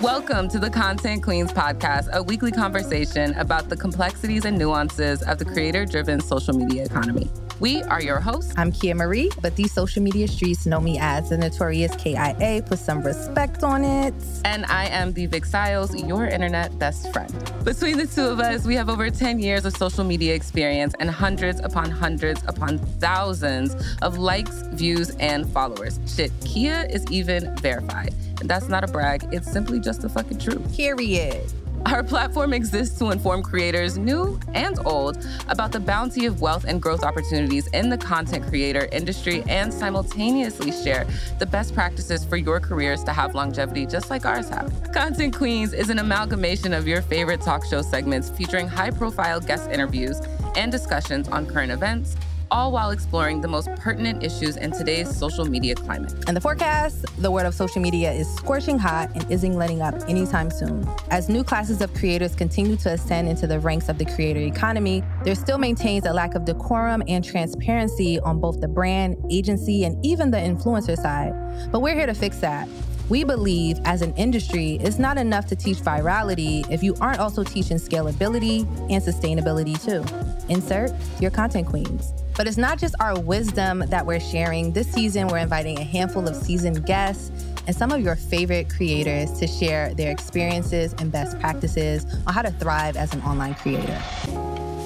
Welcome to the Content Queens podcast, a weekly conversation about the complexities and nuances of the creator driven social media economy. We are your hosts. I'm Kia Marie, but these social media streets know me as the notorious KIA. Put some respect on it. And I am the Vic Siles, your internet best friend. Between the two of us, we have over 10 years of social media experience and hundreds upon hundreds upon thousands of likes, views, and followers. Shit, Kia is even verified. That's not a brag, it's simply just the fucking truth. Period. Our platform exists to inform creators, new and old, about the bounty of wealth and growth opportunities in the content creator industry and simultaneously share the best practices for your careers to have longevity just like ours have. Content Queens is an amalgamation of your favorite talk show segments featuring high profile guest interviews and discussions on current events all while exploring the most pertinent issues in today's social media climate. And the forecast the world of social media is scorching hot and isn't letting up anytime soon. As new classes of creators continue to ascend into the ranks of the creator economy, there still maintains a lack of decorum and transparency on both the brand, agency, and even the influencer side. But we're here to fix that. We believe as an industry, it's not enough to teach virality if you aren't also teaching scalability and sustainability too. Insert your content queens. But it's not just our wisdom that we're sharing. This season, we're inviting a handful of seasoned guests and some of your favorite creators to share their experiences and best practices on how to thrive as an online creator.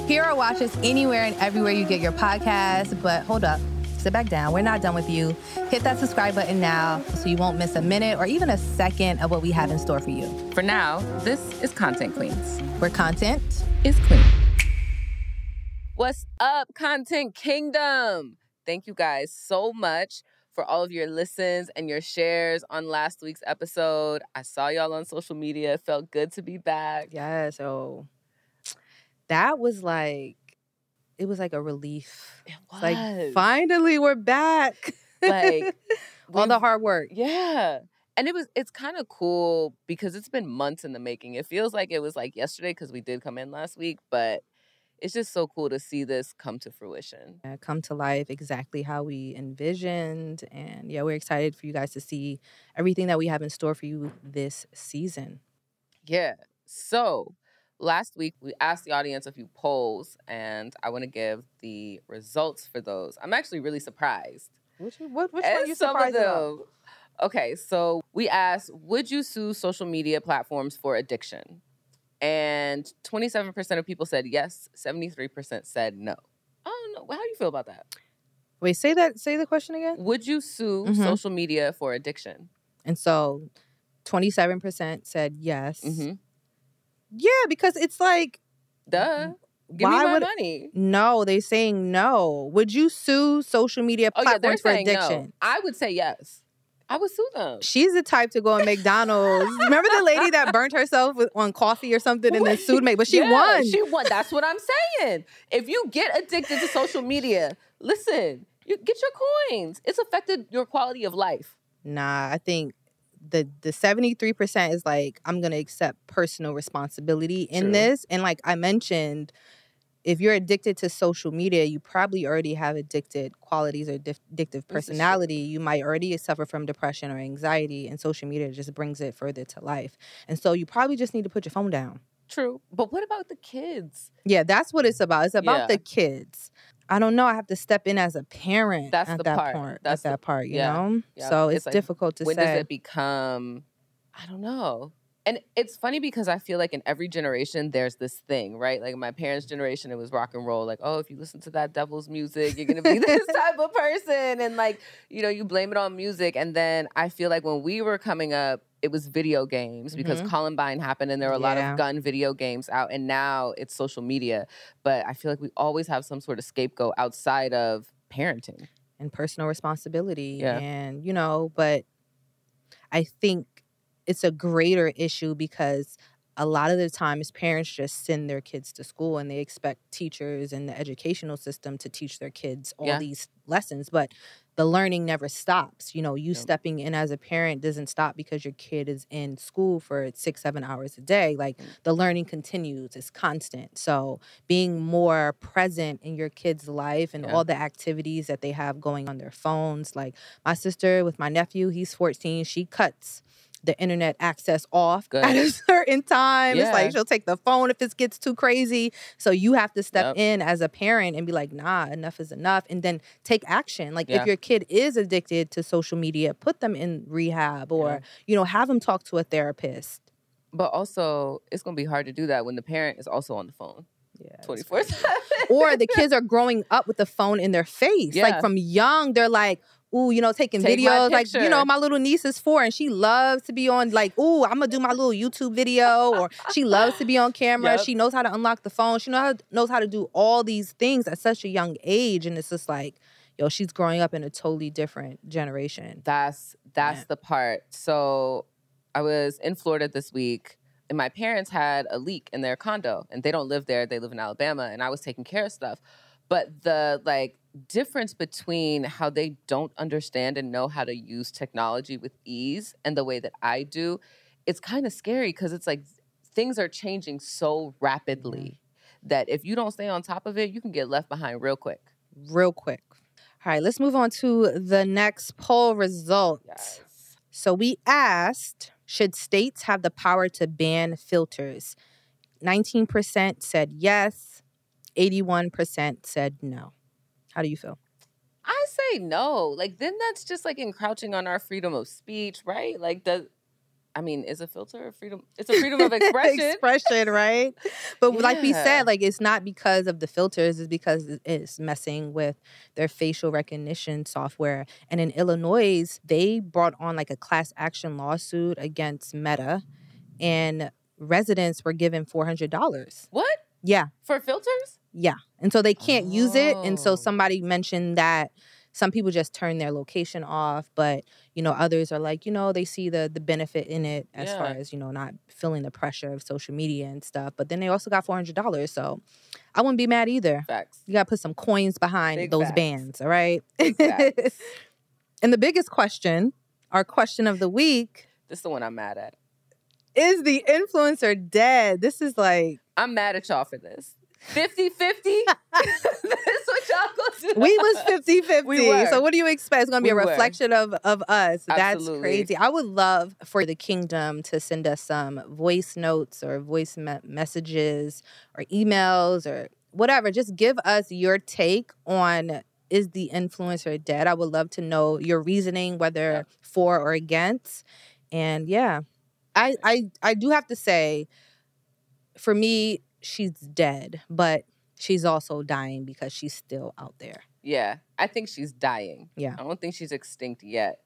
Hear or watch us anywhere and everywhere you get your podcast, but hold up. Sit back down. We're not done with you. Hit that subscribe button now so you won't miss a minute or even a second of what we have in store for you. For now, this is Content Queens, where content is queen. What's up, Content Kingdom? Thank you guys so much for all of your listens and your shares on last week's episode. I saw y'all on social media. It felt good to be back. Yeah, oh. so that was like it was like a relief. It was. Like finally we're back. Like all the hard work. Yeah. And it was it's kind of cool because it's been months in the making. It feels like it was like yesterday because we did come in last week, but it's just so cool to see this come to fruition. Yeah, come to life exactly how we envisioned. And yeah, we're excited for you guys to see everything that we have in store for you this season. Yeah. So last week we asked the audience a few polls, and I want to give the results for those. I'm actually really surprised. Which, what, which one you surprised about? Okay, so we asked, would you sue social media platforms for addiction? And 27% of people said yes 73% said no i don't know how do you feel about that wait say that say the question again would you sue mm-hmm. social media for addiction and so 27% said yes mm-hmm. yeah because it's like duh Give why me my would, money. No, they're saying no. Would you sue social media platforms oh, yeah, for addiction? No. I would say yes. I would sue them. She's the type to go on McDonald's. Remember the lady that burnt herself with, on coffee or something and then sued me, but she yeah, won. She won. That's what I'm saying. If you get addicted to social media, listen, you get your coins. It's affected your quality of life. Nah, I think the the 73% is like I'm going to accept personal responsibility in True. this and like I mentioned if you're addicted to social media, you probably already have addicted qualities or addictive personality. You might already suffer from depression or anxiety, and social media just brings it further to life. And so you probably just need to put your phone down. True. But what about the kids? Yeah, that's what it's about. It's about yeah. the kids. I don't know. I have to step in as a parent that's at the that part. part. That's at that part, you yeah. know? Yeah. So it's, it's like, difficult to when say. When does it become I don't know and it's funny because I feel like in every generation there's this thing, right? Like my parents' generation, it was rock and roll. Like, oh, if you listen to that devil's music, you're gonna be this type of person, and like, you know, you blame it on music. And then I feel like when we were coming up, it was video games because mm-hmm. Columbine happened, and there were a yeah. lot of gun video games out. And now it's social media. But I feel like we always have some sort of scapegoat outside of parenting and personal responsibility. Yeah. And you know, but I think it's a greater issue because a lot of the times parents just send their kids to school and they expect teachers and the educational system to teach their kids all yeah. these lessons but the learning never stops you know you stepping in as a parent doesn't stop because your kid is in school for six seven hours a day like mm. the learning continues it's constant so being more present in your kid's life and yeah. all the activities that they have going on their phones like my sister with my nephew he's 14 she cuts the internet access off Good. at a certain time. It's like she'll take the phone if it gets too crazy. So you have to step Yep. in as a parent and be like, nah, enough is enough. And then take action. Like Yeah. if your kid is addicted to social media, put them in rehab or, Yeah. you know, have them talk to a therapist. But also, it's gonna be hard to do that when the parent is also on the phone Yeah. twenty four seven. or the kids are growing up with the phone in their face. Like from young, they're like, ooh, you know, taking Take videos. Like, you know, my little niece is four and she loves to be on, like, ooh, I'm gonna do my little YouTube video. Or she loves to be on camera. Yep. She knows how to unlock the phone. She knows how, knows how to do all these things at such a young age. And it's just like, yo, she's growing up in a totally different generation. That's that's Yeah. the part. So I was in Florida this week and my parents had a leak in their condo and they don't live there, they live in Alabama and I was taking care of stuff. But the like difference between how they don't understand and know how to use technology with ease and the way that I do, it's kind of scary because it's like things are changing so rapidly that if you don't stay on top of it, you can get left behind real quick. Real quick. All right, let's move on to the next poll result. Yes. So we asked, should states have the power to ban filters? 19% said yes, 81% said no. How do you feel? I say no. Like then that's just like encroaching on our freedom of speech, right? Like does I mean, is a filter a freedom? It's a freedom of expression. Expression, right? But like we said, like it's not because of the filters, it's because it's messing with their facial recognition software. And in Illinois, they brought on like a class action lawsuit against Meta and residents were given $400. what Yeah. for filters? Yeah. And so they can't use it. And so Oh. somebody mentioned that some people just turn their location off, but you know, others are like, you know, they see the the benefit in it as far as, you know, not feeling the pressure of social media and stuff. But then they also got four hundred dollars. So I wouldn't be mad either. Facts. You gotta put some coins behind Big those facts. bands, all right? And the biggest question, our question of the week, this is the one I'm mad at. Is the influencer dead? This is like I'm mad at y'all for this. 50 50? That's what y'all gonna do. we was 50 50 We so what do you expect it's going to be We a were. reflection of of us that's Absolutely. crazy i would love for the kingdom to send us some voice notes or voice me- messages or emails or whatever just give us your take on is the influencer dead i would love to know your reasoning whether Yeah. for or against and yeah i i i do have to say for me she's dead but she's also dying because she's still out there Yeah, I think she's dying. Yeah. I don't think she's extinct yet.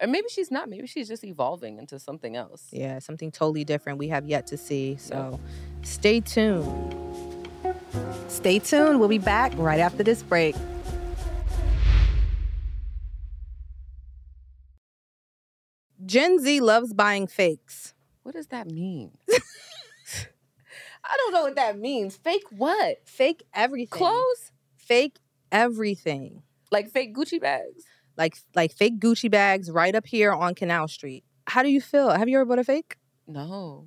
Or maybe she's not. Maybe she's just evolving into something else. Yeah, something totally different we have yet to see. So stay tuned. Stay tuned. We'll be back right after this break. Gen Z loves buying fakes. What does that mean? I don't know what that means. Fake what? Fake everything. Clothes? Fake everything. Like fake Gucci bags? Like like fake Gucci bags right up here on Canal Street. How do you feel? Have you ever bought a fake? No.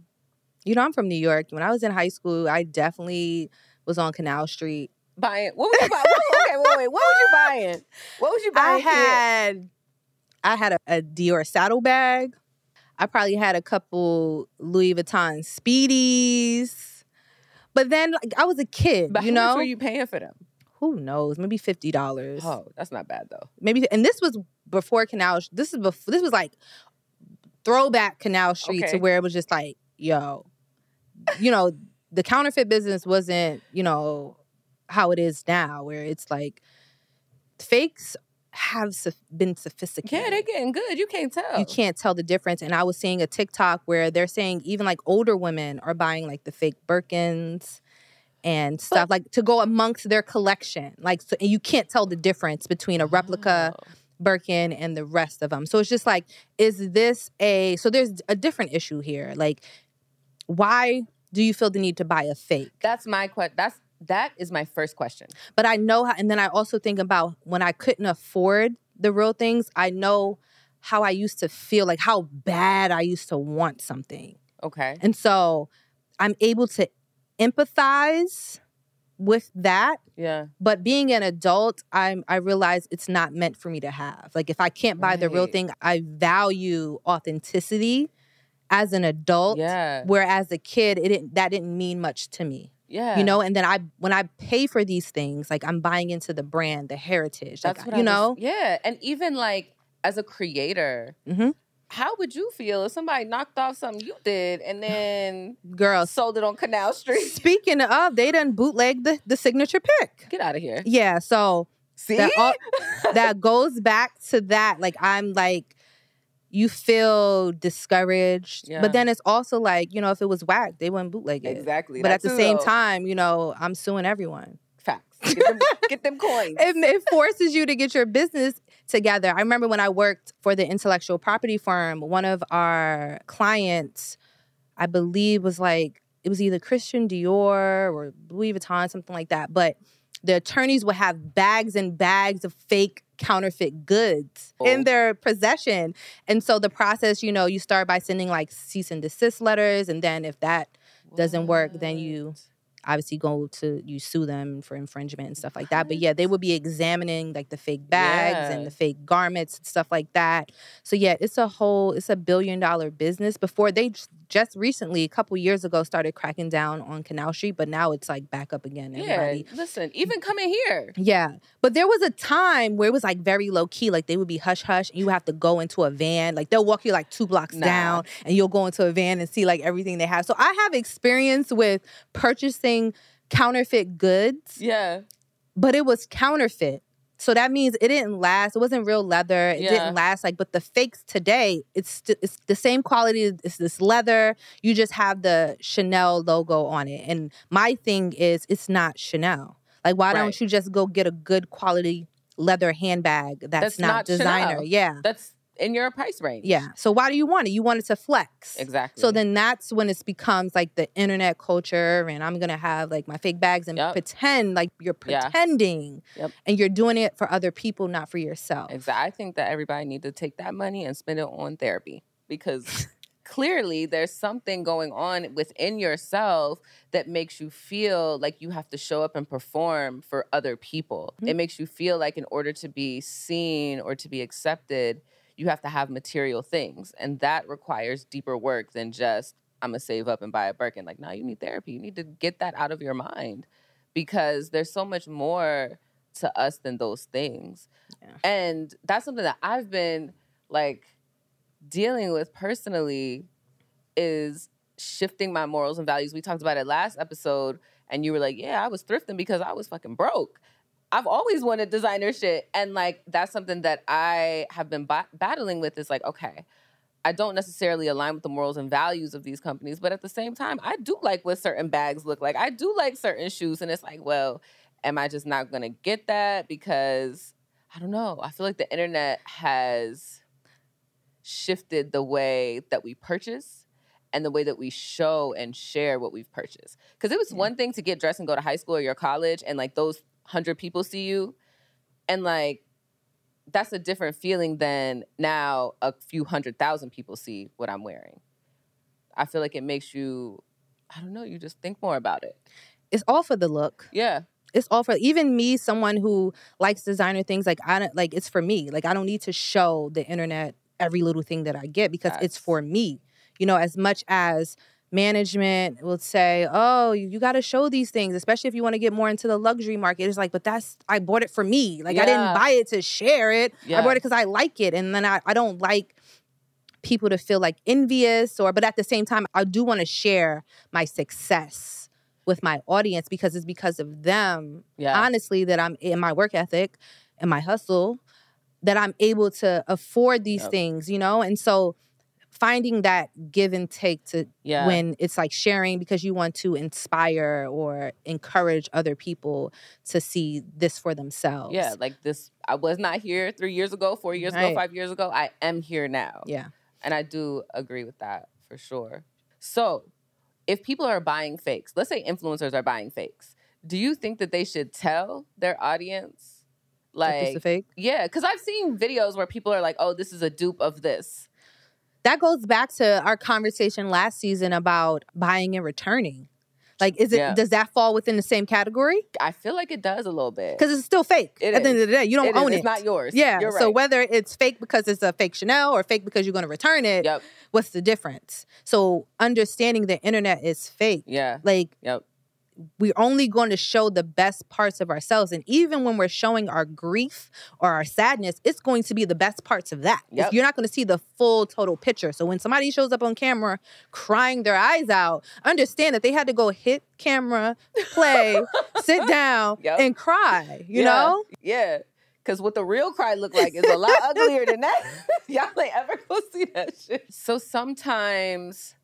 You know, I'm from New York. When I was in high school, I definitely was on Canal Street Buying. What was you buying? okay, wait, wait. What was you buying? What was you buying? kid? had I had a, a Dior saddle bag. I probably had a couple Louis Vuitton Speedies. But then like I was a kid, But you know. were you paying for them? Who knows? Maybe fifty dollars. Oh, that's not bad though. Maybe and this was before Canal this is before this was like throwback Canal Street Okay. to where it was just like, yo, you know, the counterfeit business wasn't, you know, how it is now, where it's like fakes have been sophisticated. Yeah, they're getting good. You can't tell. you can't tell the difference. And I was seeing a TikTok where they're saying even like older women are buying like the fake Birkins and stuff like to go amongst their collection. Like, so, and you can't tell the difference between a replica Oh. Birkin and the rest of them. So it's just like, is this a, so there's a different issue here. Like, why do you feel the need to buy a fake? That's my question. That's that is my first question. But I know how, and then I also think about when I couldn't afford the real things, I know how I used to feel, like how bad I used to want something. Okay. And so I'm able to empathize with that. Yeah. But being an adult, I'm I realize it's not meant for me to have. Like if I can't buy the real thing, I value authenticity as an adult. Yeah. Whereas a kid, it didn't that didn't mean much to me. Yeah. You know, and then I when I pay for these things, like I'm buying into the brand, the heritage. That's like, what you I was- know? yeah. And even like as a creator, Mhm. how would you feel if somebody knocked off something you did and then girl sold it on Canal Street? Speaking of, they done bootleg the, the signature pick. Get out of here. Yeah, so See? that all, that goes back to that. Like I'm like, you feel discouraged, Yeah. but then it's also like, you know, if it was whack, they wouldn't bootleg it. exactly. But that at the same though. time, you know, I'm suing everyone. facts. Get them, get them coins. It, it forces you to get your business together. I remember when I worked for the intellectual property firm, one of our clients, I believe, was like, it was either Christian Dior or Louis Vuitton, something like that. But the attorneys would have bags and bags of fake counterfeit goods Oh. in their possession. And so the process, you know, you start by sending like cease and desist letters. And then if that doesn't work, then you? Obviously go to you sue them for infringement and stuff like that. But yeah, they would be examining like the fake bags and the fake garments and stuff like that. So yeah, it's a whole it's a billion dollar business. Before they just recently, a couple years ago, started cracking down on Canal Street, but now it's like back up again. Yeah, listen, even coming here. Yeah. But there was a time where it was like very low key. Like they would be hush hush and you have to go into a van. Like they'll walk you like two blocks Nah. down and you'll go into a van and see like everything they have. So I have experience with purchasing counterfeit goods, Yeah. but it was counterfeit. So that means it didn't last. It wasn't real leather. It Yeah. didn't last. Like, but the fakes today, it's st- it's the same quality. It's this leather. You just have the Chanel logo on it. And my thing is, it's not Chanel. Like, why Right. don't you just go get a good quality leather handbag that's, That's not, not designer? Chanel. Yeah, That's in your price range. yeah. So why do you want it? You want it to flex. Exactly. So then that's when it becomes like the internet culture, and I'm gonna have like my fake bags and Yep. pretend like you're Yeah. pretending, Yep. and you're doing it for other people, not for yourself. Exactly. I think that everybody need to take that money and spend it on therapy because clearly there's something going on within yourself that makes you feel like you have to show up and perform for other people. Mhm. It makes you feel like in order to be seen or to be accepted, you have to have material things. And that requires deeper work than just I'm gonna save up and buy a Birkin. Like, no, you need therapy. You need to get that out of your mind because there's so much more to us than those things. Yeah. And that's something that I've been like dealing with personally is shifting my morals and values. We talked about it last episode and you were like, "Yeah, I was thrifting because I was fucking broke." I've always wanted designer shit and like that's something that I have been ba- battling with is like, okay, I don't necessarily align with the morals and values of these companies, but at the same time, I do like what certain bags look like. I do like certain shoes and it's like, well, am I just not going to get that because I don't know. I feel like the internet has shifted the way that we purchase and the way that we show and share what we've purchased. Because it was Yeah. one thing to get dressed and go to high school or your college and like those hundred people see you and like that's a different feeling than now a few hundred thousand people see what I'm wearing. I feel like it makes you, I don't know, you just think more about it. It's all for the look. Yeah. It's all for even me, someone who likes designer things. Like I don't like it's for me. Like I don't need to show the internet every little thing that I get because it's for me. You know, as much as management will say, "Oh, you, you got to show these things, especially if you want to get more into the luxury market." It's like, but that's I bought it for me. Like I didn't buy it to share it. I bought it because I like it, and then I, I don't like people to feel like envious or. But at the same time, I do want to share my success with my audience because it's because of them Yeah. honestly that I'm in my work ethic and my hustle that I'm able to afford these Yep. things, you know? And so finding that give and take to yeah. when it's like sharing because you want to inspire or encourage other people to see this for themselves. yeah. Like this, I was not here three years ago, four years ago, five years ago. I am here now. Yeah. And I do agree with that for sure. So, if people are buying fakes, let's say influencers are buying fakes, do you think that they should tell their audience? Like, it's a fake. yeah, because I've seen videos where people are like, oh, this is a dupe of this. That goes back to our conversation last season about buying and returning. Like, is it Yeah. does that fall within the same category? I feel like it does a little bit. Because it's still fake. It At the end of the day, you don't It is. own It's it. It's not yours. Yeah. You're So whether it's fake because it's a fake Chanel or fake because you're going to return it, Yep. what's the difference? So understanding the internet is fake. Yeah. Like Yep. We're only going to show the best parts of ourselves. And even when we're showing our grief or our sadness, it's going to be the best parts of that. It's- Yep. You're not going to see the full total picture. So when somebody shows up on camera crying their eyes out, understand that they had to go hit camera, play, sit down, Yep. and cry, you Yeah. know? Yeah. Cause what the real cry look like is a lot uglier than that. Y'all ain't ever go see that shit. So sometimes,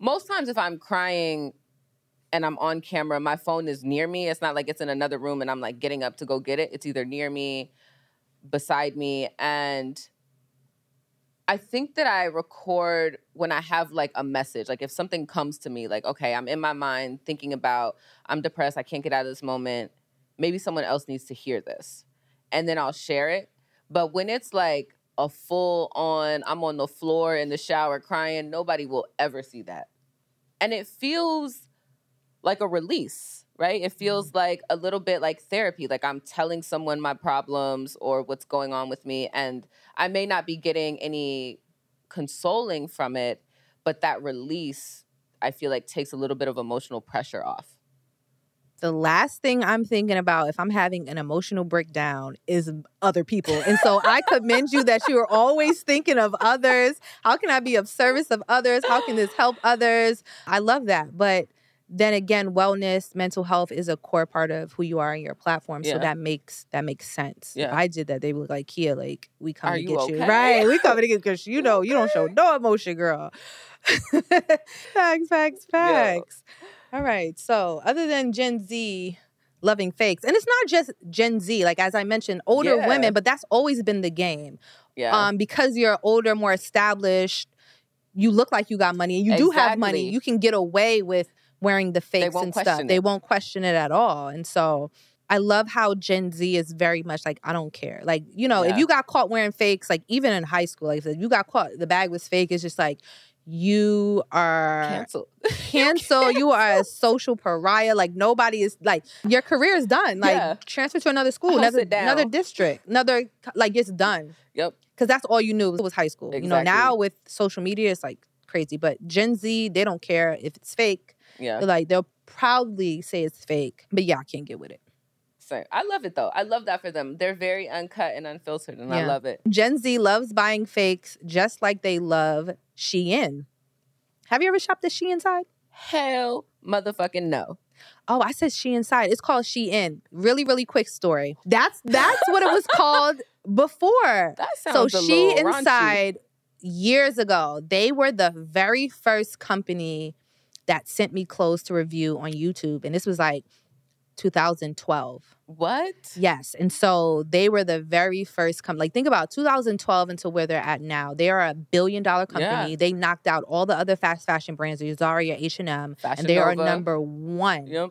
most times if I'm crying and I'm on camera, my phone is near me. It's not like it's in another room and I'm like getting up to go get it. It's either near me, beside me. And I think that I record when I have like a message. Like if something comes to me, like, okay, I'm in my mind thinking about, I'm depressed, I can't get out of this moment. Maybe someone else needs to hear this. And then I'll share it. But when it's like a full on, I'm on the floor in the shower crying, nobody will ever see that. And it feels like a release, right? It mm-hmm. feels like a little bit like therapy, like I'm telling someone my problems or what's going on with me. And I may not be getting any consoling from it, but that release, I feel like takes a little bit of emotional pressure off. the last thing I'm thinking about if I'm having an emotional breakdown is other people. And so I commend you that you are always thinking of others. How can I be of service of others? How can this help others? I love that. But then again, wellness, mental health is a core part of who you are and your platform. So that makes that makes sense. If I did that, they would like, Kia, like, we come Are to you get you. okay? Right. We coming to get because you know you don't show no emotion, girl. facts, facts, facts. All right. So, other than Gen Z loving fakes, and it's not just Gen Z, like as I mentioned, older Yeah. women, but that's always been the game. Yeah. Um, because you're older, more established, you look like you got money and you do have money. You can get away with wearing the fakes and stuff. question They won't question it at all. And so I love how Gen Z is very much like, I don't care. Like, you know, if you got caught wearing fakes, like even in high school, like if you got caught, the bag was fake, it's just like, you are Cancel. cancel. you are a social pariah. Like nobody is like your career is done. Like Yeah. transfer to another school, another another district, another like it's done. Yep. Because that's all you knew was high school. You know, now with social media, it's like crazy. But Gen Z, they don't care if it's fake. Yeah. Like they'll proudly say it's fake. But yeah, I can't get with it. So I love it though. I love that for them. They're very uncut and unfiltered, and I love it. Gen Z loves buying fakes just like they love Shein. Have you ever shopped at Shein side? Hell, motherfucking no. Oh, I said she inside. It's called she in. Really, really quick story. That's that's what it was called before. That So sounds a she raunchy. inside years ago. They were the very first company that sent me clothes to review on YouTube, and this was like 2012. What? Yes, and so they were the very first company. Like think about 2012 until where they're at now. They are a billion dollar company. They knocked out all the other fast fashion brands, like Zara, H and M, Fashion and they are number one Yep.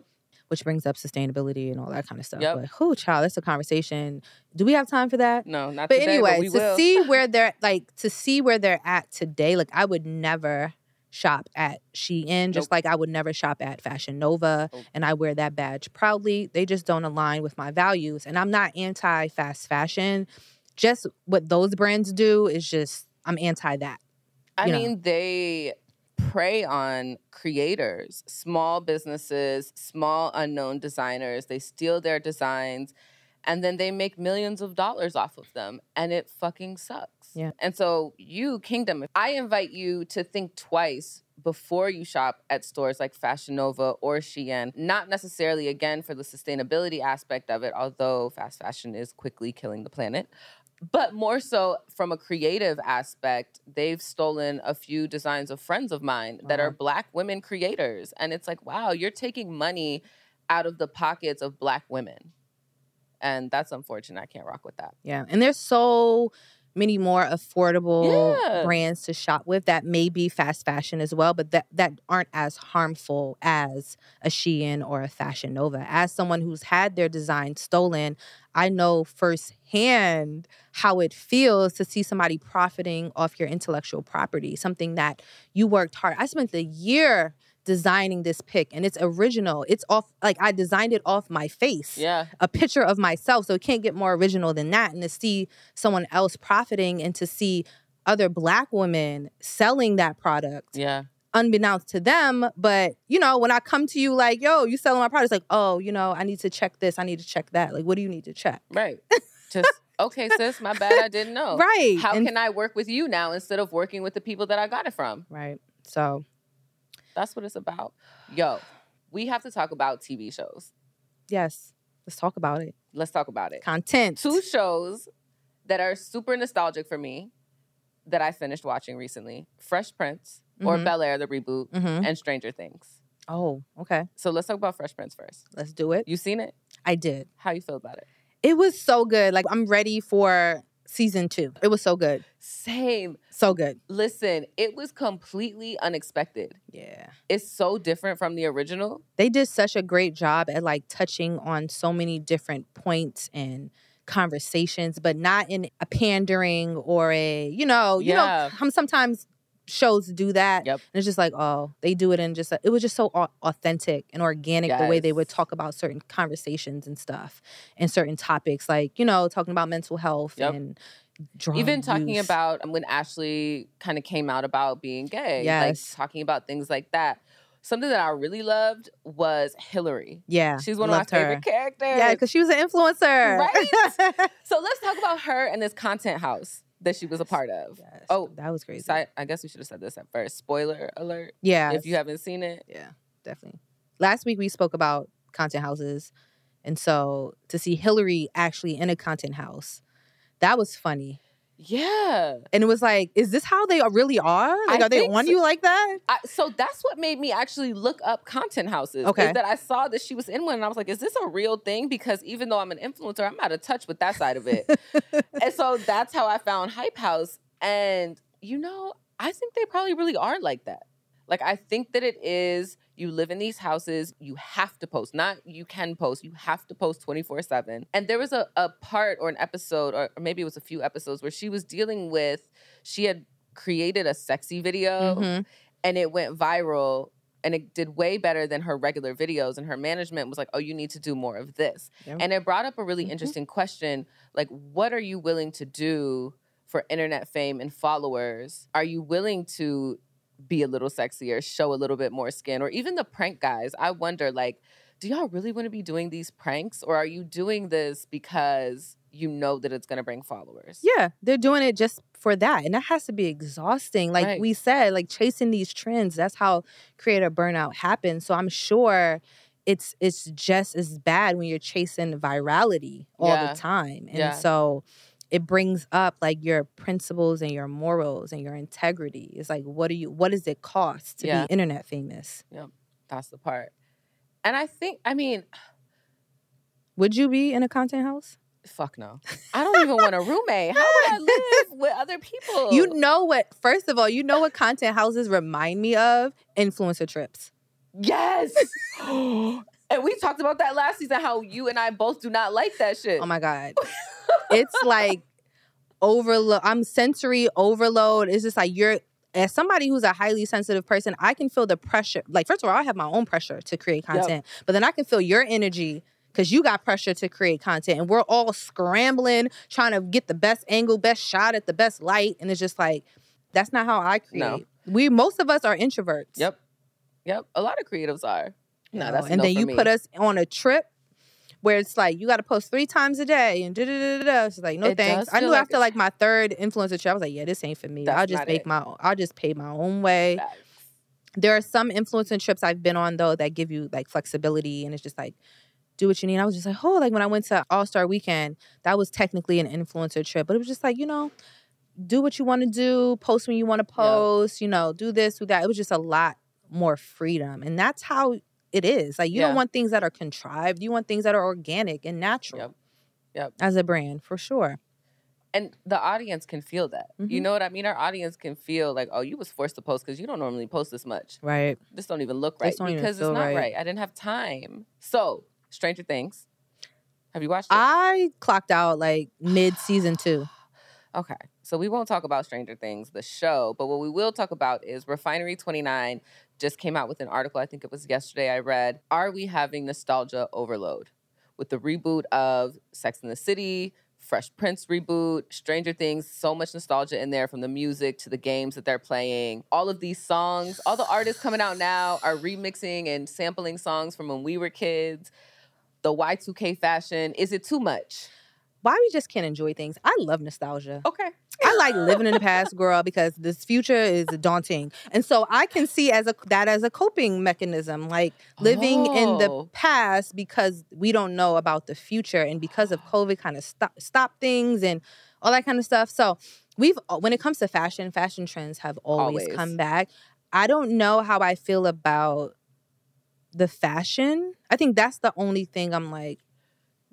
which brings up sustainability and all that kind of stuff. Yep. But who child, that's a conversation. Do we have time for that? No, not But today, anyway, but we to will. see where they're like to see where they're at today, like I would never shop at Shein, just Nope. like I would never shop at Fashion Nova, Nope. and I wear that badge proudly. They just don't align with my values, and I'm not anti fast fashion. Just what those brands do is just I'm anti that. I know. mean, they prey on creators, small businesses, small unknown designers. They steal their designs and then they make millions of dollars off of them and it fucking sucks. Yeah. And so, you, Kingdom, I invite you to think twice before you shop at stores like Fashion Nova or Shein. Not necessarily, again, for the sustainability aspect of it, although fast fashion is quickly killing the planet but more so from a creative aspect they've stolen a few designs of friends of mine that are uh-huh. black women creators and it's like wow you're taking money out of the pockets of black women and that's unfortunate i can't rock with that Yeah. And they're so many more affordable Yeah. brands to shop with that may be fast fashion as well, but that, that aren't as harmful as a Shein or a Fashion Nova. As someone who's had their design stolen, I know firsthand how it feels to see somebody profiting off your intellectual property, something that you worked hard. I spent a year designing this pick and it's original. It's off like I designed it off my face. Yeah. A picture of myself. So it can't get more original than that. And to see someone else profiting and to see other black women selling that product Yeah. unbeknownst to them. But you know, when I come to you like, yo, you selling my product, it's like, oh, you know, I need to check this, I need to check that. Like, what do you need to check? Right. Just okay, sis. My bad. I didn't know. Right. How And- can I work with you now instead of working with the people that I got it from? right. So That's what it's about. Yo, we have to talk about TV shows. yes, let's talk about it. Let's talk about it. Content. Two shows that are super nostalgic for me that I finished watching recently Fresh Prince or Mhm. Bel Air, the reboot, hmm and Stranger Things. Oh, okay. So let's talk about Fresh Prince first. Let's do it. You seen it? I did. How you feel about it? It was so good. Like I'm ready for season two. It was so good. Same. So good. Listen, it was completely unexpected. Yeah. It's so different from the original. They did such a great job at like touching on so many different points and conversations, but not in a pandering or a, you know, you Yeah. know, how sometimes shows do that. Yep. And it's just like, oh, they do it in just, it was just so authentic and organic the way they would talk about certain conversations and stuff and certain topics, like, you know, talking about mental health Yep. and Even talking use. about um, when Ashley kind of came out about being gay, Yes. like talking about things like that. Something that I really loved was Hillary. Yeah. She's one of my loved her. favorite characters. Yeah, because she was an influencer. Right? So let's talk about her and this content house that she was a part of. Yes. Oh, that was crazy. So I, I guess we should have said this at first. Spoiler alert. yeah. If you haven't seen it. Yeah, definitely. Last week we spoke about content houses. And so to see Hillary actually in a content house, that was funny. Yeah. And it was like, is this how they really are? Like, I are they on so. you like that? I, so that's what made me actually look up content houses. is Okay. that I saw that she was in one and I was like, is this a real thing? Because even though I'm an influencer, I'm out of touch with that side of it. and so that's how I found Hype House. And, you know, I think they probably really are like that. Like, I think that it is you live in these houses, you have to post, not you can post, you have to post 24 7. And there was a, a part or an episode, or maybe it was a few episodes, where she was dealing with, she had created a sexy video Mhm. and it went viral and it did way better than her regular videos and her management was like oh you need to do more of this Yeah. and it brought up a really Mhm. interesting question like what are you willing to do for internet fame and followers are you willing to be a little sexier show a little bit more skin or even the prank guys i wonder like do y'all really want to be doing these pranks or are you doing this because you know that it's going to bring followers Yeah, they're doing it just for that. And that has to be exhausting. Like Right. we said, like chasing these trends, that's how creator burnout happens. So I'm sure it's it's just as bad when you're chasing virality all Yeah. the time. And Yeah. so it brings up like your principles and your morals and your integrity. It's like what do you what does it cost to Yeah. be internet famous? Yep. That's the part and i think i mean Would you be in a content house? Fuck no. I don't even want a roommate. How would I live with other people? You know what? First of all, you know what content houses remind me of? Influencer trips. Yes. and we talked about that last season how you and I both do not like that shit. Oh my god. it's like overload. I'm sensory overload. It's just like you're as somebody who's a highly sensitive person, I can feel the pressure. Like first of all, I have my own pressure to create Yep. content, but then I can feel your energy because you got pressure to create content, and we're all scrambling trying to get the best angle, best shot at the best light, and it's just like that's not how I create. No. We most of us are introverts. Yep. Yep. A lot of creatives are. No, that's and no then you me. put us on a trip where it's like you got to post three times a day and da da da da. It's like no It thanks. I knew like after like my third influencer trip, I was like, yeah, this ain't for me. That's I'll just make it. my. I'll just pay my own way. There are some influencer trips I've been on though that give you like flexibility and it's just like do what you need. I was just like, oh, like when I went to All Star Weekend, that was technically an influencer trip, but it was just like you know. Do what you want to do, post when you want to post, you know, do this, do that. It was just a lot more freedom. And that's how it is. Like you Yeah. don't want things that are contrived. You want things that are organic and natural. Yep. Yep. As a brand, for sure. And the audience can feel that. You Mhm. know what I mean? Our audience can feel like, oh, you was forced to post because you don't normally post this much. Right. This don't even look right don't even because it's not right. right. I didn't have time. So, Stranger Things. Have you watched it? I clocked out like mid season two. Okay. So we won't talk about Stranger Things, the show, but what we will talk about is Refinery 29 just came out with an article, I think it was yesterday I read. Are we having nostalgia overload? With the reboot of Sex and the City, Fresh Prince reboot, Stranger Things, so much nostalgia in there from the music to the games that they're playing. All of these songs, all the artists coming out now are remixing and sampling songs from when we were kids. The Y2K fashion, is it too much? Why we just can't enjoy things? I love nostalgia. Okay. I like living in the past, girl, because this future is daunting, and so I can see as a that as a coping mechanism, like living in the Oh. past because we don't know about the future, and because of COVID, kind of stop stop things and all that kind of stuff. So we've when it comes to fashion, fashion trends have always, Always. come back. I don't know how I feel about the fashion. I think that's the only thing I'm like.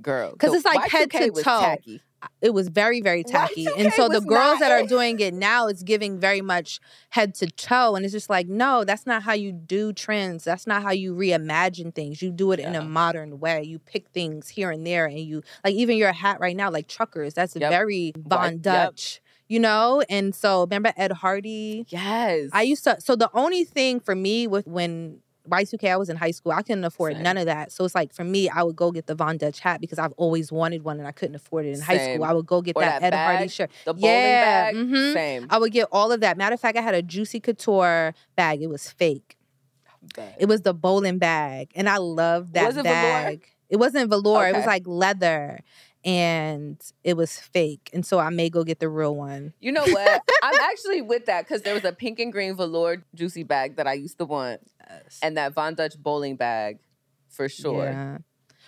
Girl. 'Cause the it's like head Y2K to was toe. tacky. it was very very tacky and Y2K so the girls that are doing it now it's giving very much head to toe and it's just like no that's not how you do trends that's not how you reimagine things you do it in a modern way you pick things here and there and you like even your hat right now like truckers that's Yep. very von yep. dutch you know and so remember ed hardy Yes. I used to. So the only thing for me with when Y2K, I was in high school. I couldn't afford Same. none of that. So it's like for me, I would go get the Von Dutch hat because I've always wanted one and I couldn't afford it in high school. I would go get Or that, that Ed Hardy shirt. the bowling Yeah, bag. mhm. Same. I would get all of that. Matter of fact, I had a Juicy Couture bag. It was fake. It was the bowling bag, and I loved that Was it velour? bag. It wasn't velour. It was like leather, and it was fake. And so I may go get the real one. You know what? I'm actually with that because there was a pink and green velour juicy bag that I used to want, and that Von Dutch bowling bag, for sure. Yeah.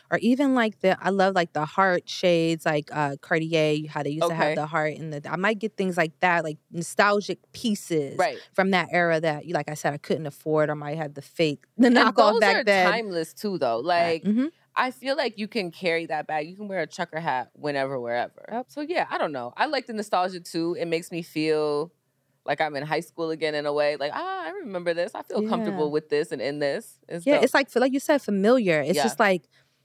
Or even like the I love like the heart shades, like uh Cartier, how they used to have the heart in the I might get things like that, like nostalgic pieces Right. from that era that you like I said I couldn't afford or might have the fake the And knockoff those back are then. timeless too, though. Like Mhm. I feel like you can carry that bag. You can wear a trucker hat whenever, wherever. Yep. So yeah, I don't know. I like the nostalgia too. It makes me feel like I'm in high school again in a way. Like ah, I remember this. I feel Yeah. comfortable with this and in this. It's Yeah, dope. it's like like you said, familiar. It's Yeah. just like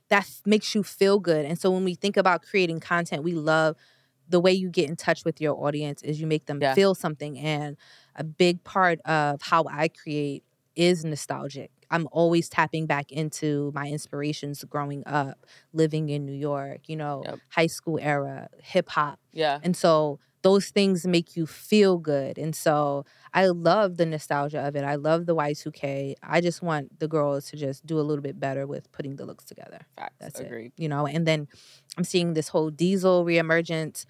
that makes you feel good. And so when we think about creating content, we love the way you get in touch with your audience is you make them Yeah. feel something. And a big part of how I create is nostalgic. I'm always tapping back into my inspirations growing up, living in New York, you know, Yep. high school era, hip hop. yeah. And so those things make you feel good. And so I love the nostalgia of it. I love the Y2K. I just want the girls to just do a little bit better with putting the looks together. Facts. That's Agreed. it. You know, and then I'm seeing this whole diesel reemergence.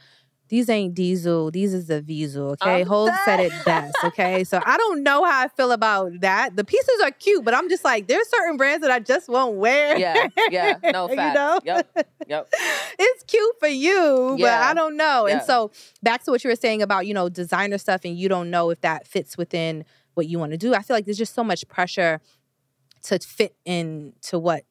These ain't diesel. These is the diesel. Okay. I'm Hov said it best. Okay. so I don't know how I feel about that. The pieces are cute, but I'm just like, there's certain brands that I just won't wear. Yeah. Yeah. No You know? Yep. Yep. it's cute for you, but I don't know. And so back to what you were saying about, you know, designer stuff and you don't know if that fits within what you want to do. I feel like there's just so much pressure to fit into what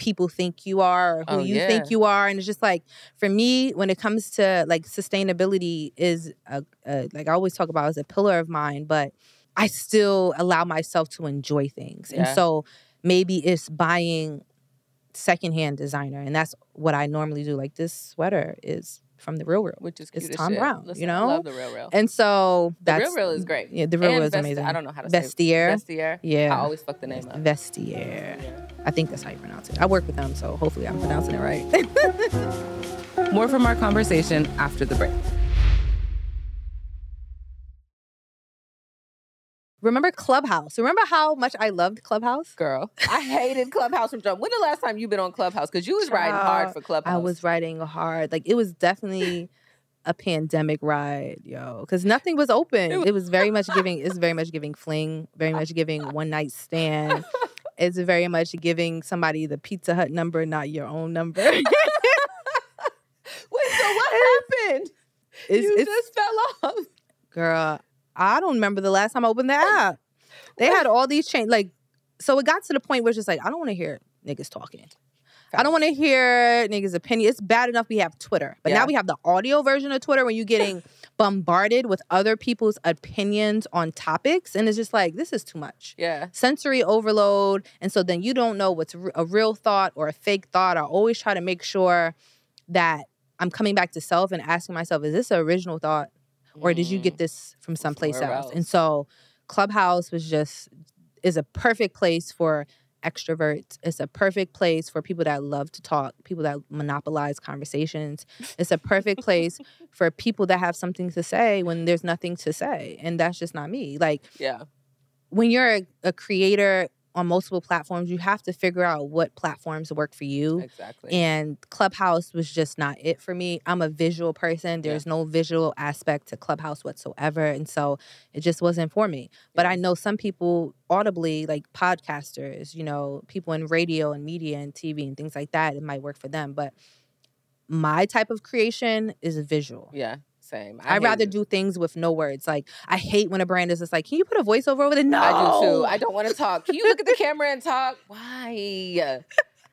people think you are or who Oh, you yeah. think you are and it's just like for me when it comes to like sustainability is a, a like I always talk about as a pillar of mine but I still allow myself to enjoy things. And so maybe it's buying secondhand designer and that's what I normally do. Like this sweater is from the real real Which is It's cute as Tom shit. Brown, you know? I love the real real. and so The real real is great. yeah the real And real is Vest- amazing I don't know how to say Vestiaire Vestiaire. yeah I always fuck the name up. Vestiaire I think that's how you pronounce it I work with them so hopefully I'm pronouncing it right More from our conversation after the break. Remember Clubhouse? Remember how much I loved Clubhouse? Girl, I hated Clubhouse from jump. When the last time you been on Clubhouse? Because you was riding hard for Clubhouse. I was riding hard. Like it was definitely a pandemic ride, yo. Because nothing was open. It was- very much giving. It's very much giving fling. Very much giving one night stand. It's very much giving somebody the Pizza Hut number, not your own number. Wait, so what happened? It's, you it's just fell off. girl. I don't remember the last time I opened the oh. app. They oh. had all these change like so it got to the point where it's just like I don't want to hear niggas talking. I don't want to hear niggas' opinion. It's bad enough we have Twitter, but Yeah. now we have the audio version of Twitter when you're getting bombarded with other people's opinions on topics, and it's just like this is too much. Yeah. Sensory overload, and so then you don't know what's a real thought or a fake thought. I always try to make sure that I'm coming back to self and asking myself, is this an original thought? Or did you Mm. get this from someplace Somewhere else? And so Clubhouse was just is a perfect place for extroverts. It's a perfect place for people that love to talk, people that monopolize conversations. It's a perfect place for people that have something to say when there's nothing to say. And that's just not me. Like Yeah. when you're a, a creator on multiple platforms, you have to figure out what platforms work for you. Exactly. And Clubhouse was just not it for me. I'm a visual person. Yeah. There's no visual aspect to Clubhouse whatsoever. And so it just wasn't for me. But I know some people audibly, like podcasters, you know, people in radio and media and TV and things like that, it might work for them. But my type of creation is visual. yeah. Same. I'd rather it. do things with no words. Like I hate when a brand is just like, "Can you put a voiceover over there?" No, I do too. I don't want to talk. Can you look at the camera and talk? Why?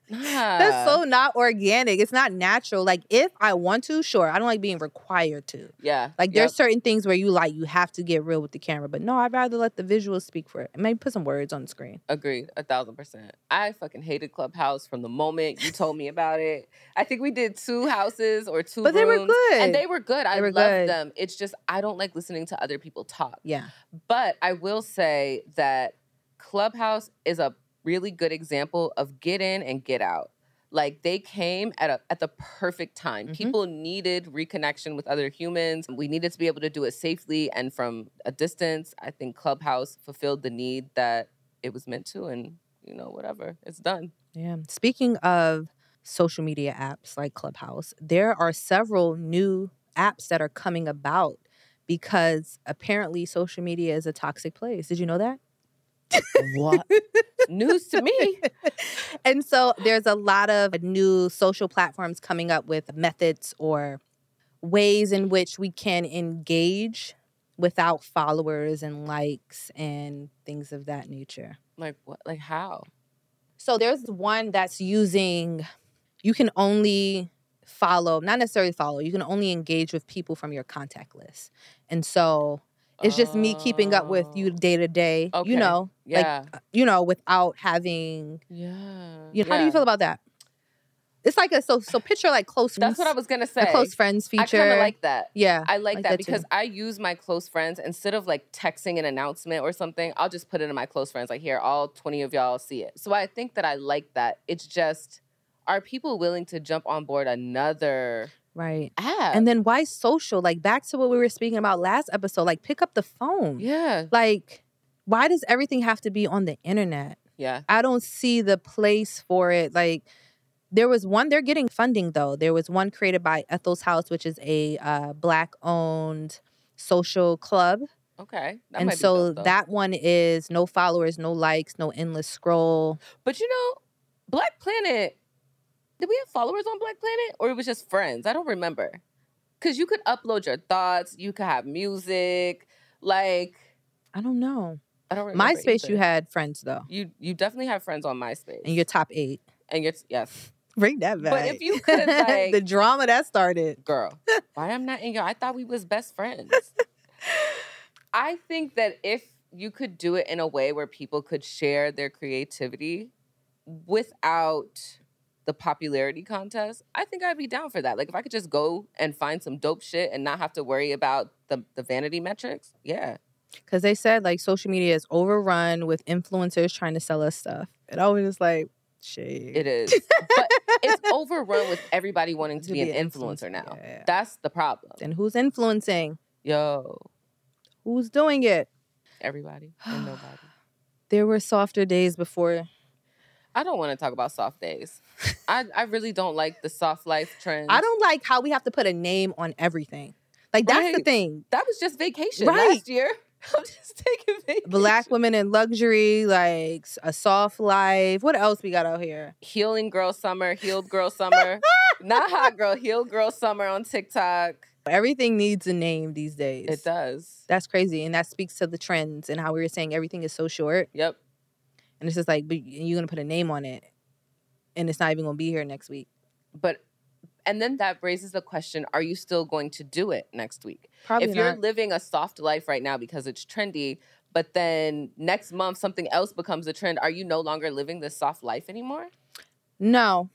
Nah. That's so not organic. It's not natural. Like if I want to, sure. I don't like being required to. yeah. Like Yep. there's certain things where you like you have to get real with the camera, but no, I'd rather let the visuals speak for it. Maybe put some words on the screen. Agreed, a thousand percent. I fucking hated Clubhouse from the moment you told me about it. I think we did two houses or two, But they were good. and they were good. I were loved good. them. It's just I don't like listening to other people talk. Yeah. But I will say that Clubhouse is a really good example of get in and get out. Like they came at a at the perfect time. Mhm. People needed reconnection with other humans. We needed to be able to do it safely and from a distance. I think Clubhouse fulfilled the need that it was meant to and you know whatever. It's done. Yeah. Speaking of social media apps like Clubhouse, there are several new apps that are coming about because apparently social media is a toxic place. Did you know that? What? News to me. and so there's a lot of new social platforms coming up with methods or ways in which we can engage without followers and likes and things of that nature. Like what? Like how? So there's one that's using you can only follow, not necessarily follow, you can only engage with people from your contact list. And so it's just me keeping up with you day to day, you know, Yeah. like you know, without having yeah. you know, how do you feel about that? It's like a so so picture like close That's what I was gonna say. close friends feature. I kind of like that. yeah. I like, like that, that too. because I use my close friends instead of like texting an announcement or something. I'll just put it in my close friends. Like here, all twenty of y'all see it. So I think that I like that. It's just, are people willing to jump on board another right. app? And then why social? Like back to what we were speaking about last episode. Like pick up the phone. yeah, Like why does everything have to be on the internet? yeah, I don't see the place for it. Like there was one they're getting funding though. There was one created by Ethel's House, which is a uh, black owned social club. okay. And so dope, that one is no followers, no likes, no endless scroll. But you know, Black Planet. Did we have followers on Black Planet, or it was just friends? I don't remember. Cause you could upload your thoughts. You could have music. Like I don't know. I don't remember. MySpace, either. you had friends though, You you definitely have friends on MySpace. and your top eight. and you're yes, Bring that back. But if you could, like- the drama that started. girl. Why I'm not in your? I thought we was best friends. I think that if you could do it in a way where people could share their creativity without the popularity contest, I think I'd be down for that. Like if I could just go and find some dope shit and not have to worry about the the vanity metrics, yeah. Because they said like social media is overrun with influencers trying to sell us stuff. And I was just like, shit. It is. but it's overrun with everybody wanting to, be, an influencer, now. Yeah. That's the problem. And who's influencing? Yo, Who's doing it? everybody and nobody. There were softer days before. I don't want to talk about soft days. I, I really don't like the soft life trend. I don't like how we have to put a name on everything. Like that's the thing. That was just vacation Right. last year. I'm just taking vacation. Black women in luxury, like a soft life. What else we got out here? healing girl summer, healed girl summer, not hot girl, healed girl summer on TikTok. Everything needs a name these days. It does. That's crazy, and that speaks to the trends and how we were saying everything is so short. Yep. And it's just like, but you're gonna put a name on it, and it's not even gonna be here next week. But and then that raises the question: Are you still going to do it next week? Probably if you're not. living a soft life right now because it's trendy, but then next month something else becomes a trend, are you no longer living this soft life anymore? No,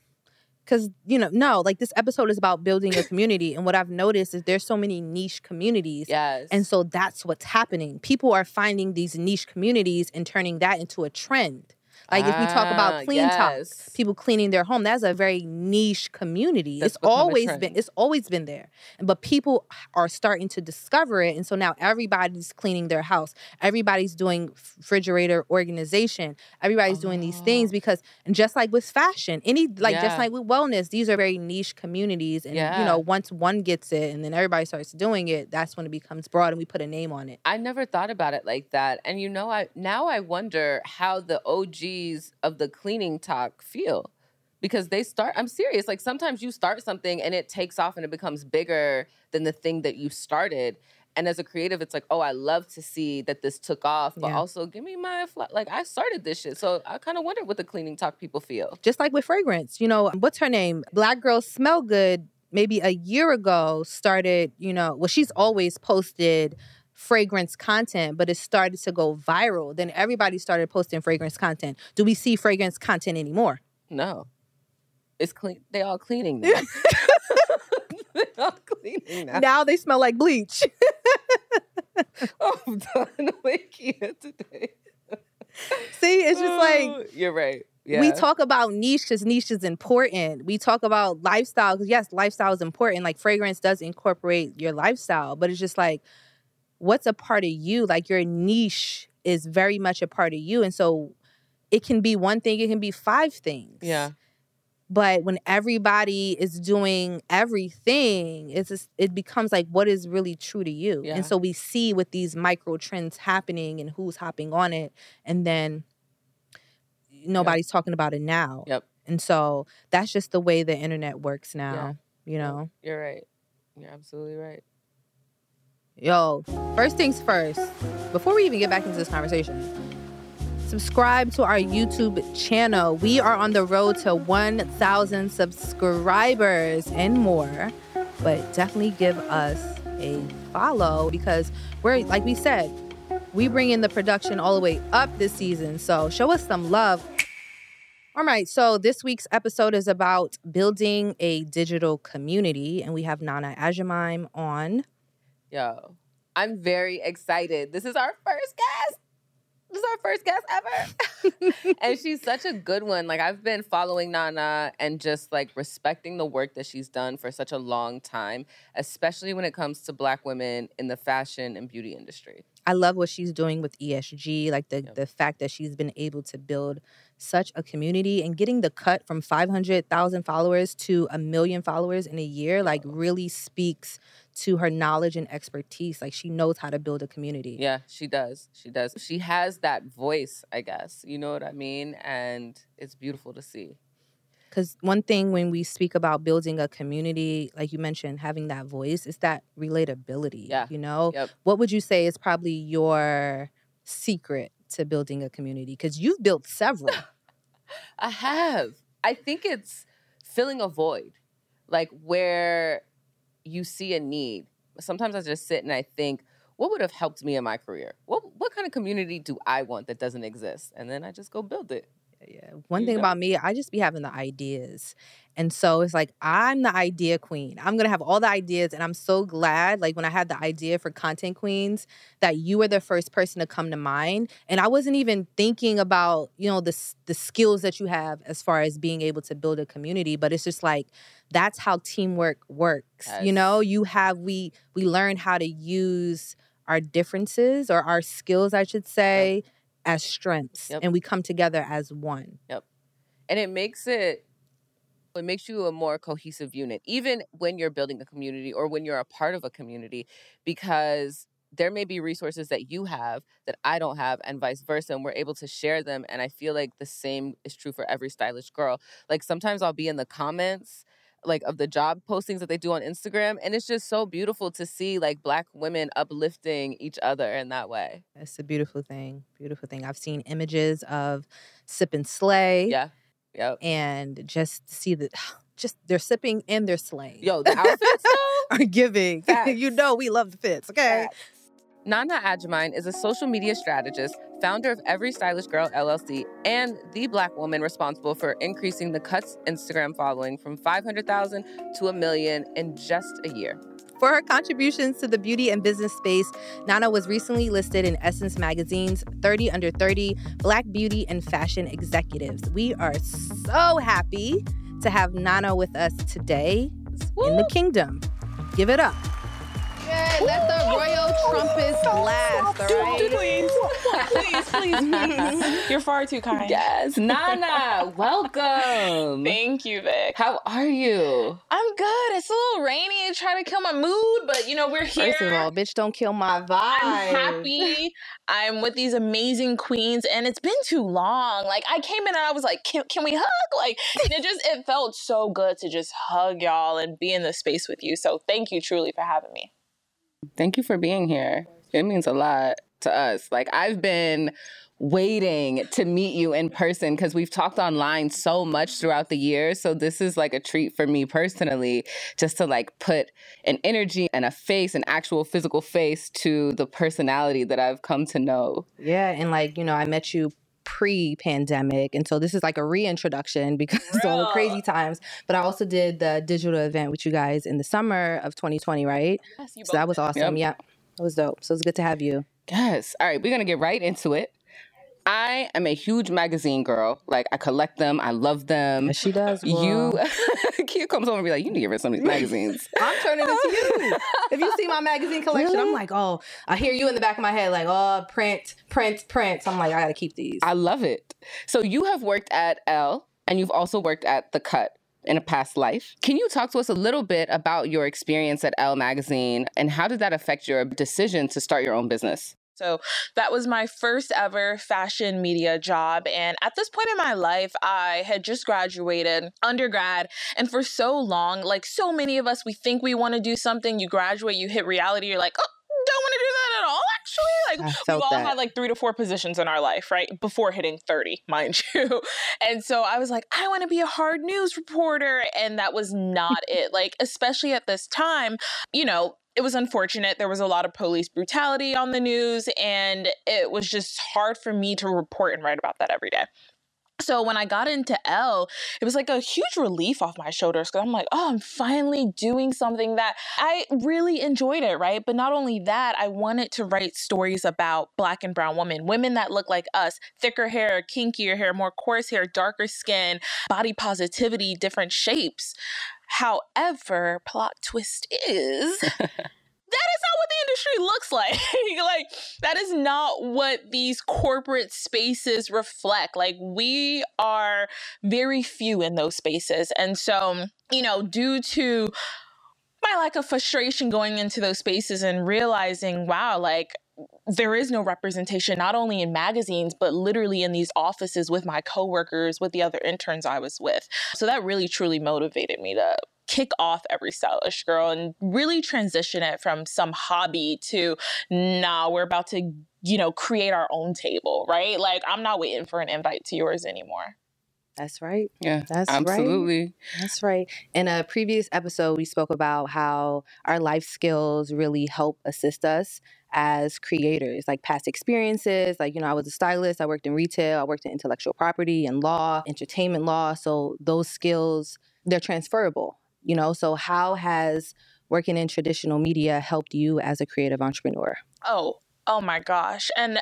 Because, you know, no, like this episode is about building a community. and what I've noticed is there's so many niche communities. Yes. And so that's what's happening. People are finding these niche communities and turning that into a trend. Like if we talk Ah, about CleanTok, people cleaning their home, that's a very niche community. That's it's always been it's always been there. But people are starting to discover it. And so now everybody's cleaning their house. Everybody's doing refrigerator organization. Everybody's doing these things Oh. because and just like with fashion, any like Yeah. just like with wellness, these are very niche communities. And you know, once one gets it and then everybody starts doing it, that's when it becomes broad and we put a name on it. I never thought about it like that. And you know, I now I wonder how the Of the cleaning talk feel. Because they start, I'm serious. Like sometimes you start something and it takes off and it becomes bigger than the thing that you started. And as a creative, it's like, oh, I love to see that this took off, but Yeah. also give me my fla- like I started this shit. So I kind of wonder what the cleaning talk people feel. just like with fragrance. You know, what's her name? Black Girls Smell Good, maybe a year ago, started, you know, well, she's always posted fragrance content, but it started to go viral. Then everybody started posting fragrance content. Do we see fragrance content anymore? No, it's clean. They all cleaning now. they all cleaning now. Now they smell like bleach. Oh, I'm done with Kia today. see, it's just like you're right. Yeah. we talk about niche because niche is important. We talk about lifestyle because yes, lifestyle is important. Like fragrance does incorporate your lifestyle, but it's just like what's a part of you? Like your niche is very much a part of you, and so it can be one thing, it can be five things. Yeah. But when everybody is doing everything, it's just, it becomes like what is really true to you. Yeah. And so we see with these micro trends happening and who's hopping on it, and then nobody's talking about it now. Yep. And so that's just the way the internet works now. yeah. You know, You're right. You're absolutely right. Yo, first things first, before we even get back into this conversation, subscribe to our YouTube channel. We are on the road to 1,000 subscribers and more, but definitely give us a follow because we're, like we said, we bring in the production all the way up this season. So show us some love. All right, so this week's episode is about building a digital community, and we have Nana Agyemang on. Yo, I'm very excited. This is our first guest. This is our first guest ever. and she's such a good one. Like I've been following Nana and just like respecting the work that she's done for such a long time, especially when it comes to black women in the fashion and beauty industry. I love what she's doing with ESG, like the Yep. the fact that she's been able to build such a community and getting the cut from 500,000 followers to a million followers in a year like really speaks to her knowledge and expertise. Like she knows how to build a community. Yeah, she does. She does. She has that voice, I guess. You know what I mean? And it's beautiful to see. Because one thing when we speak about building a community, like you mentioned, having that voice, is that relatability. Yeah. You know, Yep. what would you say is probably your secret to building a community? Because you've built several. I have. I think it's filling a void, like where you see a need. Sometimes I just sit and I think, what would have helped me in my career? What what kind of community do I want that doesn't exist? And then I just go build it. Yeah. One thing about me, I just be having the ideas. And so it's like I'm the idea queen. I'm gonna have all the ideas. And I'm so glad, like when I had the idea for content queens, that you were the first person to come to mind. And I wasn't even thinking about, you know, the the skills that you have as far as being able to build a community. But it's just like that's how teamwork works. You know, you have we we learn how to use our differences or our skills, I should say, as strengths. Yep. And we come together as one. Yep. And it makes it it makes you a more cohesive unit even when you're building a community or when you're a part of a community because there may be resources that you have that I don't have and vice versa and we're able to share them and I feel like the same is true for every stylish girl like sometimes I'll be in the comments like of the job postings that they do on Instagram and it's just so beautiful to see like black women uplifting each other in that way It's a beautiful thing. Beautiful thing. I've seen images of sip and slay. yeah yep And just see that just they're sipping and they're slaying. yo the outfits though are giving. You know we love the fits, okay? Facts. Nana Agyemang is a social media strategist, founder of Every Stylish Girl LLC, and the black woman responsible for increasing the Cuts Instagram following from 500,000 to a million in just a year. For her contributions to the beauty and business space, Nana was recently listed in Essence Magazine's 30 Under 30 Black Beauty and Fashion Executives. We are so happy to have Nana with us today in the kingdom. Give it up. Let the royal trumpets blast, all right? Please, please, please, please. You're far too kind. Yes, Nana, welcome. Thank you, Vic. How are you? I'm good. It's a little rainy, and trying to kill my mood, but you know we're here. First of all, bitch, don't kill my vibe. I'm happy. I'm with these amazing queens, and it's been too long. Like I came in and I was like, "Can, can we hug?" Like it just it felt so good to just hug y'all and be in this space with you. So thank you truly for having me. Thank you for being here. It means a lot to us. Like I've been waiting to meet you in person because we've talked online so much throughout the year. So this is like a treat for me personally, just to like put an energy and a face, an actual physical face to the personality that I've come to know. Yeah, and like, you know, I met you pre-pandemic and so this is like a reintroduction because of all the crazy times but i also did the digital event with you guys in the summer of 2020 right? Yes, you so that was awesome. Yeah it was dope. So it's good to have you. Yes. All right, we're gonna get right into it. I am a huge magazine girl. Like I collect them. I love them. Yes, she does You, girl. Kia comes home and be like, "You need to get rid of some of these magazines." i'm turning into you if you see my magazine collection i'm like oh i hear you in the back of my head like oh print print print so i'm like i gotta keep these I love it. So you have worked at Elle, and you've also worked at The Cut in a past life. Can you talk to us a little bit about your experience at Elle magazine, and how did that affect your decision to start your own business? So that was my first ever fashion media job. And at this point in my life, I had just graduated undergrad. And for so long, like so many of us, we think we want to do something. You graduate, you hit reality, you're like, oh, don't want to do that at all, actually. Like, we've all that. had like three to four positions in our life, right? Before hitting 30, mind you. And so I was like, I want to be a hard news reporter. And that was not it. Like, especially at this time, you know, it was unfortunate. There was a lot of police brutality on the news, and it was just hard for me to report and write about that every day. So when I got into Elle, it was like a huge relief off my shoulders because I'm like, oh, I'm finally doing something that I really enjoyed it, right? But not only that, I wanted to write stories about black and brown women, women that look like us, thicker hair, kinkier hair, more coarse hair, darker skin, body positivity, different shapes. However, plot twist is that is not what the industry looks like. like that is not what these corporate spaces reflect. Like we are very few in those spaces. And so, you know, due to my lack of frustration going into those spaces and realizing, wow, like there is no representation not only in magazines but literally in these offices with my coworkers with the other interns I was with. So that really truly motivated me to kick off every stylish girl and really transition it from some hobby to nah we're about to you know create our own table right like i'm not waiting for an invite to yours anymore that's right Yeah, that's right absolutely. That's right. In a previous episode, we spoke about how our life skills really help assist us as creators, like past experiences. Like, you know, I was a stylist, I worked in retail, I worked in intellectual property and law, entertainment law. So those skills, they're transferable, you know? So, how has working in traditional media helped you as a creative entrepreneur? Oh, oh my gosh. And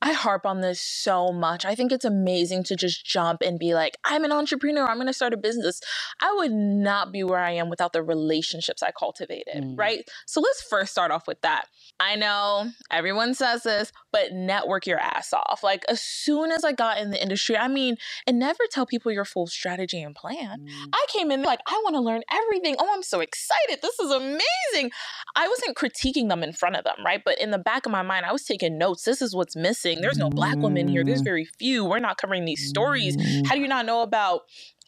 I harp on this so much. I think it's amazing to just jump and be like, I'm an entrepreneur, I'm going to start a business. I would not be where I am without the relationships I cultivated, Mm. right? So let's first start off with that. I know everyone says this, but network your ass off. Like, as soon as I got in the industry, I mean, and never tell people your full strategy and plan. I came in like, I want to learn everything. Oh, I'm so excited. This is amazing. I wasn't critiquing them in front of them, right? But in the back of my mind, I was taking notes. This is what's missing. There's no black women here. There's mm. very few. We're not covering these stories. How do you mm. not know about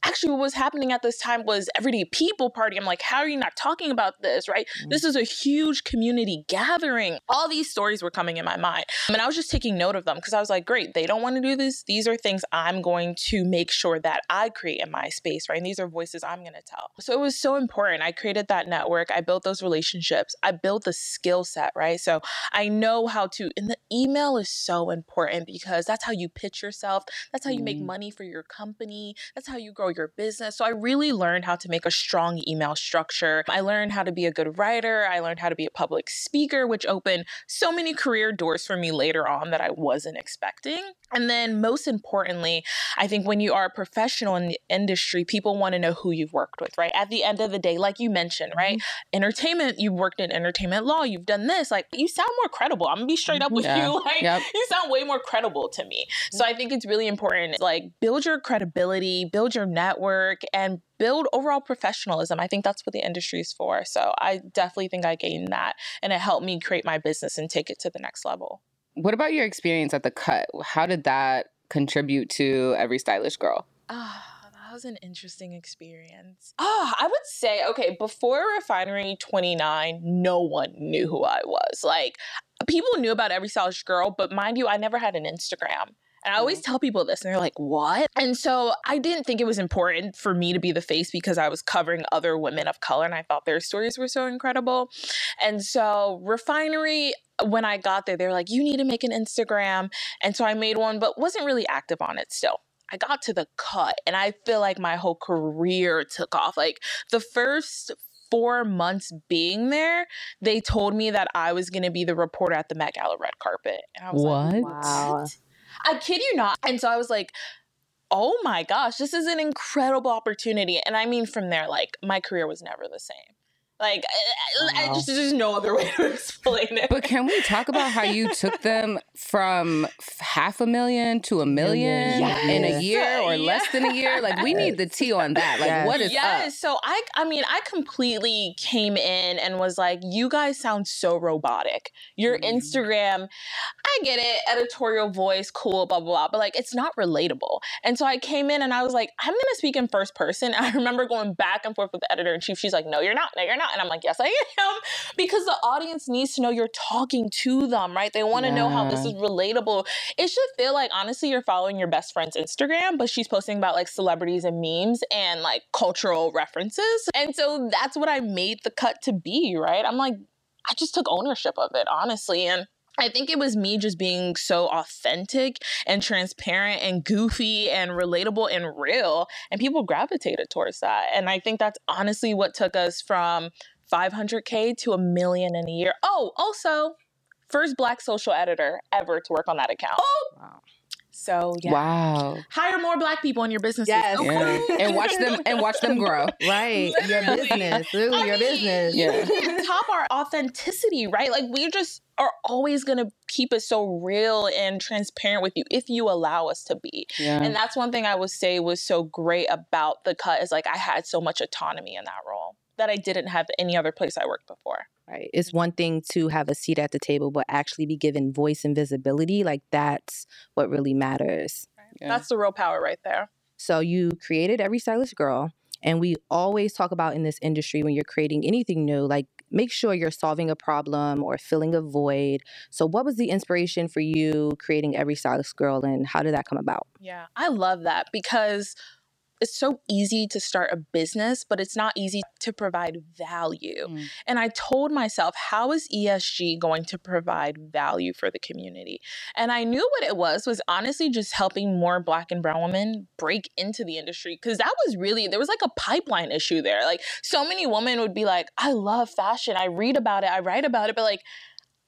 actually what was happening at this time was everyday people party. I'm like, how are you not talking about this, right? Mm-hmm. This is a huge community gathering. All these stories were coming in my mind. And I was just taking note of them because I was like, great, they don't want to do this. These are things I'm going to make sure that I create in my space, right? And these are voices I'm going to tell. So it was so important. I created that network. I built those relationships. I built the skill set, right? So I know how to, and the email is so important because that's how you pitch yourself. That's how you make mm-hmm. money for your company. That's how you grow your business. So I really learned how to make a strong email structure. I learned how to be a good writer. I learned how to be a public speaker, which opened so many career doors for me later on that I wasn't expecting. And then, most importantly, I think when you are a professional in the industry, people want to know who you've worked with, right? At the end of the day, like you mentioned, right? Mm-hmm. Entertainment, you've worked in entertainment law, you've done this. Like, you sound more credible. I'm gonna be straight up with yeah. you. Like, yep. you sound way more credible to me. So, I think it's really important, like, build your credibility, build your network, and build overall professionalism. I think that's what the industry is for. So, I definitely think I gained that, and it helped me create my business and take it to the next level. What about your experience at the cut? How did that contribute to Every Stylish Girl? Ah. Oh, that was an interesting experience. Ah, oh, I would say, okay, before Refinery 29, no one knew who I was. Like, people knew about Every Stylish Girl, but mind you, I never had an Instagram. And I always mm-hmm. tell people this, and they're like, what? And so I didn't think it was important for me to be the face because I was covering other women of color and I thought their stories were so incredible. And so, Refinery, when I got there, they were like, you need to make an Instagram. And so I made one, but wasn't really active on it still. I got to the cut and I feel like my whole career took off. Like the first four months being there, they told me that I was going to be the reporter at the Met Gala red carpet. And I was what? like, wow. I kid you not. And so I was like, oh my gosh, this is an incredible opportunity. And I mean, from there, like, my career was never the same. Like, wow. I, I just there's no other way to explain it. But can we talk about how you took them from half a million to a million yes. in a year or yes. less than a year? Like, we need the tea on that. Like, yes. what is yes. up? So I, I mean, I completely came in and was like, you guys sound so robotic. Your mm. Instagram, I get it, editorial voice, cool, blah, blah, blah, but like, it's not relatable. And so I came in and I was like, I'm gonna speak in first person. I remember going back and forth with the editor in chief. She's like, no, you're not. No, you're not. And I'm like, yes, I am. Because the audience needs to know you're talking to them, right? They want to yeah. know how this is relatable. It should feel like, honestly, you're following your best friend's Instagram, but she's posting about like celebrities and memes and like cultural references. And so that's what I made the cut to be, right? I'm like, I just took ownership of it, honestly. And I think it was me just being so authentic and transparent and goofy and relatable and real. And people gravitated towards that. And I think that's honestly what took us from 500K to a million in a year. Oh, also, first black social editor ever to work on that account. Oh, wow. So yeah. Wow. Hire more black people in your business. Yes. Yeah. and watch them and watch them grow. Right. Literally. Your business. Literally your mean, business. Yeah. top our authenticity, right? Like we just are always gonna keep it so real and transparent with you if you allow us to be. Yeah. And that's one thing I would say was so great about the cut is like I had so much autonomy in that role that I didn't have any other place I worked before. Right. It's one thing to have a seat at the table, but actually be given voice and visibility. Like that's what really matters. Right. Yeah. That's the real power right there. So you created Every Stylish Girl. And we always talk about in this industry when you're creating anything new, like make sure you're solving a problem or filling a void. So, what was the inspiration for you creating Every Stylish Girl and how did that come about? Yeah, I love that because it's so easy to start a business, but it's not easy to provide value. Mm. And I told myself, how is ESG going to provide value for the community? And I knew what it was was honestly just helping more black and brown women break into the industry because that was really there was like a pipeline issue there. Like so many women would be like, "I love fashion. I read about it. I write about it." But like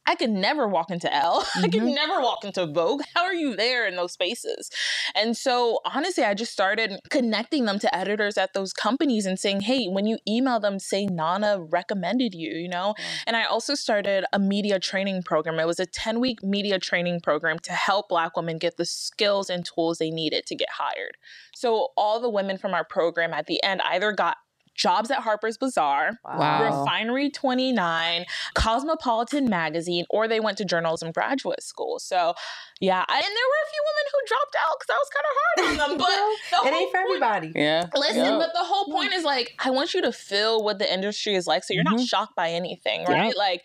I could never walk into Elle. Mm-hmm. I could mm-hmm. never walk into Vogue. How are you there in those spaces? And so, honestly, I just started connecting them to editors at those companies and saying, hey, when you email them, say Nana recommended you, you know? Mm-hmm. And I also started a media training program. It was a 10 week media training program to help Black women get the skills and tools they needed to get hired. So, all the women from our program at the end either got jobs at Harper's Bazaar, Wow. Refinery 29, Cosmopolitan Magazine, or they went to journalism graduate school. So, yeah, I- and there were a few women who dropped out because I was kind of hard on them. But the it whole ain't for point- everybody. Yeah. Listen, Yeah. but the whole point is like, I want you to feel what the industry is like so you're not Mhm. shocked by anything, right? Yep. Like,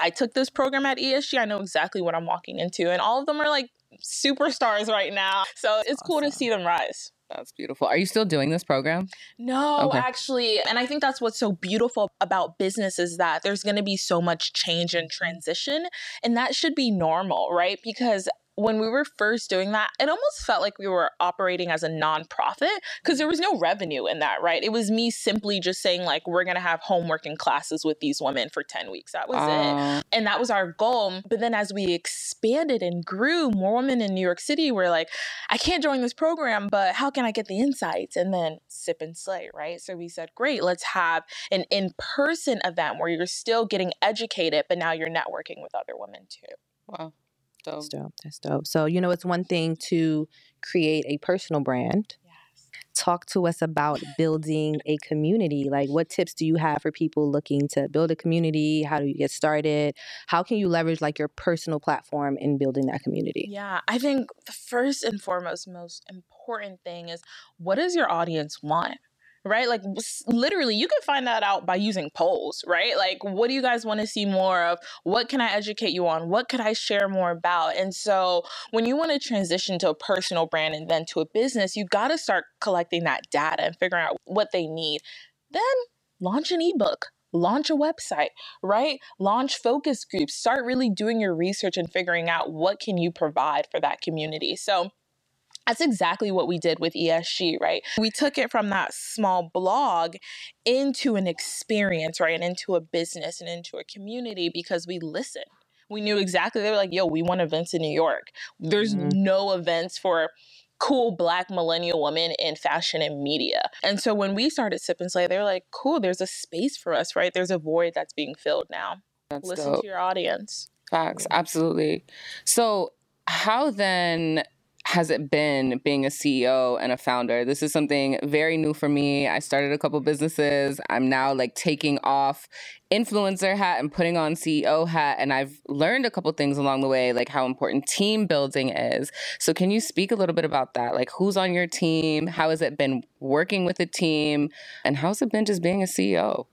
I took this program at ESG. I know exactly what I'm walking into, and all of them are like superstars right now. So it's cool to see them rise. That's beautiful. Are you still doing this program? No, Okay. actually. And I think that's what's so beautiful about business is that there's going to be so much change and transition. And that should be normal, right? Because when we were first doing that, it almost felt like we were operating as a nonprofit because there was no revenue in that, right? It was me simply just saying, like, we're going to have homework and classes with these women for 10 weeks. That was it Uh, and that was our goal. But then as we expanded and grew, more women in New York City were like, I can't join this program, but how can I get the insights? And then sip and slay, right? So we said, great, let's have an in person event where you're still getting educated, but now you're networking with other women too. wow. So That's dope. That's dope. So, you know, it's one thing to create a personal brand. Yes. Talk to us about building a community. Like, what tips do you have for people looking to build a community? How do you get started? How can you leverage like your personal platform in building that community? Yeah, I think the first and foremost, most important thing is what does your audience want? Right? Like, literally, you can find that out by using polls, right? Like, what do you guys want to see more of? What can I educate you on? What could I share more about? And so, when you want to transition to a personal brand and then to a business, you got to start collecting that data and figuring out what they need. Then launch an ebook launch a website right launch focus groups start really doing your research and figuring out what can you provide for that community so that's exactly what we did with ESG, right? We took it from that small blog into an experience, right? And into a business and into a community because we listened. We knew exactly, they were like, yo, we want events in New York. There's Mhm. no events for cool black millennial women in fashion and media. And so when we started Sip and Slay, they were like, cool, there's a space for us, right? There's a void that's being filled now. that's Listen dope. to your audience. Facts, absolutely. So, how then has it been being a CEO and a founder? This is something very new for me. I started a couple businesses. I'm now like taking off influencer hat and putting on CEO hat and I've learned a couple things along the way like how important team building is. So can you speak a little bit about that? Like who's on your team? How has it been working with a team? And how's it been just being a CEO?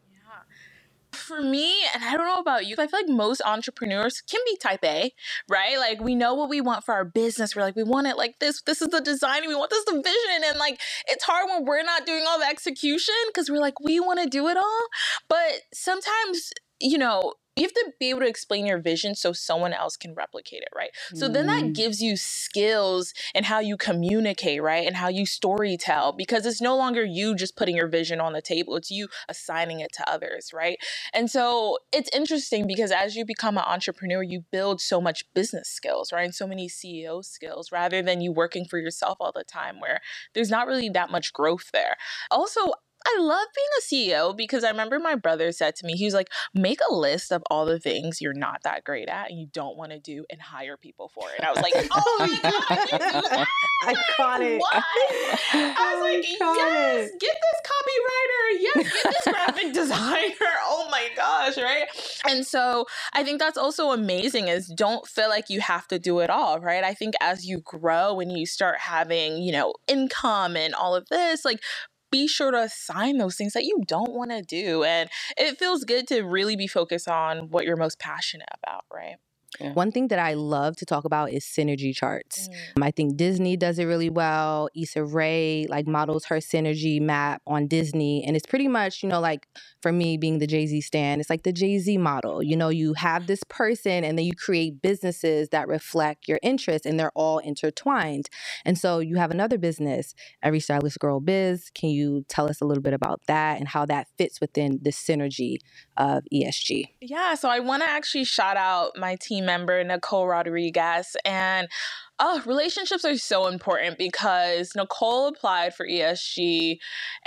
For me, and I don't know about you, I feel like most entrepreneurs can be type A, right? Like we know what we want for our business. We're like, we want it like this. This is the design. We want this the vision. And like it's hard when we're not doing all the execution because we're like, we want to do it all. But sometimes, you know, you have to be able to explain your vision so someone else can replicate it, right? So then that Mm. gives you skills and how you communicate, right? And how you story tell because it's no longer you just putting your vision on the table, it's you assigning it to others, right? And so it's interesting because as you become an entrepreneur, you build so much business skills, right? And so many CEO skills rather than you working for yourself all the time where there's not really that much growth there. Also, I love being a CEO because I remember my brother said to me, he was like, make a list of all the things you're not that great at and you don't want to do and hire people for it. And I was like, oh my God, you do that? Iconic. What? I was like, yes, Iconic. get this copywriter. Yes, get this graphic designer. Oh my gosh, right? And so I think that's also amazing is don't feel like you have to do it all, right? I think as you grow and you start having, you know, income and all of this, like be sure to assign those things that you don't want to do. And it feels good to really be focused on what you're most passionate about, right? One thing that I love to talk about is synergy charts. Mm. Um, I think Disney does it really well. Issa Rae like models her synergy map on Disney, and it's pretty much you know like for me being the Jay Z stand, it's like the Jay Z model. You know, you have this person, and then you create businesses that reflect your interests, and they're all intertwined. And so you have another business, Every Stylish Girl Biz. Can you tell us a little bit about that and how that fits within the synergy of ESG? Yeah, so I want to actually shout out my team member, Nicole Rodriguez. And oh, relationships are so important because Nicole applied for ESG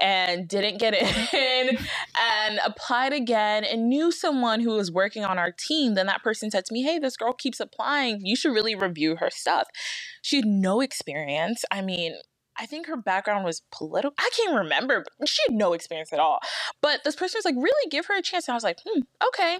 and didn't get in and applied again and knew someone who was working on our team. Then that person said to me, Hey, this girl keeps applying. You should really review her stuff. She had no experience. I mean, I think her background was political. I can't remember. She had no experience at all. But this person was like, really give her a chance. And I was like, hmm, okay.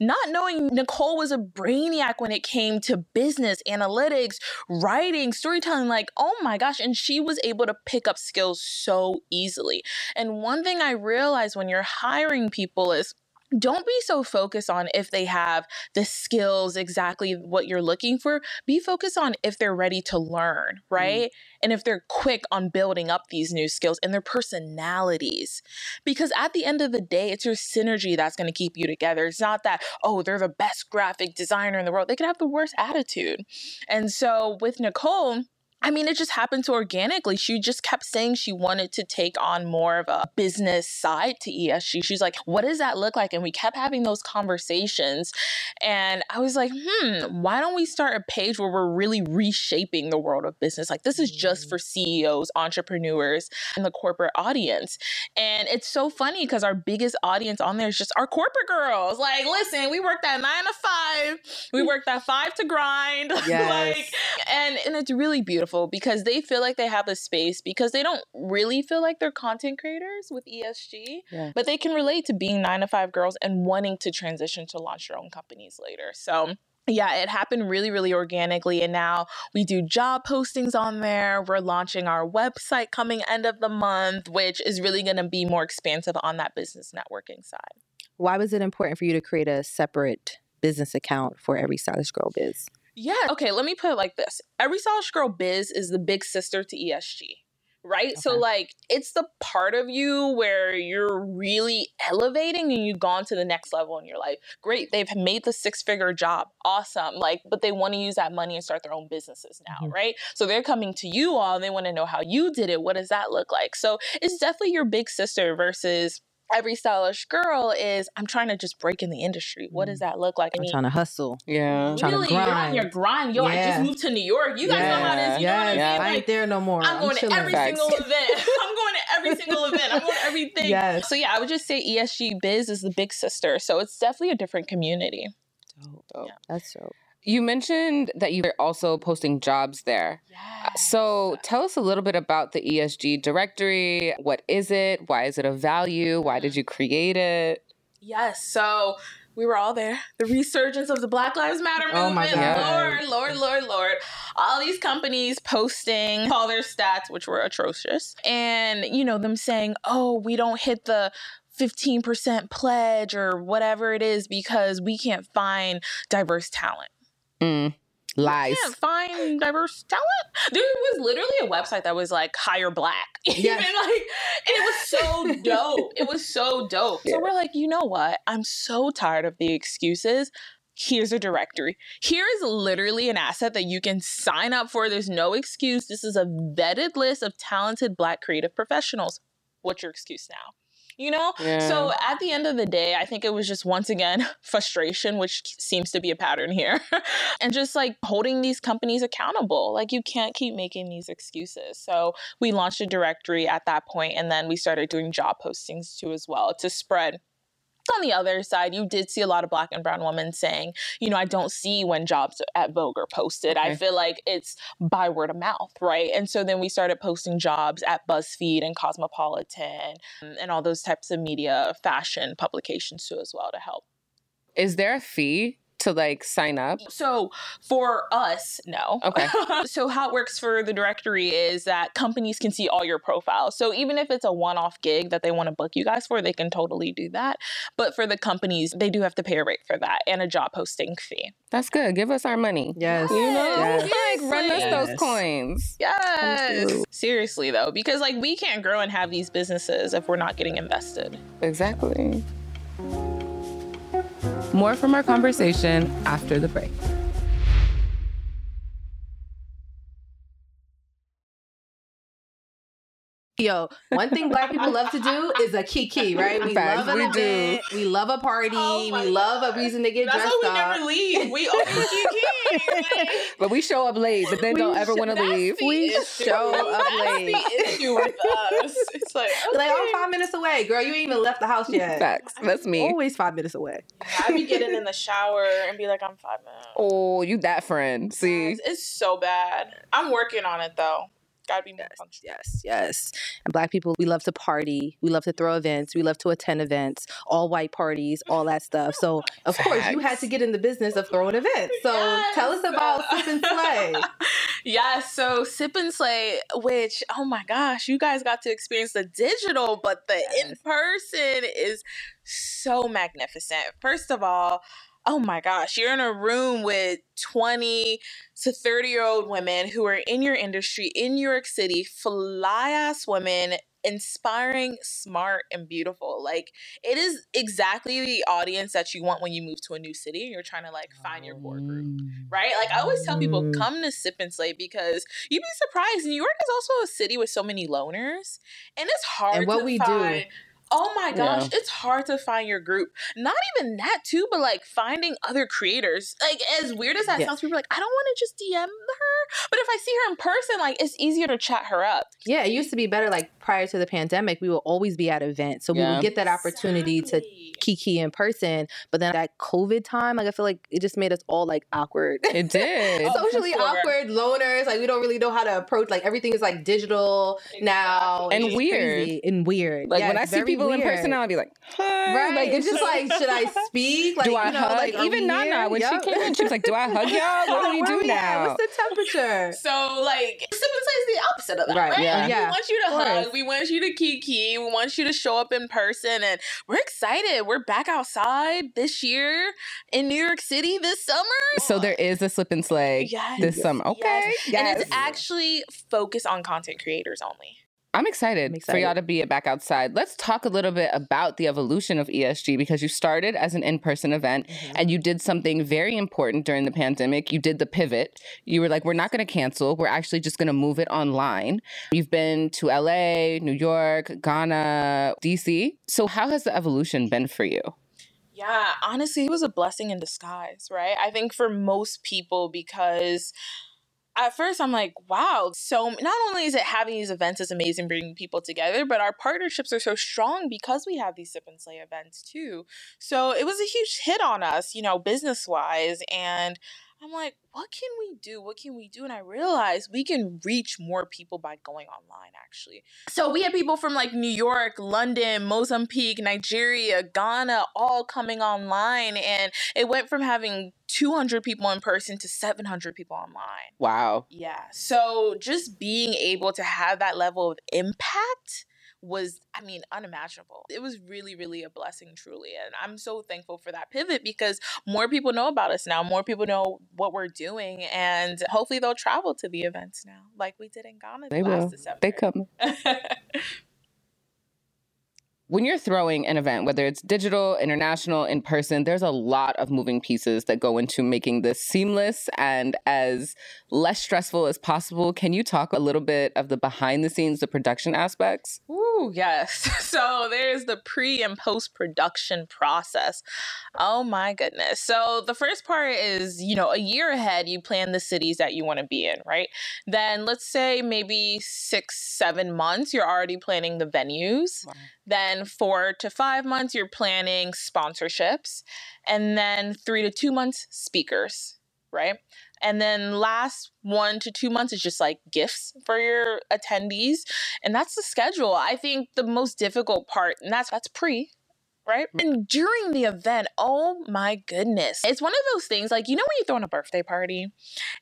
Not knowing Nicole was a brainiac when it came to business, analytics, writing, storytelling, like, oh my gosh. And she was able to pick up skills so easily. And one thing I realized when you're hiring people is don't be so focused on if they have the skills exactly what you're looking for. Be focused on if they're ready to learn mm. right? Mm. and if they're quick on building up these new skills and their personalities. Because at the end of the day it's your synergy that's going to keep you together. It's not that oh they're the best graphic designer in the world. They could have the worst attitude. And so with nicole I mean, it just happened to organically. She just kept saying she wanted to take on more of a business side to ESG. She's like, what does that look like? And we kept having those conversations. And I was like, hmm, why don't we start a page where we're really reshaping the world of business? Like, this is just mm. for CEOs, entrepreneurs, and the corporate audience. And it's so funny because our biggest audience on there is just our corporate girls. Like, listen, we work that nine to five, we work that five to grind. Yes. like, and, and it's really beautiful beautiful because they feel like they have a space because they don't really feel like they're content creators with ESG, yeah. but they can relate to being nine to five girls and wanting to transition to launch their own companies later. So, yeah, it happened really, really organically. And now we do job postings on there. We're launching our website coming end of the month, which is really going to be more expansive on that business networking side. Why was it important for you to create a separate business account for every stylish girl biz? Yeah. Okay, let me put it like this. Every Stylish Girl Biz is the big sister to ESG. Right? Okay. So like it's the part of you where you're really elevating and you've gone to the next level in your life. Great. They've made the six-figure job. Awesome. Like, but they want to use that money and start their own businesses now, mm-hmm. right? So they're coming to you all and they want to know how you did it. What does that look like? So it's definitely your big sister versus every stylish girl is I'm trying to just break in the industry. What does mm. that look like? I'm trying to hustle. Yeah. Really, you're on your grind. Yo, yeah. I just moved to New York. You guys yeah. know how this. You yes. know what I mean? Yeah. I ain't there no more. I'm, I'm going to every Facts. single event. I'm going to every single event. I'm going to everything. Yes. So yeah, I would just say ESG Biz is the big sister. So it's definitely a different community. Dope. Dope. Yeah. That's dope. You mentioned that you're also posting jobs there. Yes. So tell us a little bit about the ESG directory. What is it? Why is it of value? Why did mm. you create it? Yes. So we were all there. The resurgence of the Black Lives Matter movement. Oh my God. Lord, Lord, Lord, Lord. All these companies posting all their stats, which were atrocious. And, you know, them saying, oh, we don't hit the 15% pledge or whatever it is because we can't find diverse talent. Mm. Lies. You can't find diverse talent. There was literally a website that was like hire black. Yes. Even like and it was so dope. It was so dope. Yeah. So we're like, you know what? I'm so tired of the excuses. Here's a directory. Here is literally an asset that you can sign up for. There's no excuse. This is a vetted list of talented black creative professionals. What's your excuse now? You know? Yeah. So at the end of the day, I think it was just once again frustration, which seems to be a pattern here, and just like holding these companies accountable. Like you can't keep making these excuses. So we launched a directory at that point, and then we started doing job postings too as well to spread on the other side, you did see a lot of black and brown women saying, you know, I don't see when jobs at Vogue are posted. Okay. I feel like it's by word of mouth, right? And so then we started posting jobs at BuzzFeed and Cosmopolitan um, and all those types of media fashion publications too as well to help. Is there a fee to like sign up? So for us, no. Okay. so how it works for the directory is that companies can see all your profiles. So even if it's a one-off gig that they want to book you guys for, they can totally do that. But for the companies, they do have to pay a rate for that and a job posting fee. That's good. Give us our money. Yes. You know, yes. like run yes. us those coins. Yes. Seriously though, because like we can't grow and have these businesses if we're not getting invested. Exactly. More from our conversation after the break. Yo, one thing black people love to do is a kiki, right? We Fact, love an we event, do. we love a party, oh we love God. a reason to get That's dressed why we up. never leave. We always kiki. but we show up late, but then we don't ever want to leave. We show up late. That's the issue with us. It's like, okay. like, five minutes away, girl. You ain't even left the house yet. Facts. That's me. Always five minutes away. I be getting in the shower and be like, I'm five minutes. Oh, you that friend? See, it's so bad. I'm working on it though. Gotta be Yes, yes, yes. And black people, we love to party. We love to throw events. We love to attend events, all white parties, all that stuff. So, of course, you had to get in the business of throwing events. So, tell us about Sip and Slay. yeah, so Sip and Slay, which, oh my gosh, you guys got to experience the digital, but the in person is so magnificent. First of all, oh my gosh, you're in a room with 20 to 30 year old women who are in your industry in New York City, fly ass women. Inspiring, smart, and beautiful. Like, it is exactly the audience that you want when you move to a new city and you're trying to like find your core group right? Like I always tell people, Mm. come to Sip and Slay because you'd be surprised. New York is also a city with so many loners, and it's hard. And what to we do. Oh my gosh, Yeah. it's hard to find your group. Not even that too, but like finding other creators. Like as weird as that Yeah. sounds, people are like, I don't want to just DM her, but if I see her in person, like it's easier to chat her up. Yeah, it used to be better. Like prior to the pandemic, we would always be at events. So, we Yeah. would get that opportunity to Exactly. Kiki in person. But then that COVID time, like, I feel like it just made us all like awkward. It did. Oh, socially sure. awkward loners like we don't really know how to approach like everything is like digital now And It's weird. crazy and weird like Yeah, when I see very people in person now, I'll be like, hi. right Like it's just like should i speak like do I you know, hug? like, Even Nana, when Yup. she came in, she was like, do I hug y'all? What do we Where do at? now? what's the temperature So like Sip is the opposite of that, Right, right? yeah. Like, Yeah, We want you to hug. We want you to kiki. We want you to show up in person, and we're excited. We're back outside this year in New York City this summer. So there is a sip and slay Yes. this summer. Okay. Yes. And it's actually focused on content creators only. I'm excited, I'm for y'all to be back outside. Let's talk a little bit about the evolution of ESG because you started as an in person event mm-hmm. and you did something very important during the pandemic. You did the pivot. You were like, we're not going to cancel. We're actually just going to move it online. You've been to LA, New York, Ghana, DC. So, how has the evolution been for you? Yeah, honestly, it was a blessing in disguise, right? I think for most people, because at first I'm like, wow, so not only is it having these events is amazing, bringing people together, but our partnerships are so strong because we have these sip and slay events too. So it was a huge hit on us, you know, business wise. And I'm like, what can we do? What can we do? And I realized we can reach more people by going online, actually. So we had people from like New York, London, Mozambique, Nigeria, Ghana, all coming online. And it went from having 200 people in person to 700 people online. Wow. Yeah. So just being able to have that level of impact was, I mean, unimaginable. It was really, really a blessing, truly. And I'm so thankful for that pivot because more people know about us now. More people know what we're doing. And hopefully they'll travel to the events now, like we did in Ghana They last will. December. They come. when you're throwing an event, whether it's digital, international, in person, there's a lot of moving pieces that go into making this seamless and as less stressful as possible. Can you talk a little bit of the behind the scenes, the production aspects? Ooh, yes. So there's the pre and post production process. Oh my goodness. So the first part is, you know, a year ahead, you plan the cities that you want to be in, right? Then let's say maybe six, seven months, you're already planning the venues. Wow. Then four to five months, you're planning sponsorships. And then three to two months, speakers, right? And then last one to two months is just like gifts for your attendees. And that's the schedule. I think the most difficult part, and that's that's pre, right? And during the event, oh my goodness. It's one of those things like you know when you're throwing a birthday party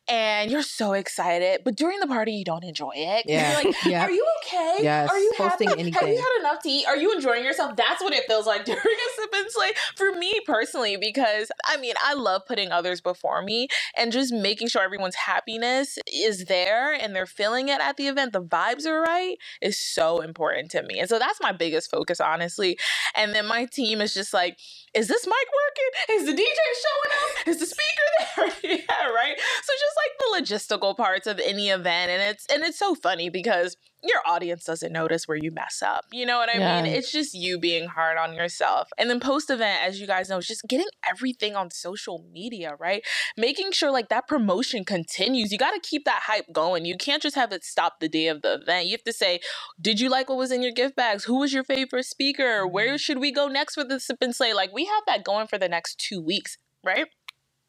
and you're so excited, but during the party you don't enjoy it. Yeah. You're like, Yeah. are you okay? Yes, Are you hosting happy? Have you had enough to eat? Are you enjoying yourself? That's what it feels like during a sip and slay for me personally, because I mean, I love putting others before me and just making sure everyone's happiness is there and they're feeling it at the event. The vibes are right is so important to me. And so that's my biggest focus, honestly. And then my team is just like, is this mic working? Is the DJ showing up? Is the speaker there? yeah, right. So just like the logistical parts of any event, and it's and it's so funny because your audience doesn't notice where you mess up. You know what I Yeah. mean? It's just you being hard on yourself. And then post event, as you guys know, is just getting everything on social media, right? Making sure like that promotion continues. You got to keep that hype going. You can't just have it stop the day of the event. You have to say, did you like what was in your gift bags? Who was your favorite speaker? Where mm-hmm. should we go next with the sip and slay? Like we have that going for the next two weeks, right?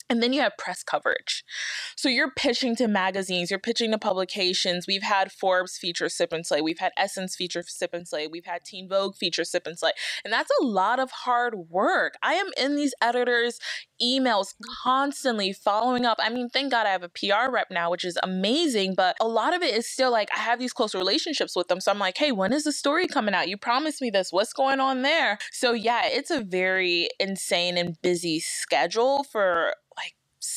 And then you have press coverage. So you're pitching to magazines, you're pitching to publications. We've had Forbes feature Sip and Slay, we've had Essence feature Sip and Slay, we've had Teen Vogue feature Sip and Slay. And that's a lot of hard work. I am in these editors' emails constantly following up. I mean, thank God I have a PR rep now, which is amazing, but a lot of it is still like I have these close relationships with them. So I'm like, hey, when is the story coming out? You promised me this. What's going on there? So yeah, it's a very insane and busy schedule for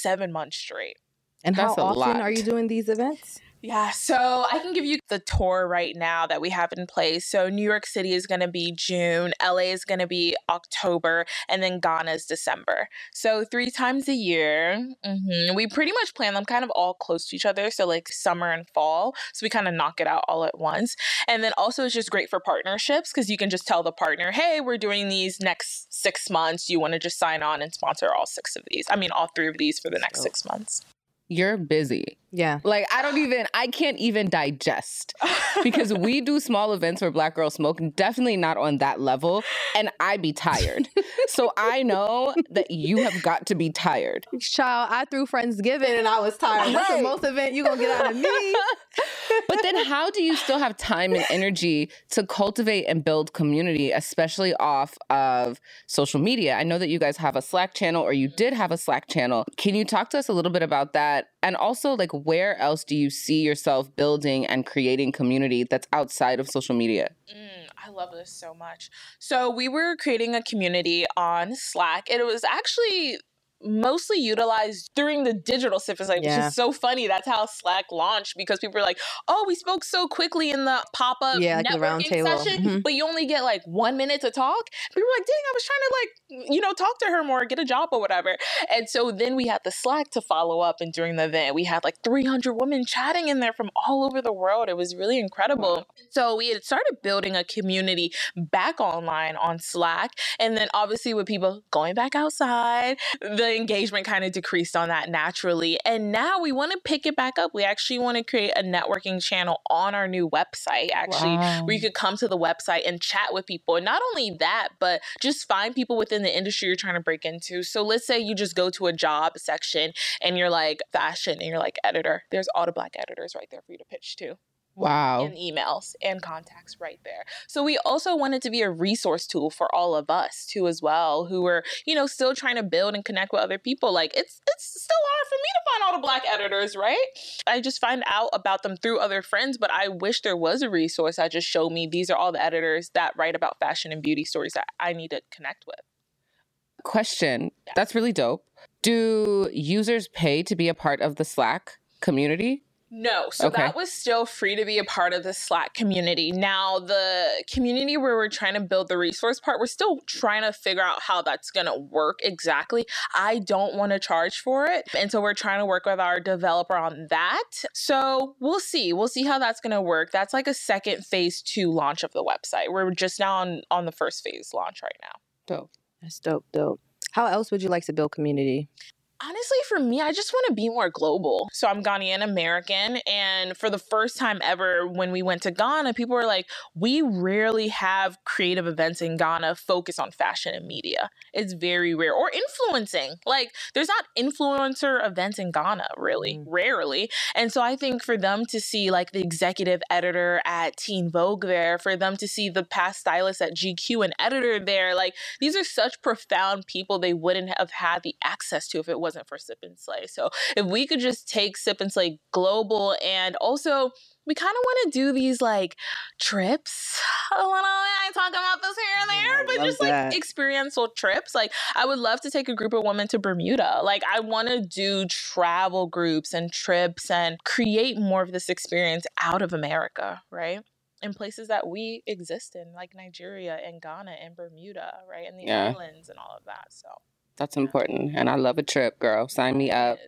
seven months straight. And That's how often lot. are you doing these events? Yeah, so I can give you the tour right now that we have in place. So New York City is going to be June, LA is going to be October, and then Ghana is December. So three times a year. Mm-hmm. We pretty much plan them kind of all close to each other. So like summer and fall. So we kind of knock it out all at once. And then also it's just great for partnerships because you can just tell the partner, hey, we're doing these next six months. You want to just sign on and sponsor all six of these. I mean, all three of these for the next six months you're busy. Yeah. Like I don't even I can't even digest because we do small events where black girls smoke, definitely not on that level, and I be tired. so I know that you have got to be tired. Child, I threw Friendsgiving and I was tired. Right. That's the most event you gonna get out of me. but then how do you still have time and energy to cultivate and build community, especially off of social media? I know that you guys have a Slack channel or you did have a Slack channel. Can you talk to us a little bit about that? And also like where else do you see yourself building and creating community that's outside of social media? Mm, I love this so much. So we were creating a community on Slack. It was actually mostly utilized during the digital Sip and Slay, yeah. which is so funny. That's how Slack launched because people were like, "Oh, we spoke so quickly in the pop up yeah, networking like session, mm-hmm. but you only get like one minute to talk." People were like, "Dang, I was trying to like you know talk to her more, get a job or whatever." And so then we had the Slack to follow up, and during the event, we had like 300 women chatting in there from all over the world. It was really incredible. Wow. So we had started building a community back online on Slack, and then obviously with people going back outside, the engagement kind of decreased on that naturally. And now we want to pick it back up. We actually want to create a networking channel on our new website, actually, wow. where you could come to the website and chat with people. And not only that, but just find people within the industry you're trying to break into. So let's say you just go to a job section and you're like fashion and you're like editor. There's all the black editors right there for you to pitch to. Wow. And emails and contacts right there. So we also wanted to be a resource tool for all of us too as well, who were, you know, still trying to build and connect with other people. Like it's it's still hard for me to find all the black editors, right? I just find out about them through other friends, but I wish there was a resource that just showed me these are all the editors that write about fashion and beauty stories that I need to connect with. Question. That's really dope. Do users pay to be a part of the Slack community? No, so okay. that was still free to be a part of the Slack community. Now, the community where we're trying to build the resource part, we're still trying to figure out how that's going to work exactly. I don't want to charge for it. And so we're trying to work with our developer on that. So we'll see. We'll see how that's going to work. That's like a second phase two launch of the website. We're just now on, on the first phase launch right now. Dope. That's dope, dope. How else would you like to build community? Honestly, for me, I just want to be more global. So I'm Ghanaian American. And for the first time ever, when we went to Ghana, people were like, we rarely have creative events in Ghana focus on fashion and media. It's very rare. Or influencing. Like, there's not influencer events in Ghana, really, mm. rarely. And so I think for them to see like the executive editor at Teen Vogue there, for them to see the past stylist at GQ and editor there, like, these are such profound people they wouldn't have had the access to if it wasn't wasn't for Sip and Slay. So if we could just take Sip and Slay global and also we kind of want to do these like trips a little I talk about this here and there, but just like experiential trips. Like I would love to take a group of women to Bermuda. Like I want to do travel groups and trips and create more of this experience out of America, right? in places that we exist in, like Nigeria and Ghana and Bermuda, right? And the yeah. islands and all of that. So that's important. And I love a trip, girl. Sign me up.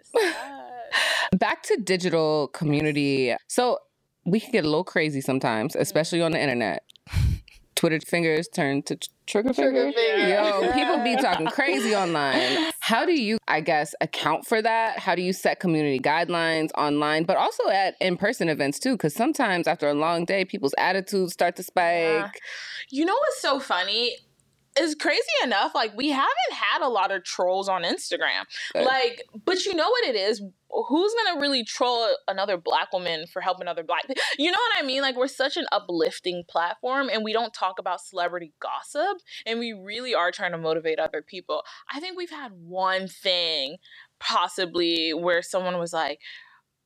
Back to digital community. So we can get a little crazy sometimes, especially on the internet. Twitter fingers turn to trigger, trigger fingers. Yo, people be talking crazy online. How do you, I guess, account for that? How do you set community guidelines online, but also at in person events too? Because sometimes after a long day, people's attitudes start to spike. You know what's so funny? Is crazy enough. Like we haven't had a lot of trolls on Instagram. Good. Like, but you know what it is? Who's gonna really troll another black woman for helping other black? You know what I mean? Like we're such an uplifting platform, and we don't talk about celebrity gossip, and we really are trying to motivate other people. I think we've had one thing possibly where someone was like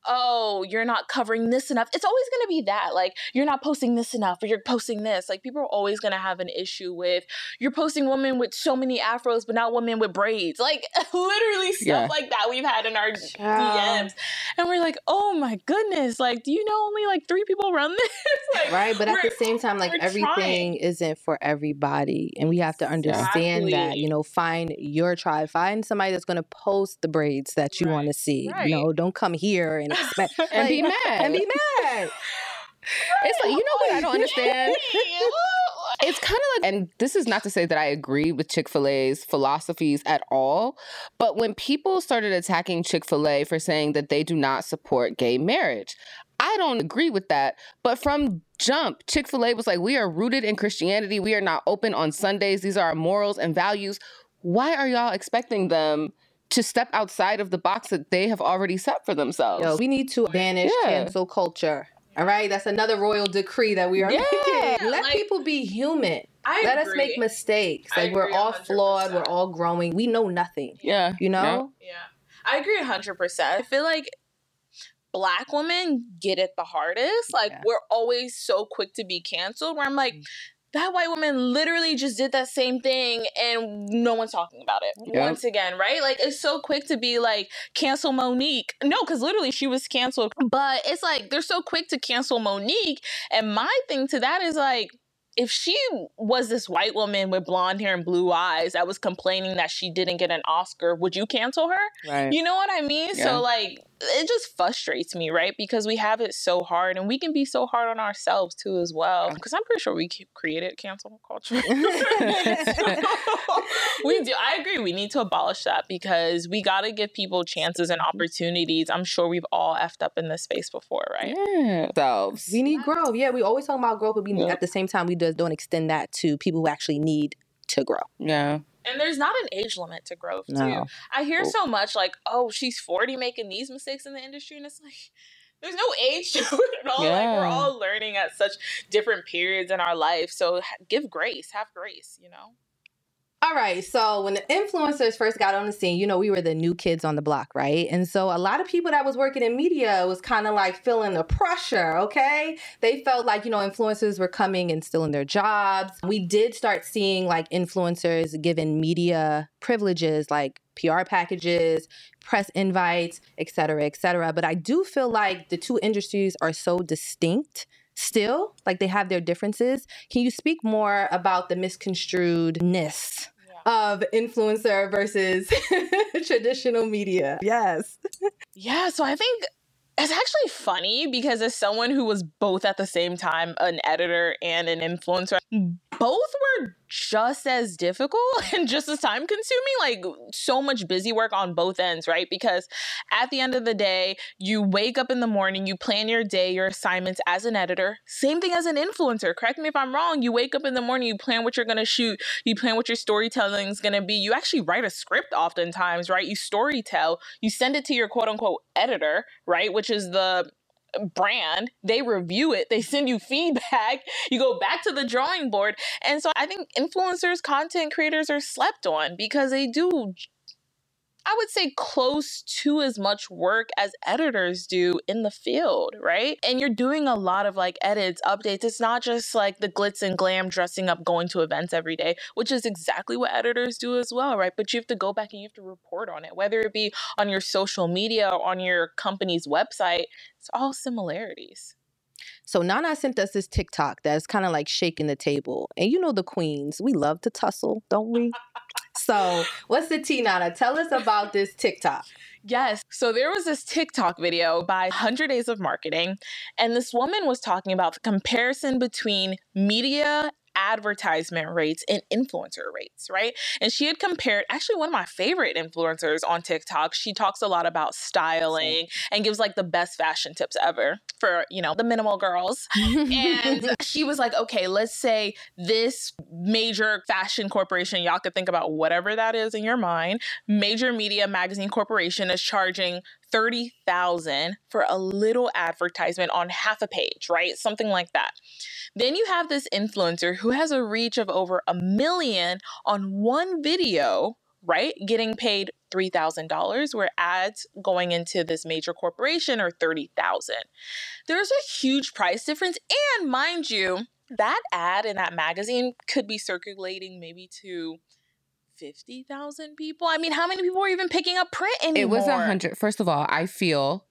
oh, you're not covering this enough. It's always going to be that. Like, you're not posting this enough or you're posting this. Like, people are always going to have an issue with you're posting women with so many afros, but not women with braids. Like, literally stuff yeah. like that we've had in our yeah. DMs. And we're like, oh my goodness. Like, do you know only like three people run this? like, right. But at the same time, like, everything trying. isn't for everybody. And we have to understand exactly. that, you know, find your tribe, find somebody that's going to post the braids that you right. want to see. Right. You know, don't come here and and like, be mad and be mad. It's like you know what I don't understand. it's kind of like, and this is not to say that I agree with Chick fil A's philosophies at all, but when people started attacking Chick fil A for saying that they do not support gay marriage, I don't agree with that. But from jump, Chick fil A was like, we are rooted in Christianity. We are not open on Sundays. These are our morals and values. Why are y'all expecting them? To step outside of the box that they have already set for themselves. Yo, we need to banish yeah. cancel culture. All right, that's another royal decree that we are yeah. making. Let like, people be human. I Let agree. us make mistakes. Like we're all 100%. flawed, we're all growing. We know nothing. Yeah. You know? Yeah. yeah. I agree 100%. I feel like black women get it the hardest. Like yeah. we're always so quick to be canceled where I'm like mm that white woman literally just did that same thing and no one's talking about it yep. once again, right? Like it's so quick to be like cancel Monique. No, because literally she was canceled. But it's like they're so quick to cancel Monique. And my thing to that is like, if she was this white woman with blonde hair and blue eyes that was complaining that she didn't get an Oscar, would you cancel her? Right. You know what I mean? Yeah. So like it just frustrates me, right? Because we have it so hard and we can be so hard on ourselves too as well. Because I'm pretty sure we created cancel culture. we do. I agree. We need to abolish that because we got to give people chances and mm-hmm. opportunities. I'm sure we've all effed up in this space before, right? Yeah. So we need growth. Yeah, we always talk about growth, but we yeah. at the same time we just don't extend that to people who actually need to grow. Yeah. And there's not an age limit to growth, no. too. I hear so much like, oh, she's 40 making these mistakes in the industry. And it's like, there's no age to it at all. Yeah. Like, we're all learning at such different periods in our life. So give grace, have grace, you know? All right. So when the influencers first got on the scene, you know, we were the new kids on the block, right? And so a lot of people that was working in media was kind of like feeling the pressure, okay? They felt like, you know, influencers were coming and stealing their jobs. We did start seeing like influencers given media privileges like PR packages, press invites, et cetera, et cetera. But I do feel like the two industries are so distinct still, like they have their differences. Can you speak more about the misconstruedness yeah. of influencer versus traditional media? Yes. yeah, so I think it's actually funny because as someone who was both at the same time an editor and an influencer, both were just as difficult and just as time consuming like so much busy work on both ends right? Because at the end of the day you wake up in the morning you plan your day your assignments as an editor. Same thing as an influencer correct me if i'm wrong you wake up in the morning you plan what you're going to shoot you plan what your storytelling is going to be you actually write a script oftentimes right? You story tell you send it to your quote unquote editor right? Which is the brand, they review it, they send you feedback, you go back to the drawing board. And so I think influencers, content creators are slept on because they do I would say close to as much work as editors do in the field, right? And you're doing a lot of like edits, updates. It's not just like the glitz and glam dressing up, going to events every day, which is exactly what editors do as well, right? But you have to go back and you have to report on it, whether it be on your social media or on your company's website. It's all similarities. So Nana sent us this TikTok that's kind of like shaking the table. And you know the queens, we love to tussle, don't we? So, what's the T, Nana? Tell us about this TikTok. Yes. So there was this TikTok video by 100 Days of Marketing, and this woman was talking about the comparison between media advertisement rates and influencer rates, right? And she had compared actually one of my favorite influencers on TikTok. She talks a lot about styling and gives like the best fashion tips ever for, you know, the minimal girls. and she was like, okay, let's say this major fashion corporation, y'all could think about whatever that is in your mind, major media magazine corporation is charging 30,000 for a little advertisement on half a page, right? Something like that. Then you have this influencer who has a reach of over a million on one video, right? Getting paid $3,000 where ads going into this major corporation are 30,000. There's a huge price difference and mind you, that ad in that magazine could be circulating maybe to 50,000 people. I mean, how many people are even picking up print anymore? It was a hundred. First of all, I feel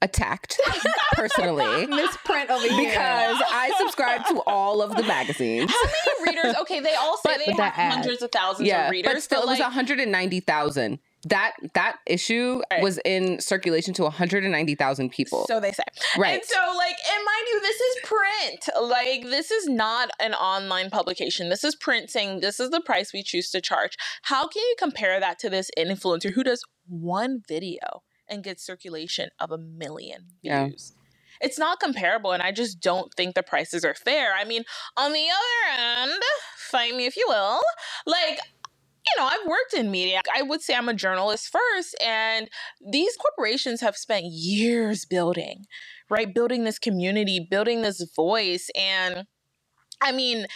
attacked personally. Misprint over here. Because I subscribe to all of the magazines. How many readers? Okay, they all say But they that have ad. hundreds of thousands yeah, of readers. but still, it was like, 190,000. That that issue Right. was in circulation to 190,000 people. So they say. Right. And so, like, and mind you, this is print. Like, this is not an online publication. This is print saying this is the price we choose to charge. How can you compare that to this influencer who does one video and gets circulation of a million Yeah. views? It's not comparable, and I just don't think the prices are fair. I mean, on the other end, fight me if you will, like, you know, I've worked in media. I would say I'm a journalist first, and these corporations have spent years building, right? Building this community, building this voice. And I mean,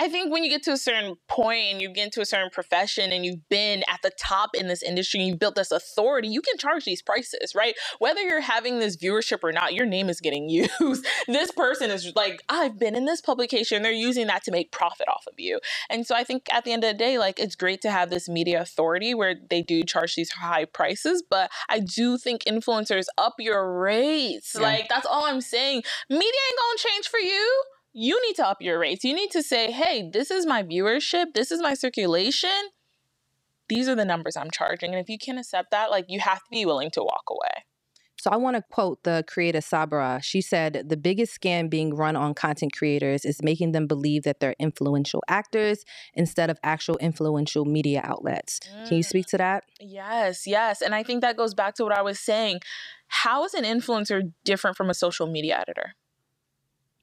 I think when you get to a certain point and you get into a certain profession and you've been at the top in this industry and you've built this authority, you can charge these prices, right? Whether you're having this viewership or not, your name is getting used. this person is like, I've been in this publication. They're using that to make profit off of you. And so I think at the end of the day, like it's great to have this media authority where they do charge these high prices, but I do think influencers up your rates. Yeah. Like that's all I'm saying. Media ain't gonna change for you. You need to up your rates. You need to say, hey, this is my viewership, this is my circulation. These are the numbers I'm charging. And if you can't accept that, like you have to be willing to walk away. So I want to quote the creator Sabra. She said, The biggest scam being run on content creators is making them believe that they're influential actors instead of actual influential media outlets. Can you speak mm. to that? Yes, yes. And I think that goes back to what I was saying. How is an influencer different from a social media editor?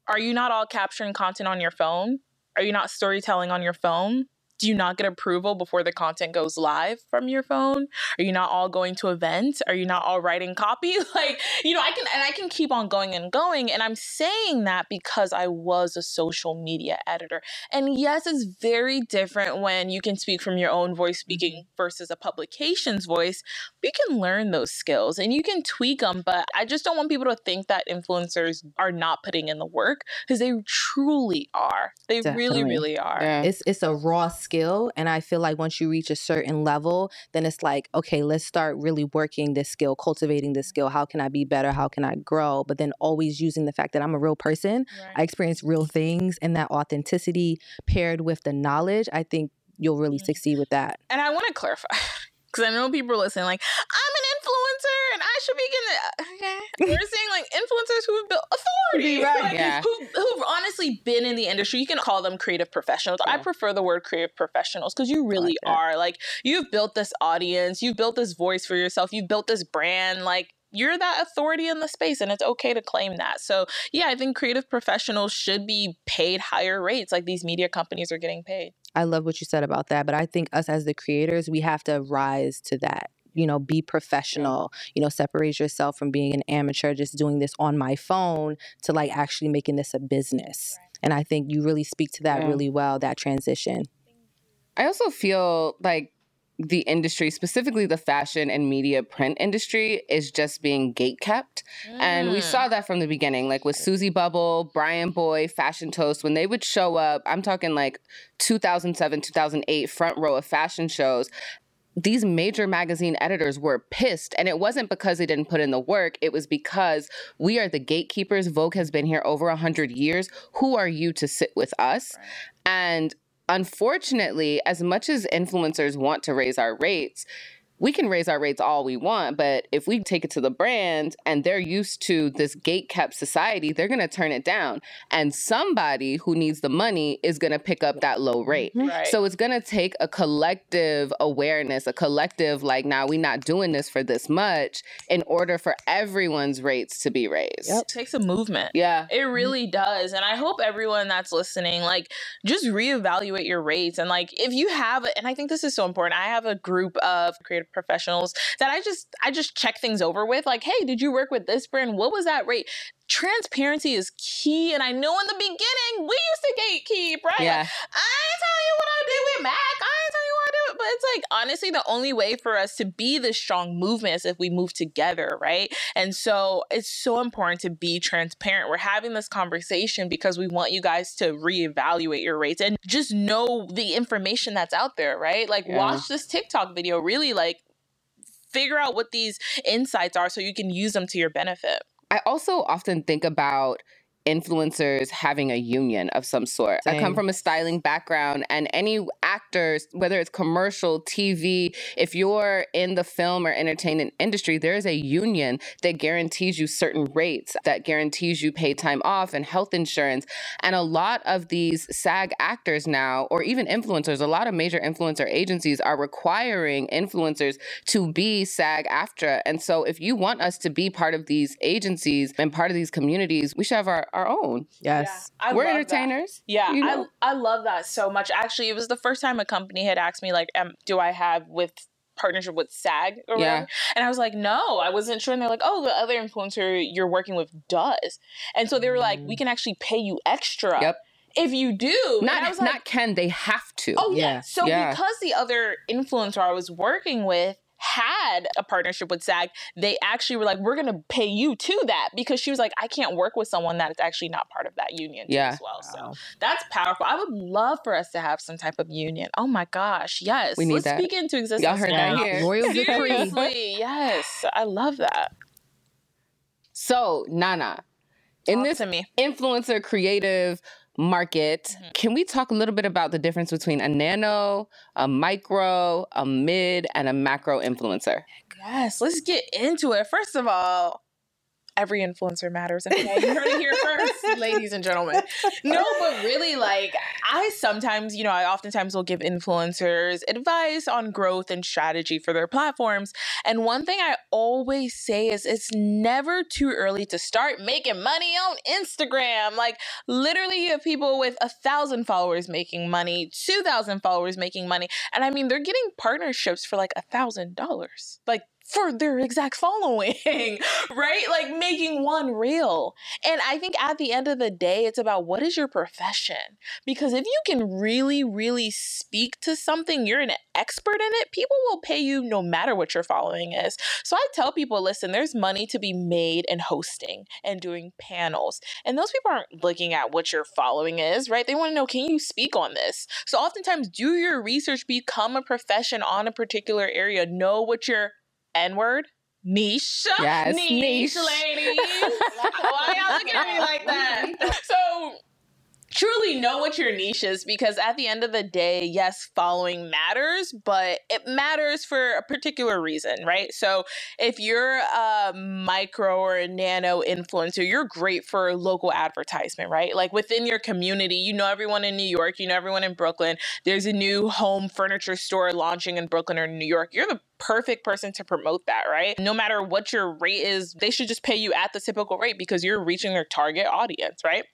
Are you not all capturing content on your phone? Are you not storytelling on your phone? Do you not get approval before the content goes live from your phone? Are you not all going to events? Are you not all writing copy? Like, you know, I can and I can keep on going and going. And I'm saying that because I was a social media editor. And yes, it's very different when you can speak from your own voice mm-hmm. speaking versus a publication's voice you can learn those skills and you can tweak them but i just don't want people to think that influencers are not putting in the work because they truly are they really Definitely. really are Yeah. It's it's a raw skill, and I feel like once you reach a certain level, then it's like, okay, let's start really working this skill, cultivating this skill. How can I be better? How can I grow? But then always using the fact that I'm a real person. I experience real things, and that authenticity paired with the knowledge, I think you'll really Mhm. succeed with that. and i want to clarify because i know people are listening like i'm an influencer and i should be getting uh, okay. We're saying like influencers who've built authority. Right. like, Yeah. who've, who've honestly been in the industry. You can call them creative professionals. I prefer the word creative professionals because you really that. are. Like you've built this audience. You've built this voice for yourself. You've built this brand. Like you're that authority in the space and it's okay to claim that. So yeah i think creative professionals should be paid higher rates. Like these media companies are getting paid. I love what you said about that, but I think us as the creators, we have to rise to that. You know, be professional, you know, separate yourself from being an amateur, just doing this on my phone to like actually making this a business. And I think you really speak to that Yeah. really well, that transition. I also feel like the industry, specifically the fashion and media print industry, is just being gatekept. And we Mm. saw that from the beginning, like with Susie Bubble, Bryanboy, Fashion Toast, when they would show up, I'm talking like 2007, 2008, front row of fashion shows. These major magazine editors were pissed. And it wasn't because they didn't put in the work, it was because we are the gatekeepers. Vogue has been here over 100 years. Who are you to sit with us? And unfortunately, as much as influencers want to raise our rates, we can raise our rates all we want, but if we take it to the brand and they're used to this gate kept society, they're going to turn it down. And somebody who needs the money is going to pick up that low rate. Mm-hmm. Right. So it's going to take a collective awareness, a collective, like, now we're not doing this for this much in order for everyone's rates to be raised. it takes a movement. Yeah. It mm-hmm. really does. And I hope everyone that's listening, like, just reevaluate your rates. And, like, if you have, and I think this is so important, I have a group of creative professionals that I just, I just check things over with. Like, hey, did you work with this brand? What was that rate? Transparency is key. And I know in the beginning, we used to gatekeep, right? Yeah. I ain't telling you what I did with Mac. I ain't telling you what I did with, but it's like, honestly, the only way for us to be this strong movement is if we move together, right? And so it's so important to be transparent. We're having this conversation because we want you guys to reevaluate your rates and just know the information that's out there, right? Like Yeah. watch this TikTok video, really like figure out what these insights are so you can use them to your benefit. I also often think about influencers having a union of some sort. I come from a styling background, and any actors, whether it's commercial, TV, if you're in the film or entertainment industry, there is a union that guarantees you certain rates, that guarantees you paid time off and health insurance. And a lot of these SAG actors now, or even influencers, a lot of major influencer agencies are requiring influencers to be SAG AFTRA. And so if you want us to be part of these agencies and part of these communities, we should have our, our own. Yes. I We're love that. entertainers. Yeah, you know? I I love that so much. Actually, it was the first time a company had asked me like, um, "Do I have with partnership with SAG or Yeah. whatever?" And I was like, "No, I wasn't sure." And they're like, "Oh, the other influencer you're working with does," and so they were like, "We can actually pay you extra Yep. if you do." and I Not was like, not can, they have to. Oh yeah. Yeah. So Yeah. because the other influencer I was working with had a partnership with SAG, they actually were like, "We're gonna pay you to that," because she was like, "I can't work with someone that is actually not part of that union Yeah. as well." So Wow. that's powerful. I would love for us to have some type of union. Oh my gosh, yes. We need Let's that. speak into existence. Y'all heard that here. Royal decree. Seriously, yes. I love that. So, Nana, in Talk this to me. influencer creative market, Mhm. can we talk a little bit about the difference between a nano, a micro, a mid, and a macro influencer? Yes, let's get into it. First of all, every influencer matters. Okay, you heard it here first, ladies and gentlemen. No, but really, like I sometimes, you know, I oftentimes will give influencers advice on growth and strategy for their platforms. And one thing I always say is it's never too early to start making money on Instagram. Like literally, you have people with a thousand followers making money, two thousand followers making money, and I mean they're getting partnerships for like a thousand dollars. Like for their exact following, right? Like making one real. And I think at the end of the day, it's about what is your profession? Because if you can really, really speak to something, you're an expert in it, people will pay you no matter what your following is. So I tell people listen, there's money to be made in hosting and doing panels. And those people aren't looking at what your following is, right? They want to know can you speak on this? So oftentimes, do your research, become a profession on a particular area, know what your N word. Niche. Yes, niche, niche. ladies. Why y'all looking at me like that? So truly know what your niche is because at the end of the day, yes, following matters, but it matters for a particular reason, right? So if you're a micro or a nano influencer, you're great for local advertisement, right? Like within your community, you know everyone in New York, you know everyone in Brooklyn. There's a new home furniture store launching in Brooklyn or New York. You're the perfect person to promote that, right? No matter what your rate is, they should just pay you at the typical rate because you're reaching their target audience, right?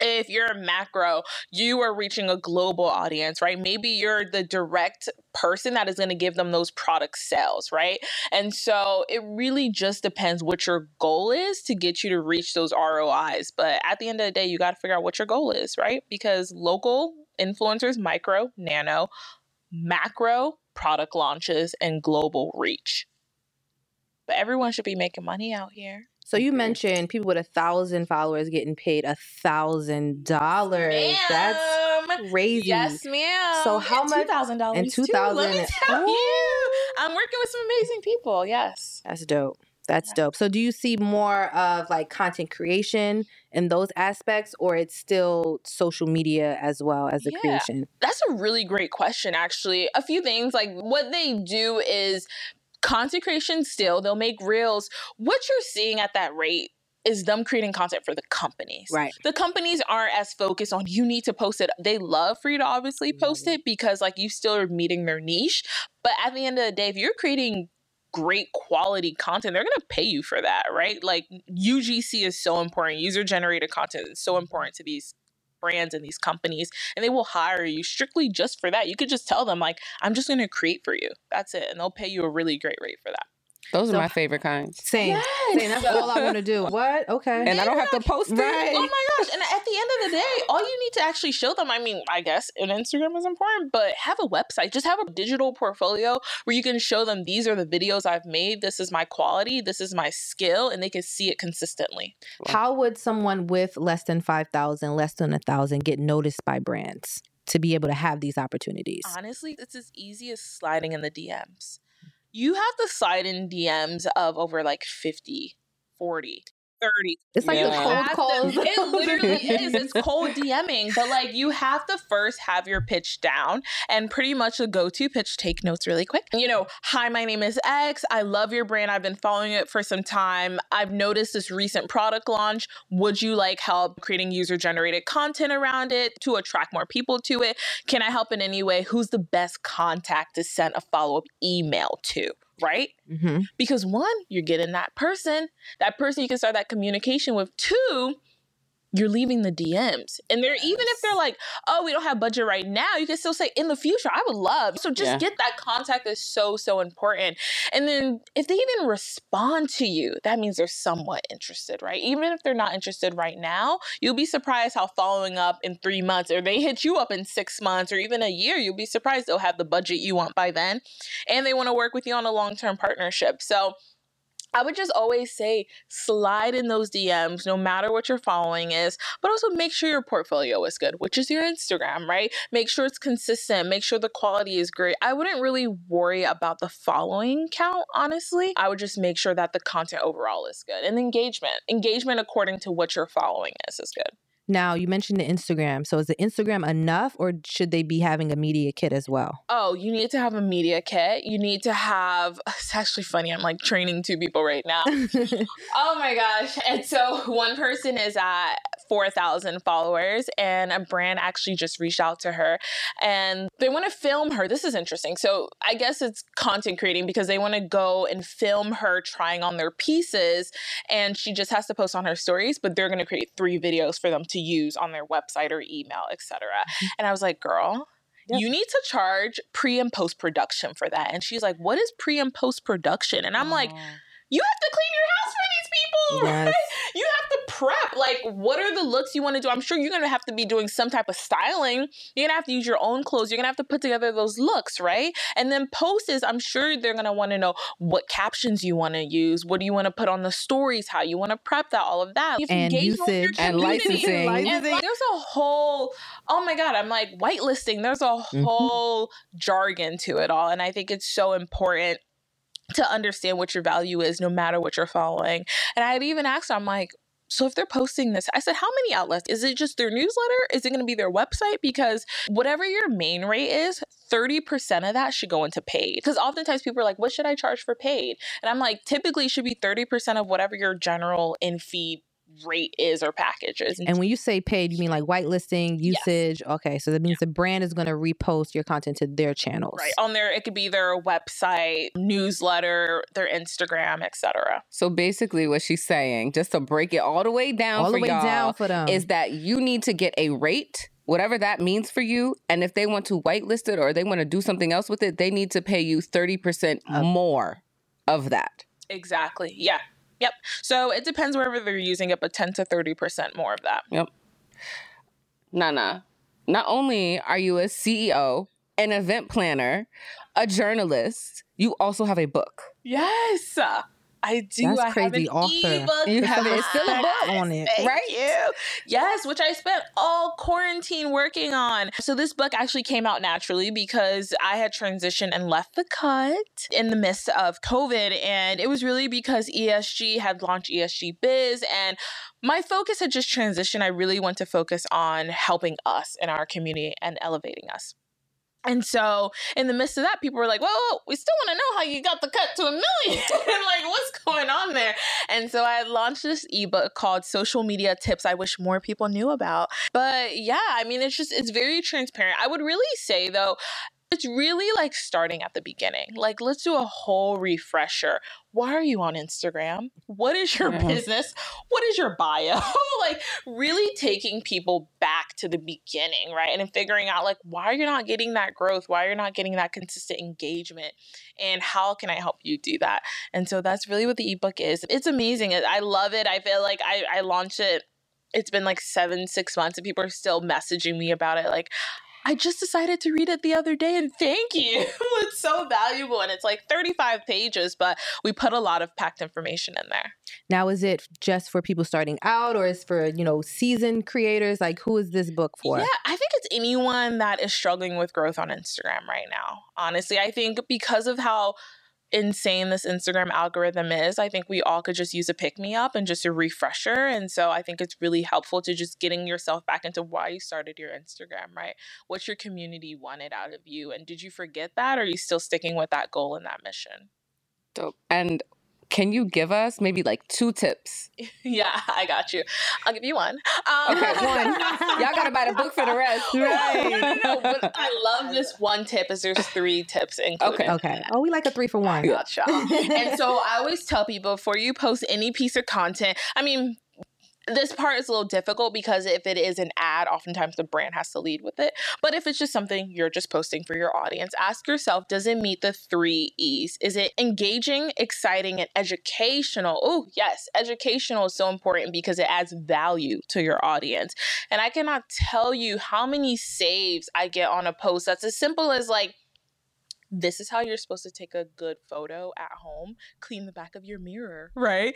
If you're a macro, you are reaching a global audience, right? Maybe you're the direct person that is going to give them those product sales, right? And so it really just depends what your goal is to get you to reach those ROIs. But at the end of the day, you got to figure out what your goal is, right? Because local influencers, micro, nano, macro, product launches, and global reach. But everyone should be making money out here. So you mentioned people with a thousand followers getting paid a thousand dollars. That's crazy. Yes, ma'am. So how and much- Two thousand dollars. and two thousand. Let me tell you, I'm working with some amazing people. Yes. That's dope. That's dope. So, do you see more of like content creation in those aspects, or it's still social media as well as the Yeah. creation? That's a really great question, actually. A few things like what they do is content creation still, they'll make reels. What you're seeing at that rate is them creating content for the companies. Right. The companies aren't as focused on you need to post it. They love for you to obviously post it because like you still are meeting their niche. But at the end of the day, if you're creating great quality content, they're gonna pay you for that, right? Like UGC is so important. User generated content is so important to these brands and these companies and they will hire you strictly just for that. You could just tell them like, I'm just going to create for you. That's it, and they'll pay you a really great rate for that. Those are my favorite kinds. Same. Same. That's all I want to do. What? Okay. And I don't have to post it. Right. Oh my gosh! And at the end of the day, all you need to actually show them. I mean, I guess an Instagram is important, but have a website. Just have a digital portfolio where you can show them these are the videos I've made. This is my quality. This is my skill, and they can see it consistently. How would someone with less than 5,000, less than a 1,000 get noticed by brands to be able to have these opportunities? Honestly, it's as easy as sliding in the DMs. You have the slide in DMs of over like 50, 40, 30. It's like the Yeah. cold have to- calls. it literally is. It's cold DMing, but like you have to first have your pitch down and pretty much the go to pitch. Take notes really quick. You know, hi, my name is X. I love your brand. I've been following it for some time. I've noticed this recent product launch. Would you like help creating user generated content around it to attract more people to it? Can I help in any way? Who's the best contact to send a follow up email to? Right? hmm Because one, you're getting that person, that person you can start that communication with. Two, you're leaving the DMs. And they're even if they're like, oh, we don't have budget right now, you can still say in the future, I would love. So just Yeah. get that contact is so, so important. And then if they even respond to you, that means they're somewhat interested, right? Even if they're not interested right now, you'll be surprised how following up in three months or they hit you up in six months or even a year, you'll be surprised they'll have the budget you want by then. And they want to work with you on a long term partnership. So I would just always say slide in those DMs no matter what your following is, but also make sure your portfolio is good, which is your Instagram, right? Make sure it's consistent, make sure the quality is great. I wouldn't really worry about the following count, honestly. I would just make sure that the content overall is good and engagement. Engagement according to what your following is is good. Now, you mentioned the Instagram. So, is the Instagram enough or should they be having a media kit as well? Oh, you need to have a media kit. You need to have. It's actually funny. I'm like training two people right now. Oh my gosh. And so one person is at 4,000 followers, and a brand actually just reached out to her and they want to film her. This is interesting. So I guess it's content creating because they want to go and film her trying on their pieces, and she just has to post on her stories, but they're going to create three videos for them to use on their website or email, etc. Mm-hmm. And I was like, girl, Yep. you need to charge pre and post production for that. And she's like, what is pre and post production? And I'm like, oh. You have to clean your house for these people. Yes. Right? You have to prep. Like, what are the looks you want to do? I'm sure you're going to have to be doing some type of styling. You're going to have to use your own clothes. You're going to have to put together those looks, right? And then posts is, I'm sure they're going to want to know what captions you want to use. What do you want to put on the stories? How you want to prep that, all of that. You have And engage with your usage. And licensing. And Licensing. there's a whole, oh my God, I'm like whitelisting. There's a Mm-hmm. whole jargon to it all. And I think it's so important to understand what your value is no matter what you're following. And I had even asked, I'm like, so if they're posting this, I said, how many outlets? Is it just their newsletter? Is it going to be their website? Because whatever your main rate is, 30% of that should go into paid. Because oftentimes people are like, what should I charge for paid? And I'm like, typically should be 30% of whatever your general in feed rate is or package is. And when you say paid, you mean like whitelisting, usage. Okay, so that means the brand is going to repost your content to their channels. Right. On their it could be their website, newsletter, their Instagram, etc. So basically, what she's saying, just to break it all the way down All for the way y'all, down for them. is that you need to get a rate, whatever that means for you. And if they want to whitelist it or they want to do something else with it, they need to pay you 30% more of that. Exactly. Yeah. Yep. So it depends wherever they're using it, but 10 to 30% more of that. Yep. Nana, not only are you a CEO, an event planner, a journalist, you also have a book. Yes. I do. That's I crazy have an author. ebook. You have It's still a book on it, Thank right? you. Yes, which I spent all quarantine working on. So this book actually came out naturally because I had transitioned and left the cut in the midst of COVID, and it was really because ESG had launched ESG Biz, and my focus had just transitioned. I really want to focus on helping us in our community and elevating us. And so, in the midst of that, people were like, "Whoa, whoa we still want to know how you got the cut to a million. like, what's going on there?" And so, I launched this ebook called "Social Media Tips I Wish More People Knew About." But yeah, I mean, it's just it's very transparent. I would really say though, it's really like starting at the beginning. Like, let's do a whole refresher. Why are you on Instagram? What is your Yeah. business? What is your bio? like, really taking people back to the beginning, right? And then figuring out, like, why are you're not getting that growth, why you're not getting that consistent engagement, and how can I help you do that? And so that's really what the ebook is. It's amazing. I love it. I feel like I, I launched it. It's been like seven, six months, and people are still messaging me about it. Like, I just decided to read it the other day and thank you. it's so valuable and it's like 35 pages, but we put a lot of packed information in there. Now, is it just for people starting out or is for, you know, seasoned creators? Like, who is this book for? Yeah, I think it's anyone that is struggling with growth on Instagram right now. Honestly, I think because of how insane this Instagram algorithm is, I think we all could just use a pick me up and just a refresher. And so I think it's really helpful to just getting yourself back into why you started your Instagram, right? What your community wanted out of you. And did you forget that? Or are you still sticking with that goal and that mission? Dope. And can you give us maybe like two tips? yeah, I got you. I'll give you one. Um, Okay, one. Y'all gotta buy the book for the rest. Right. no, but I love this one tip. Is there's three tips included. Okay. Okay. Oh, we like a three for one. Gotcha. and so I always tell people before you post any piece of content, I mean, this part is a little difficult because if it is an ad, oftentimes the brand has to lead with it. But if it's just something you're just posting for your audience, ask yourself does it meet the three E's? Is it engaging, exciting, and educational? Oh, yes, educational is so important because it adds value to your audience. And I cannot tell you how many saves I get on a post that's as simple as like, this is how you're supposed to take a good photo at home. Clean the back of your mirror, right?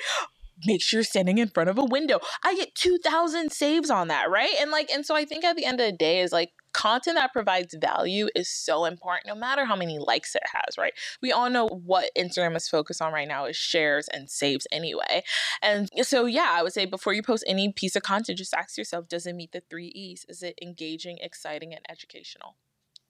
Make sure you're standing in front of a window. I get 2,000 saves on that, right? And like, and so I think at the end of the day is like content that provides value is so important, no matter how many likes it has, right? We all know what Instagram is focused on right now is shares and saves anyway. And so, yeah, I would say before you post any piece of content, just ask yourself, does it meet the three E's? Is it engaging, exciting, and educational?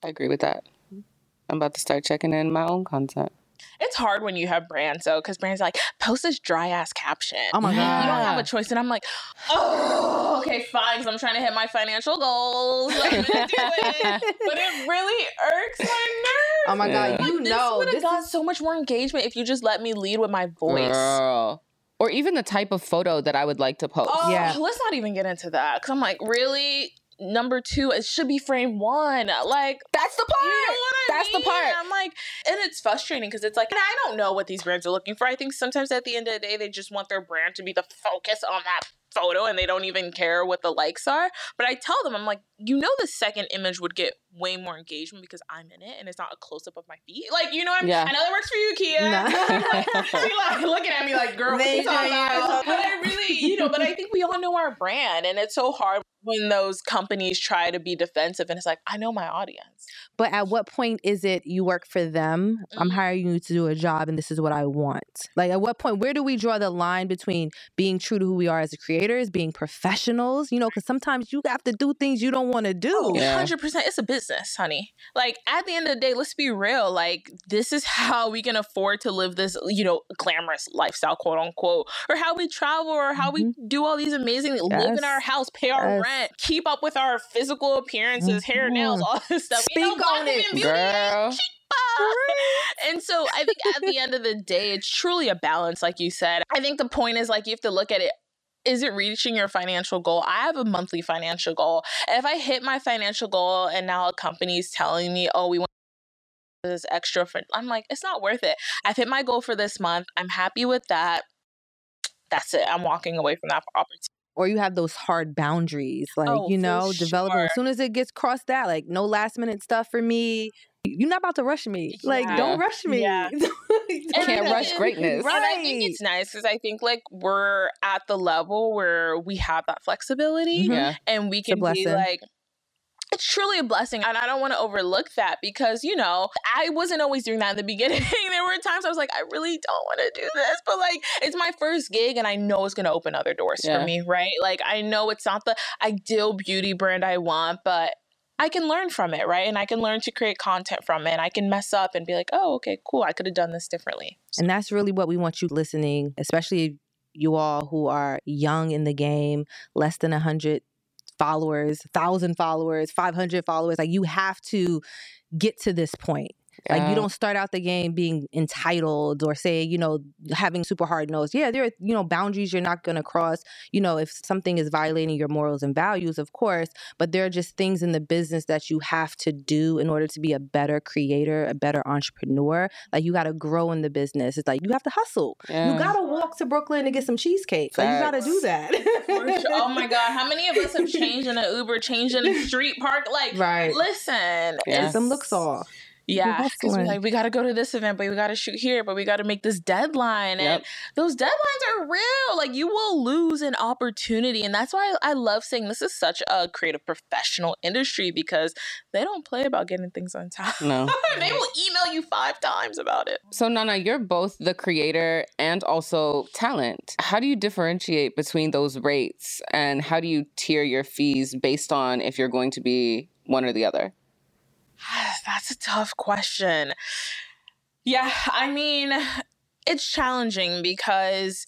I agree with that. Mm-hmm. I'm about to start checking in my own content. It's hard when you have brands though, because brands are like post this dry ass caption. Oh my god. You don't have a choice, and I'm like, oh, okay, fine. Because I'm trying to hit my financial goals. Like, I'm gonna do it. But it really irks my nerves. Oh my Yeah. God. You this know, would have this got is so much more engagement if you just let me lead with my voice. Girl. Or even the type of photo that I would like to post. Oh, Yeah. let's not even get into that. Because I'm like, really? Number two, it should be frame one. Like, That's the part. You know what I That's the mean? part. I'm like, and it's frustrating because it's like, and I don't know what these brands are looking for. I think sometimes at the end of the day, they just want their brand to be the focus on that photo and they don't even care what the likes are. But I tell them, I'm like, you know, the second image would get way more engagement because I'm in it and it's not a close up of my feet. Like, you know what I mean? Yeah. I know that works for you, Kia. Nah. she like looking at me like, girl, what are you talking about? But I really, you know, but I think we all know our brand and it's so hard when those companies try to be defensive and it's like, I know my audience. But at what point is it you work for them? I'm Mhm. hiring you to do a job and this is what I want. Like at what point where do we draw the line between being true to who we are as creators, being professionals, you know, cuz sometimes you have to do things you don't want to do. Yeah. Hundred percent. It's a business, honey. Like at the end of the day, let's be real. Like this is how we can afford to live this, you know, glamorous lifestyle, quote unquote, or how we travel, or how we do all these amazing live in Mm-hmm. Our house, pay our Yes. rent, keep up with our physical appearances, hair, nails, Mhm. all this stuff. You know, Speak on it, women beauty ain't Girl. cheap. And so I think at the end of the day, it's truly a balance, like you said. I think the point is like you have to look at it. Is it reaching your financial goal? I have a monthly financial goal. And if I hit my financial goal and now a company's telling me, oh, we want this extra for I'm like, it's not worth it. I've hit my goal for this month. I'm happy with that. That's it. I'm walking away from that opportunity. Or you have those hard boundaries, like, Oh, you know, developing sure. as soon as it gets crossed out, like no last minute stuff for me. You're not about to rush me. Like, Yeah. don't rush me. Yeah. You can't rush greatness. Right. And I think it's nice because I think like we're at the level where we have that flexibility Mhm. Yeah. and we can be like, it's truly a blessing. And I don't want to overlook that because, you know, I wasn't always doing that in the beginning. there were times I was like, I really don't want to do this, but like, it's my first gig and I know it's going to open other doors Yeah. for me, right? Like, I know it's not the ideal beauty brand I want, but I can learn from it, right? And I can learn to create content from it. And I can mess up and be like, oh, okay, cool. I could have done this differently. And that's really what we want you listening, especially you all who are young in the game, less than 100 followers, 1,000 followers, 500 followers. Like you have to get to this point. Like Yeah. you don't start out the game being entitled or say, you know, having super hard nose. Yeah, there are, you know, boundaries you're not going to cross. You know, if something is violating your morals and values, of course, but there are just things in the business that you have to do in order to be a better creator, a better entrepreneur. Like you got to grow in the business. It's like you have to hustle. Yeah. You got to walk to Brooklyn to get some cheesecake. Like you got to do that. Oh my God. How many of us have changed in an Uber, changed in a street park? Like, Right. listen. Yeah. Some looks off. Yeah, because we're like we got to go to this event, but we got to shoot here, but we got to make this deadline, and those deadlines are real. Like you will lose an opportunity, and that's why I love saying this is such a creative professional industry because they don't play about getting things on time. No. they will email you five times about it. So Nana, you're both the creator and also talent. How do you differentiate between those rates and how do you tier your fees based on if you're going to be one or the other? That's a tough question. Yeah, I mean, it's challenging because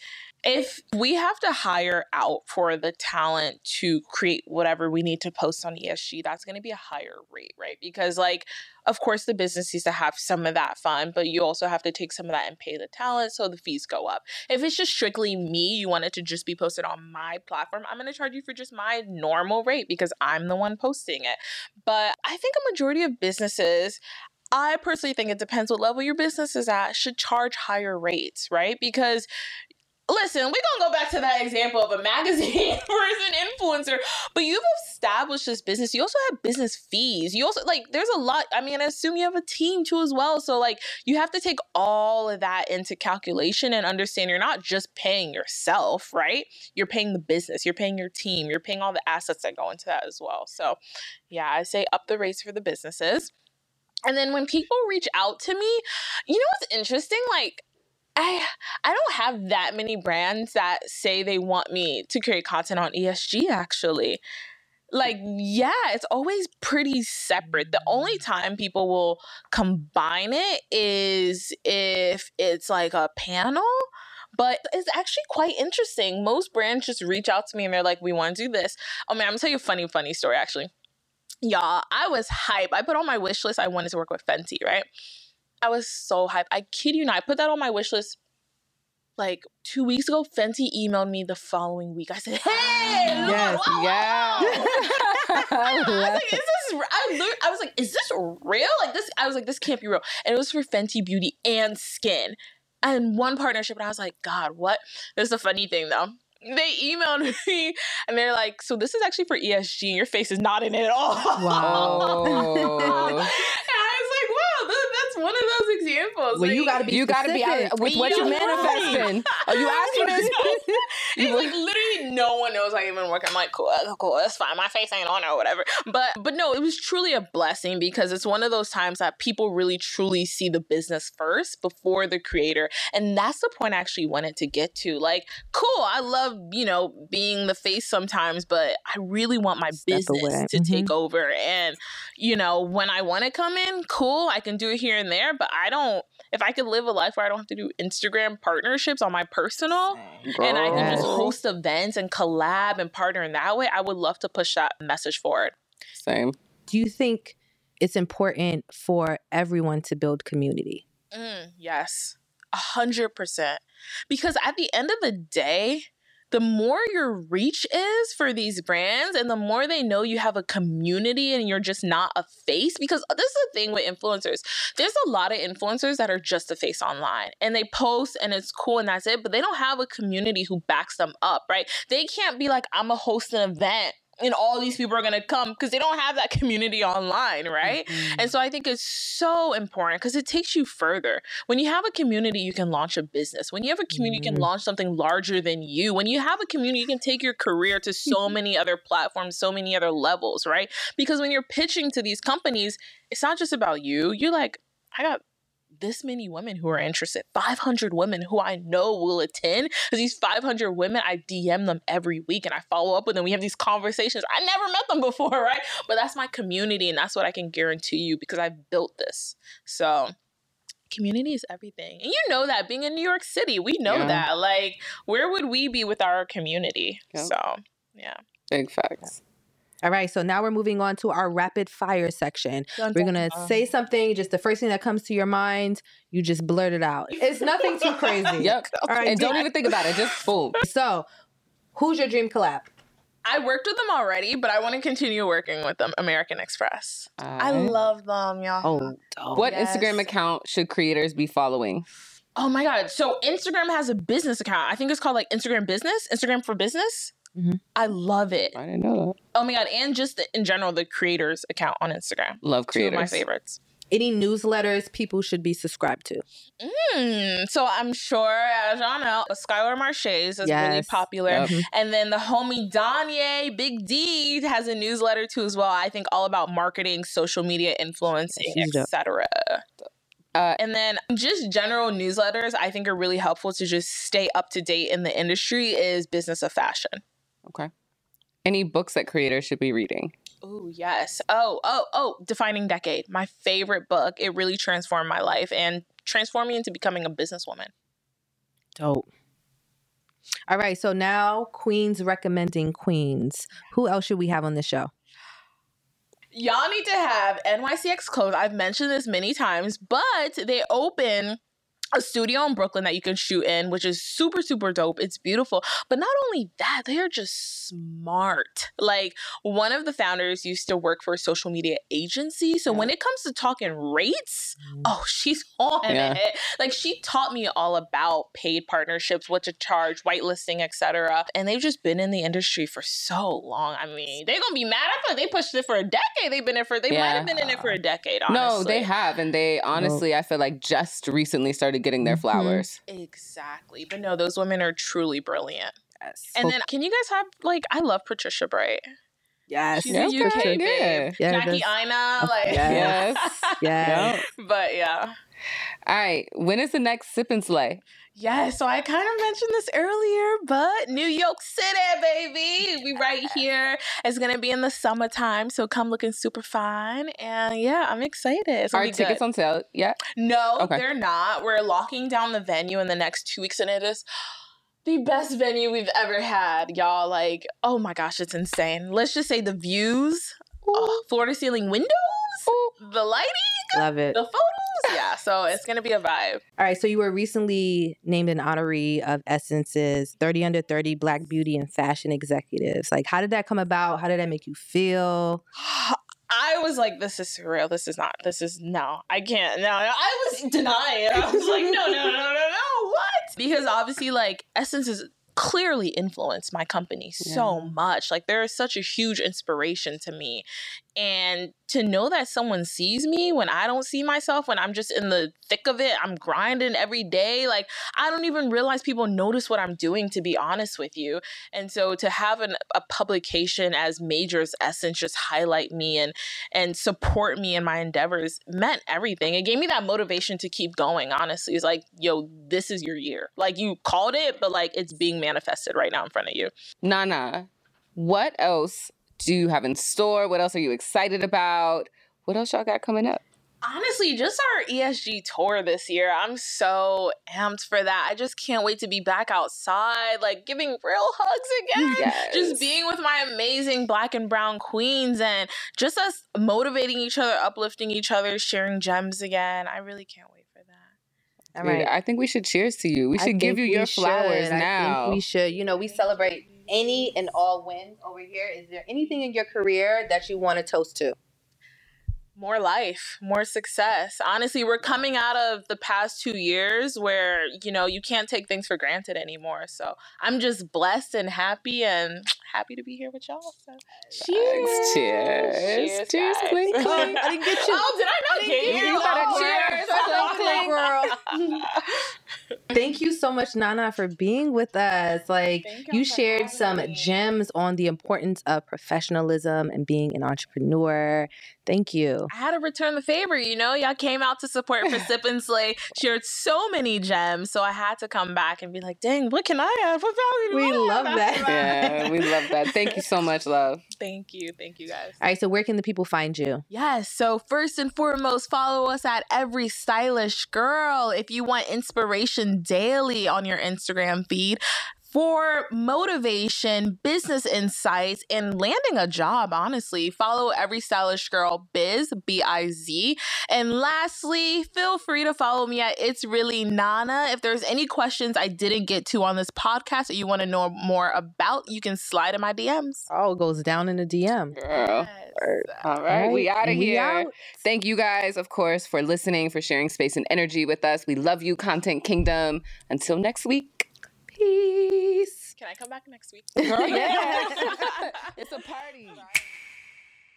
if we have to hire out for the talent to create whatever we need to post on ESG, that's going to be a higher rate, right? Because, like, of course, the business needs to have some of that fun, but you also have to take some of that and pay the talent, so the fees go up. If it's just strictly me, you want it to just be posted on my platform, I'm going to charge you for just my normal rate because I'm the one posting it. But I think a majority of businesses, I personally think it depends what level your business is at, should charge higher rates, right? Because listen, we're gonna go back to that example of a magazine versus an influencer, but you've established this business. You also have business fees. You also like there's a lot. I mean, I assume you have a team too as well. So like you have to take all of that into calculation and understand you're not just paying yourself, right? You're paying the business, you're paying your team, you're paying all the assets that go into that as well. So yeah, I say up the rates for the businesses. And then when people reach out to me, you know what's interesting? Like, I I don't have that many brands that say they want me to create content on ESG actually. Like, yeah, it's always pretty separate. The only time people will combine it is if it's like a panel. But it's actually quite interesting. Most brands just reach out to me and they're like, we want to do this. Oh man, I'm gonna tell you a funny, funny story actually. Y'all, I was hype. I put on my wish list. I wanted to work with Fenty, right? I was so hyped. I kid you not. I put that on my wish list like two weeks ago. Fenty emailed me the following week. I said, "Hey, ah, look, Yes, wow, yeah. wow." I was like, "Is this?" I, I was like, "Is this real?" Like this. I was like, "This can't be real." And it was for Fenty Beauty and Skin, and one partnership. And I was like, "God, what?" There's a funny thing though. They emailed me and they're like, "So this is actually for ESG. And your face is not in it at all." Wow. Oh. And I was like, wow, one of those examples. Well, you got to be you got to be out with what you You're manifesting. Are you asking for this? it's like literally no one knows I even work. I'm like, cool, uh, cool, that's fine. My face ain't on or whatever. But but no, it was truly a blessing because it's one of those times that people really truly see the business first before the creator. And that's the point I actually wanted to get to. Like, cool, I love, you know, being the face sometimes, but I really want my Step business away. to Mhm. take over. And, you know, when I want to come in, cool, I can do it here and there, but I don't if I could live a life where I don't have to do Instagram partnerships on my personal and I can just host events and collab and partner in that way, I would love to push that message forward. Same. Do you think it's important for everyone to build community? Mm, yes, a hundred percent. Because at the end of the day, the more your reach is for these brands and the more they know you have a community and you're just not a face because uh, this is the thing with influencers there's a lot of influencers that are just a face online and they post and it's cool and that's it but they don't have a community who backs them up right? They can't be like i'm a host an event and all these people are going to come because they don't have that community online, right? Mm-hmm. And so I think it's so important because it takes you further. When you have a community, you can launch a business. When you have a community, mm-hmm. you can mm-hmm. launch something larger than you. When you have a community, you can take your career to so many other platforms, so many other levels, right? Because when you're pitching to these companies, it's not just about you. You're like, I got this many women who are interested. 500 women who i know will attend because these 500 women i dm them every week and i follow up with them. We have these conversations. I never met them before right? But that's my community and that's what i can guarantee you because i've built this. So community is everything. And you know that being in new york city we know yeah. that. Like where would we be with our community? Yep. so yeah. Big facts all right, so now we're moving on to our rapid fire section. Dun, we're gonna say something, just the first thing that comes to your mind, you just blurt it out. It's nothing too crazy. yep. All right, and don't even think about it, just boom. So, who's your dream collab? I worked with them already, but I want to continue working with them. American Express. Uh, I love them, y'all. Oh, what yes. Instagram account should creators be following? Oh my god! So Instagram has a business account. I think it's called like Instagram Business, Instagram for Business. Mm-hmm. I love it. I didn't know that. Oh my god! And just the, in general, the creators account on Instagram. Love creators. Two of my favorites. Any newsletters people should be subscribed to? Mm, so I'm sure, as y'all know, Skylar Marchese is yes. really popular, yep. Mm-hmm. and then the homie Danye Big D has a newsletter too as well. I think all about marketing, social media influencing, etc. Uh, and then just general newsletters, I think are really helpful to just stay up to date in the industry. Is Business of Fashion. Okay. Any books that creators should be reading? Oh, yes. Oh, oh, oh, Defining Decade. My favorite book. It really transformed my life and transformed me into becoming a businesswoman. Dope. All right. So now, Queens recommending Queens. Who else should we have on the show? Y'all need to have NYCX clothes. I've mentioned this many times, but they open a studio in Brooklyn that you can shoot in, which is super, super dope. It's beautiful. But not only that, they are just smart. Like, one of the founders used to work for a social media agency. So yeah. when it comes to talking rates, mm. oh, she's on yeah. it. Like, she taught me all about paid partnerships, what to charge, whitelisting, etc. And they've just been in the industry for so long. I mean, they're gonna be mad. I feel like they pushed it for a decade. They've been in it for they yeah. might have been in it for a decade. Honestly. No, they have. And they honestly, I feel like just recently started started getting their mm-hmm. flowers. Exactly. But no, those women are truly brilliant. Yes. And then can you guys have like I love Patricia Bright. Yes. She's yes, a UK babe. Yeah, Jackie Aina. Like yes. yes. But yeah. All right. When is the next sip and slay? Yeah, so I kind of mentioned this earlier, but New York City, baby. We right here. It's gonna be in the summertime, so come looking super fine. And yeah, I'm excited. It's Are tickets good. on sale yet? No, okay. they're not. We're locking down the venue in the next two weeks, and it is the best venue we've ever had, y'all. Like, oh my gosh, it's insane. Let's just say the views, oh, floor to ceiling windows. The lighting, love it, the photos yeah, so it's gonna be a vibe. All right, so you were recently named an honoree of Essence's 30 Under 30 Black Beauty and Fashion Executives. Like, how did that come about? How did that make you feel? I was like, this is surreal. This is not, this is no, I can't. No, I was denying. I was like, no, no, no, no, no, what? Because obviously, like, Essence is clearly influenced my company yeah. so much. Like, there is such a huge inspiration to me. And to know that someone sees me when I don't see myself, when I'm just in the thick of it, I'm grinding every day. Like, I don't even realize people notice what I'm doing, to be honest with you. And so to have an, a publication as Major's Essence just highlight me and, and support me in my endeavors meant everything. It gave me that motivation to keep going, honestly. It's like, yo, this is your year. Like, you called it, but like, it's being manifested right now in front of you. Nana, what else do you have in store? What else are you excited about? What else y'all got coming up? Honestly, just our ESG tour this year. I'm so amped for that. I just can't wait to be back outside, like giving real hugs again. Yes. Just being with my amazing black and brown queens and just us motivating each other, uplifting each other, sharing gems again. I really can't wait for that. All right. I think we should cheers to you. We should give you your flowers should. now. we should. You know, we celebrate any and all wins over here. Is there anything in your career that you want to toast to? more life, more success. Honestly, we're coming out of the past two years where, you know, you can't take things for granted anymore. So I'm just blessed and happy and happy to be here with y'all. So cheers. Cheers. Cheers. Cheers. Clink, clink. I didn't get you. Oh, did I not get you? You oh, got a cheers. girl. Thank you so much, Nana, for being with us. Like you, you shared some me. gems on the importance of professionalism and being an entrepreneur. Thank you. I had to return the favor. You know, y'all came out to support for Sip and Slay, shared so many gems, so I had to come back and be like, "Dang, what can I have? What value do we love that. Yeah, we love that. Thank you so much, love. Thank you, thank you, guys. All right, so where can the people find you? Yes, so first and foremost, follow us at Every Stylish Girl if you want inspiration daily on your Instagram feed for motivation, business insights, and landing a job, honestly. Follow Every Stylish Girl Biz, B I Z. And lastly, feel free to follow me at It's Really Nana. If there's any questions I didn't get to on this podcast that you want to know more about, you can slide in my DMs. Oh, it goes down in the DM. Girl. Yes. All right, we out of here. Out. Thank you guys, of course, for listening, for sharing space and energy with us. We love you, Content Kingdom. Until next week. Peace. Can I come back next week? it's a party.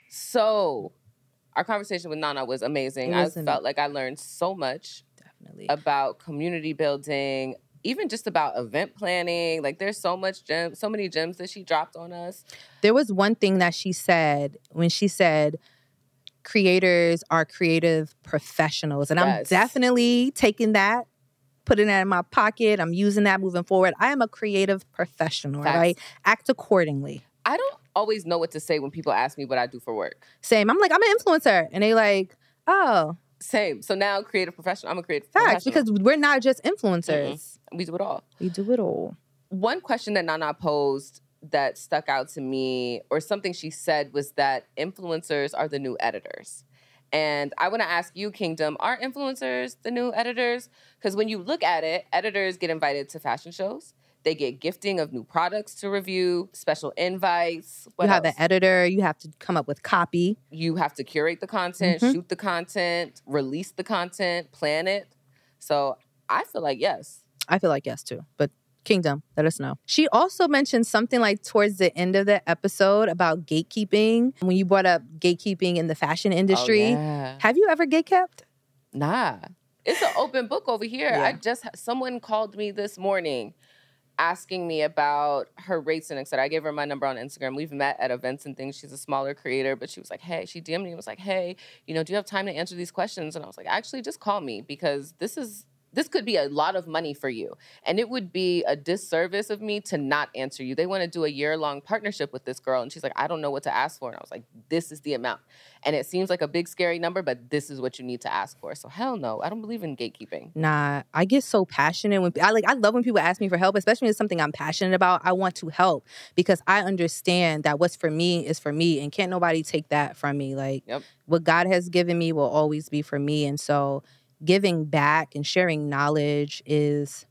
So, our conversation with Nana was amazing. I felt like I learned so much definitely about community building, even just about event planning. Like there's so much gems, so many gems that she dropped on us. There was one thing that she said when she said creators are creative professionals. And yes. I'm definitely taking that putting that in my pocket. I'm using that moving forward. I am a creative professional, Facts. right? Act accordingly. I don't always know what to say when people ask me what I do for work. Same. I'm like, I'm an influencer. And they like, oh. Same. So now creative professional. I'm a creative professional. Facts, because we're not just influencers. Mm-hmm. We do it all. We do it all. One question that Nana posed that stuck out to me, or something she said, was that influencers are the new editors. And I want to ask you, Kingdom, are influencers the new editors? Because when you look at it, editors get invited to fashion shows. They get gifting of new products to review, special invites. What you have else? an editor. You have to come up with copy. You have to curate the content, mm-hmm. shoot the content, release the content, plan it. So I feel like yes. I feel like yes too. But Kingdom, let us know. She also mentioned something like towards the end of the episode about gatekeeping. When you brought up gatekeeping in the fashion oh, industry, oh, yeah. have you ever gatekept? Nah, it's an open book over here. Yeah. I just someone called me this morning asking me about her rates and etc. I gave her my number on Instagram. We've met at events and things. She's a smaller creator, but she was like, "Hey," she DM'd me and was like, "Hey, you know, do you have time to answer these questions?" And I was like, "Actually, just call me because this is this could be a lot of money for you. And it would be a disservice of me to not answer you. They want to do a year long partnership with this girl. And she's like, I don't know what to ask for. And I was like, this is the amount. And it seems like a big, scary number, but this is what you need to ask for. So hell no, I don't believe in gatekeeping. Nah, I get so passionate when I like, I love when people ask me for help, especially if it's something I'm passionate about. I want to help because I understand that what's for me is for me and can't nobody take that from me. Like, yep. what God has given me will always be for me. And so, giving back and sharing knowledge is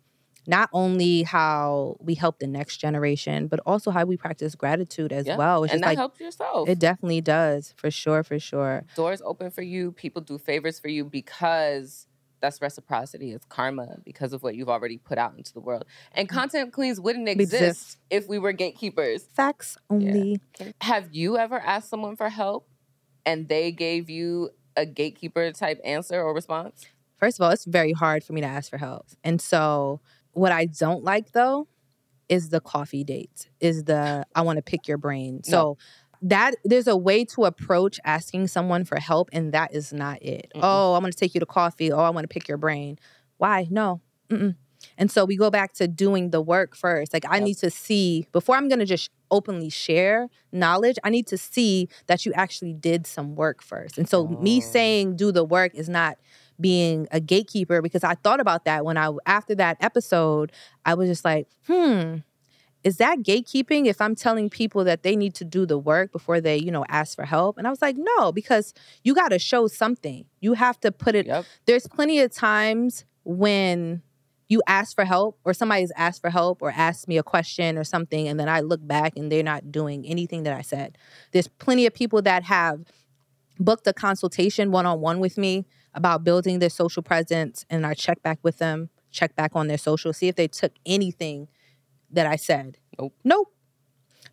not only how we help the next generation, but also how we practice gratitude as well. It's and that like, helps yourself. It definitely does, for sure, for sure. Doors open for you. People do favors for you because that's reciprocity. It's karma because of what you've already put out into the world. And mm. content queens wouldn't exist, exist. if we were gatekeepers. Facts only. Yeah. Have you ever asked someone for help and they gave you a gatekeeper type answer or response? First of all, it's very hard for me to ask for help. And so, what I don't like though is the coffee date, is the I want to pick your brain. So, no. that there's a way to approach asking someone for help, and that is not it. Mm-mm. Oh, I'm going to take you to coffee. Oh, I want to pick your brain. Why? No. Mm-mm. And so we go back to doing the work first. Like, I yep. need to see, before I'm going to just openly share knowledge, I need to see that you actually did some work first. And so, oh. me saying do the work is not being a gatekeeper because I thought about that when I after that episode, I was just like, hmm, is that gatekeeping if I'm telling people that they need to do the work before they, you know, ask for help? And I was like, no, because you got to show something. You have to put it. Yep. There's plenty of times when you ask for help or somebody's asked for help or asked me a question or something and then I look back and they're not doing anything that I said. There's plenty of people that have booked a consultation one on one with me about building their social presence and I check back with them, check back on their social, see if they took anything that I said. Nope. Nope.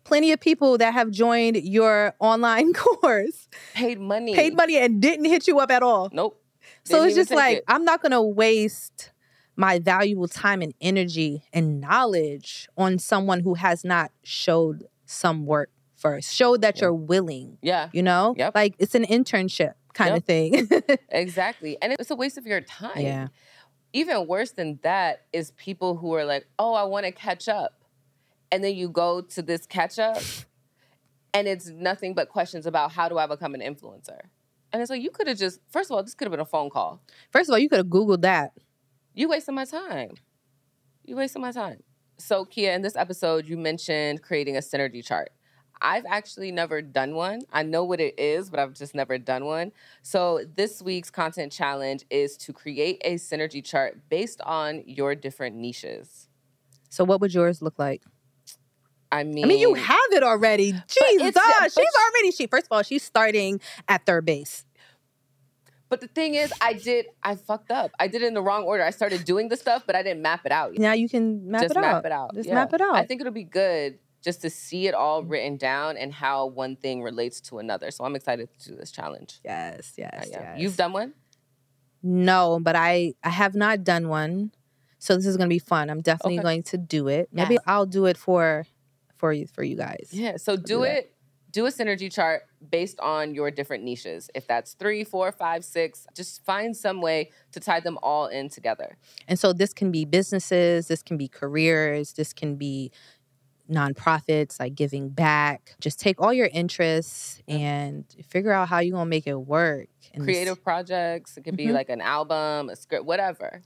Plenty of people that have joined your online course Paid money. paid money and didn't hit you up at all. Nope. So Didn't it's just like it. I'm not gonna waste my valuable time and energy and knowledge on someone who has not showed some work first. Showed that Yeah. you're willing. Yeah, You know, Yep. like it's an internship kind Yep. of thing. exactly. And it's a waste of your time. yeah, Even worse than that is people who are like, oh, I want to catch up. And then you go to this catch up and it's nothing but questions about how do I become an influencer? And it's like, you could have just, first of all, this could have been a phone call. First of all, you could have googled that. You wasted my time. You wasted my time. So, Kia, in this episode, you mentioned creating a synergy chart. I've actually never done one. I know what it is, but I've just never done one. So, this week's content challenge is to create a synergy chart based on your different niches. So what would yours look like? I mean, I mean, you have it already. Jesus, she's already she. First of all, she's starting at third base. but the thing is, I did, I fucked up. I did it in the wrong order. I started doing the stuff, but I didn't map it out. yet. Now you can map just it map out. it out. Just Yeah. map it out. I think it'll be good just to see it all mm-hmm. written down and how one thing relates to another. So I'm excited to do this challenge. yes, yes, yeah. yes. You've done one? No, but I I have not done one. So this is going to be fun. I'm definitely Okay. going to do it. Maybe Yes. I'll do it for for you for you guys. Yeah. So do that. it. Do a synergy chart based on your different niches. If that's three, four, five, six, just find some way to tie them all in together. And so this can be businesses, this can be careers, this can be nonprofits like giving back. Just take all your interests and figure out how you're going to make it work. And Creative projects. It could be Mhm. like an album, a script, whatever.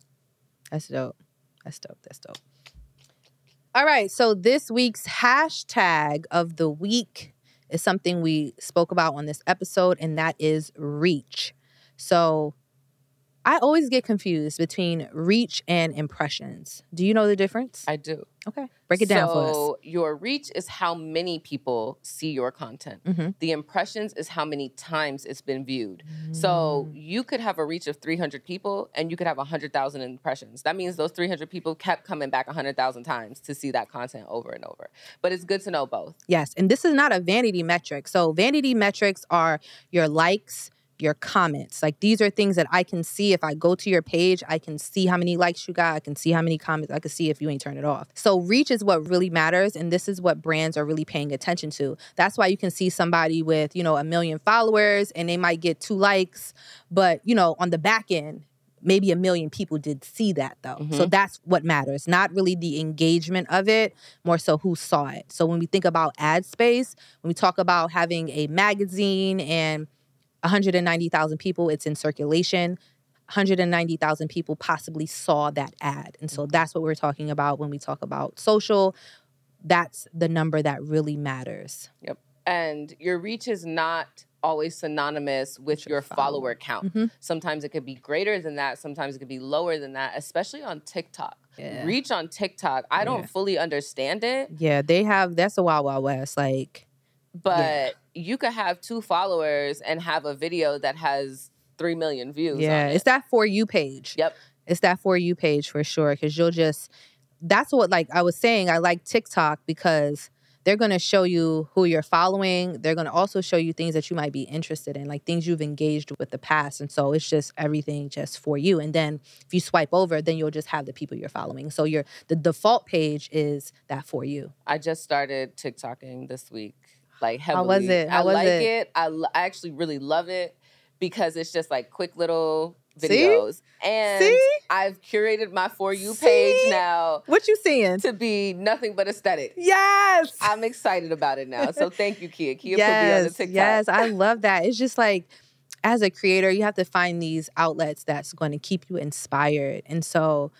That's dope. That's dope. That's dope. All right. So this week's hashtag of the week is something we spoke about on this episode, and that is reach. So I always get confused between reach and impressions. Do you know the difference? I do. okay. Break it down for us. So your reach is how many people see your content. Mhm. The impressions is how many times it's been viewed. So Mm. you could have a reach of 300 people and you could have 100,000 impressions. That means those 300 people kept coming back 100,000 times to see that content over and over. But it's good to know both. Yes, and this is not a vanity metric. So vanity metrics are your likes, your comments. Like these are things that I can see if I go to your page, I can see how many likes you got, I can see how many comments, I can see if you ain't turn it off. So reach is what really matters and this is what brands are really paying attention to. That's why you can see somebody with, you know, a million followers and they might get two likes, but you know, on the back end maybe a million people did see that though. So mm-hmm. that's what matters, not really the engagement of it, more so who saw it. So when we think about ad space, when we talk about having a magazine and 190,000 people, it's in circulation. 190,000 people possibly saw that ad. And so that's what we're talking about when we talk about social. That's the number that really matters. Yep. And your reach is not always synonymous with your your follower follower. count. Mhm. Sometimes it could be greater than that, sometimes it could be lower than that, especially on TikTok. Yeah. Reach on TikTok, I don't Yeah. fully understand it. Yeah, they have that's a wild wild west. Like but you could have two followers and have a video that has three million views. Yeah, on it's that for you page. Yep. It's that for you page for sure. Cause you'll just that's what like I was saying, I like TikTok because they're gonna show you who you're following. They're gonna also show you things that you might be interested in, like things you've engaged with the past. And so it's just everything just for you. And then if you swipe over, then you'll just have the people you're following. So your the default page is that for you. I just started TikToking this week, like How was it? How I was like it? it. I, I actually really love it because it's just like quick little See? videos, and See? I've curated my for you page now What you seeing? to be nothing but aesthetic. Yes. I'm excited about it now. So thank you, Kia. Kia put me on the TikTok. Yes, I love that. It's just like as a creator, you have to find these outlets that's going to keep you inspired. And so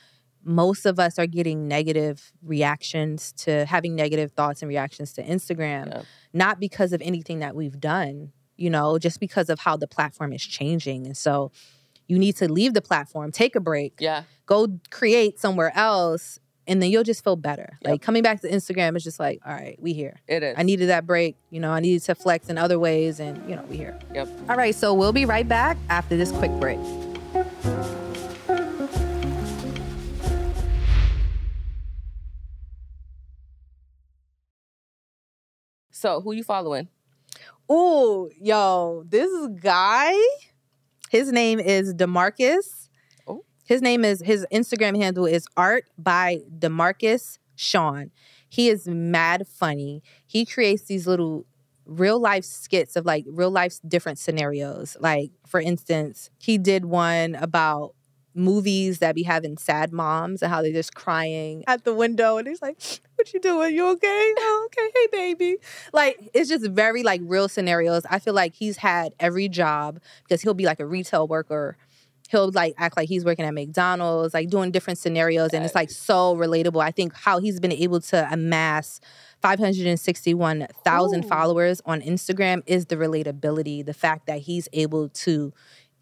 most of us are getting negative reactions to having negative thoughts and reactions to Instagram, Yeah. not because of anything that we've done, you know, just because of how the platform is changing. And so you need to leave the platform, take a break, Yeah. go create somewhere else and then you'll just feel better. Yep. Like coming back to Instagram is just like, all right, we here. It is. I needed that break. You know, I needed to flex in other ways, and you know, we here. Yep. All right, so we'll be right back after this quick break. So, who you following? Oh, yo, this guy, his name is Demarcus. Oh. His name is his Instagram handle is art by Demarcus Sean. He is mad funny. He creates these little real life skits of like real life different scenarios. Like for instance, he did one about movies that be having sad moms and how they're just crying at the window and he's like what you doing? You okay? Oh, okay? Hey baby. Like it's just very like real scenarios. I feel like he's had every job because he'll be like a retail worker. He'll like act like he's working at mcdonald's like doing different scenarios and it's like so relatable. I think how he's been able to amass 561,000 followers on Instagram is the relatability, the fact that he's able to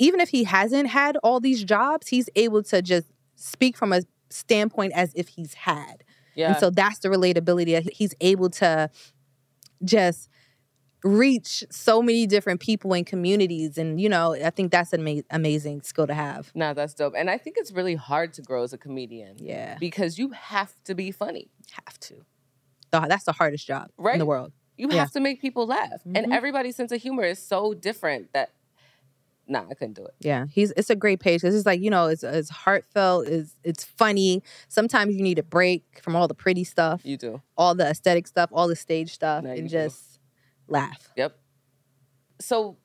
even if he hasn't had all these jobs, he's able to just speak from a standpoint as if he's had. Yeah. And so that's the relatability. He's able to just reach so many different people and communities and you know i think that's an ama- amazing skill to have no that's dope and i think it's really hard to grow as a comedian yeah because you have to be funny have to that's the hardest job right? in the world you yeah. have to make people laugh mm-hmm. and everybody's sense of humor is so different that nah, I couldn't do it. Yeah, he's it's a great page it's like you know it's it's heartfelt, it's it's funny. Sometimes you need a break from all the pretty stuff. You do all the aesthetic stuff, all the stage stuff, no, and just do. laugh. Yep. So,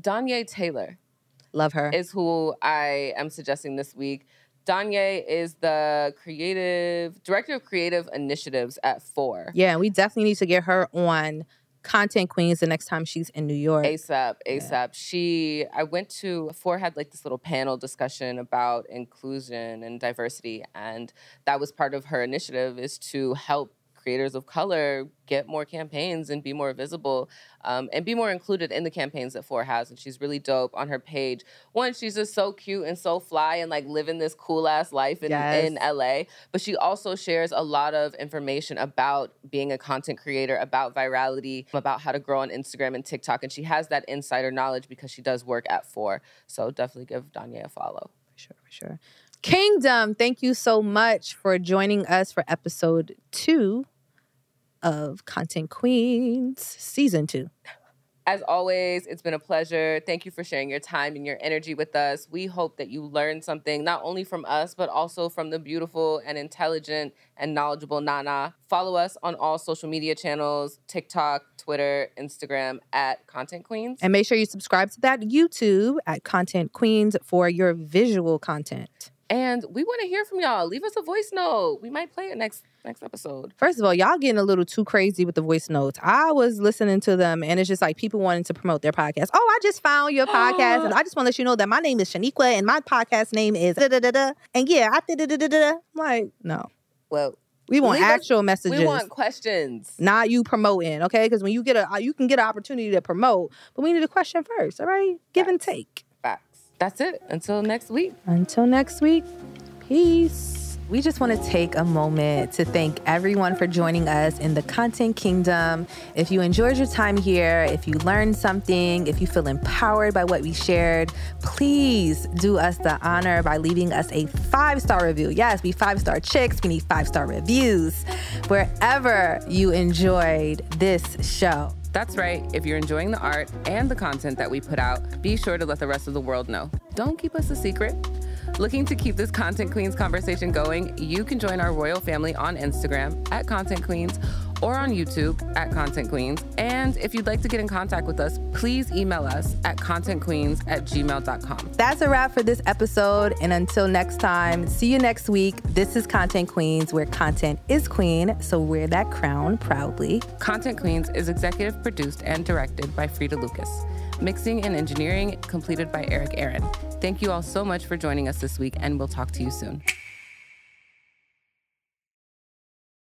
Danye Taylor, love her, is who I am suggesting this week. Danye is the creative director of creative initiatives at Fohr. Yeah, we definitely need to get her on content queens the next time she's in New York. ASAP, ASAP. Yeah. She, I went to, Fohr had like this little panel discussion about inclusion and diversity. And that was part of her initiative is to help creators of color get more campaigns and be more visible um, and be more included in the campaigns that Fohr has. And she's really dope on her page. One, she's just so cute and so fly and like living this cool ass life in, yes. in LA. But she also shares a lot of information about being a content creator, about virality, about how to grow on Instagram and TikTok. And she has that insider knowledge because she does work at Fohr. So definitely give Danya a follow. For sure, for sure. Kingdom, thank you so much for joining us for episode two of Content Queens Season 2. As always, it's been a pleasure. Thank you for sharing your time and your energy with us. We hope that you learned something not only from us, but also from the beautiful and intelligent and knowledgeable Nana. Follow us on all social media channels TikTok, Twitter, Instagram at Content Queens. And make sure you subscribe to that YouTube at Content Queens for your visual content. And we want to hear from y'all. Leave us a voice note. We might play it next next episode. First of all, y'all getting a little too crazy with the voice notes. I was listening to them and it's just like people wanting to promote their podcast. Oh, I just found your podcast and I just want to let you know that my name is Shaniqua and my podcast name is da da da da. And yeah, I did da da da da. Like, no. Well, we want actual messages. We want questions. Not you promoting, okay? Because when you get a, you can get an opportunity to promote, but we need a question first, all right? Give Facts. and take. Facts. That's it. Until next week. Until next week. Peace. We just want to take a moment to thank everyone for joining us in the Content Kingdom. If you enjoyed your time here, if you learned something, if you feel empowered by what we shared, please do us the honor by leaving us a five star review. Yes, we five star chicks, we need five star reviews wherever you enjoyed this show. That's right. If you're enjoying the art and the content that we put out, be sure to let the rest of the world know. Don't keep us a secret. Looking to keep this Content Queens conversation going, you can join our royal family on Instagram at Content Queens or on YouTube at Content Queens. And if you'd like to get in contact with us, please email us at contentqueens at gmail.com. That's a wrap for this episode. And until next time, see you next week. This is Content Queens, where content is queen. So wear that crown proudly. Content Queens is executive produced and directed by Frida Lucas. Mixing and engineering completed by Eric Aaron. Thank you all so much for joining us this week, and we'll talk to you soon.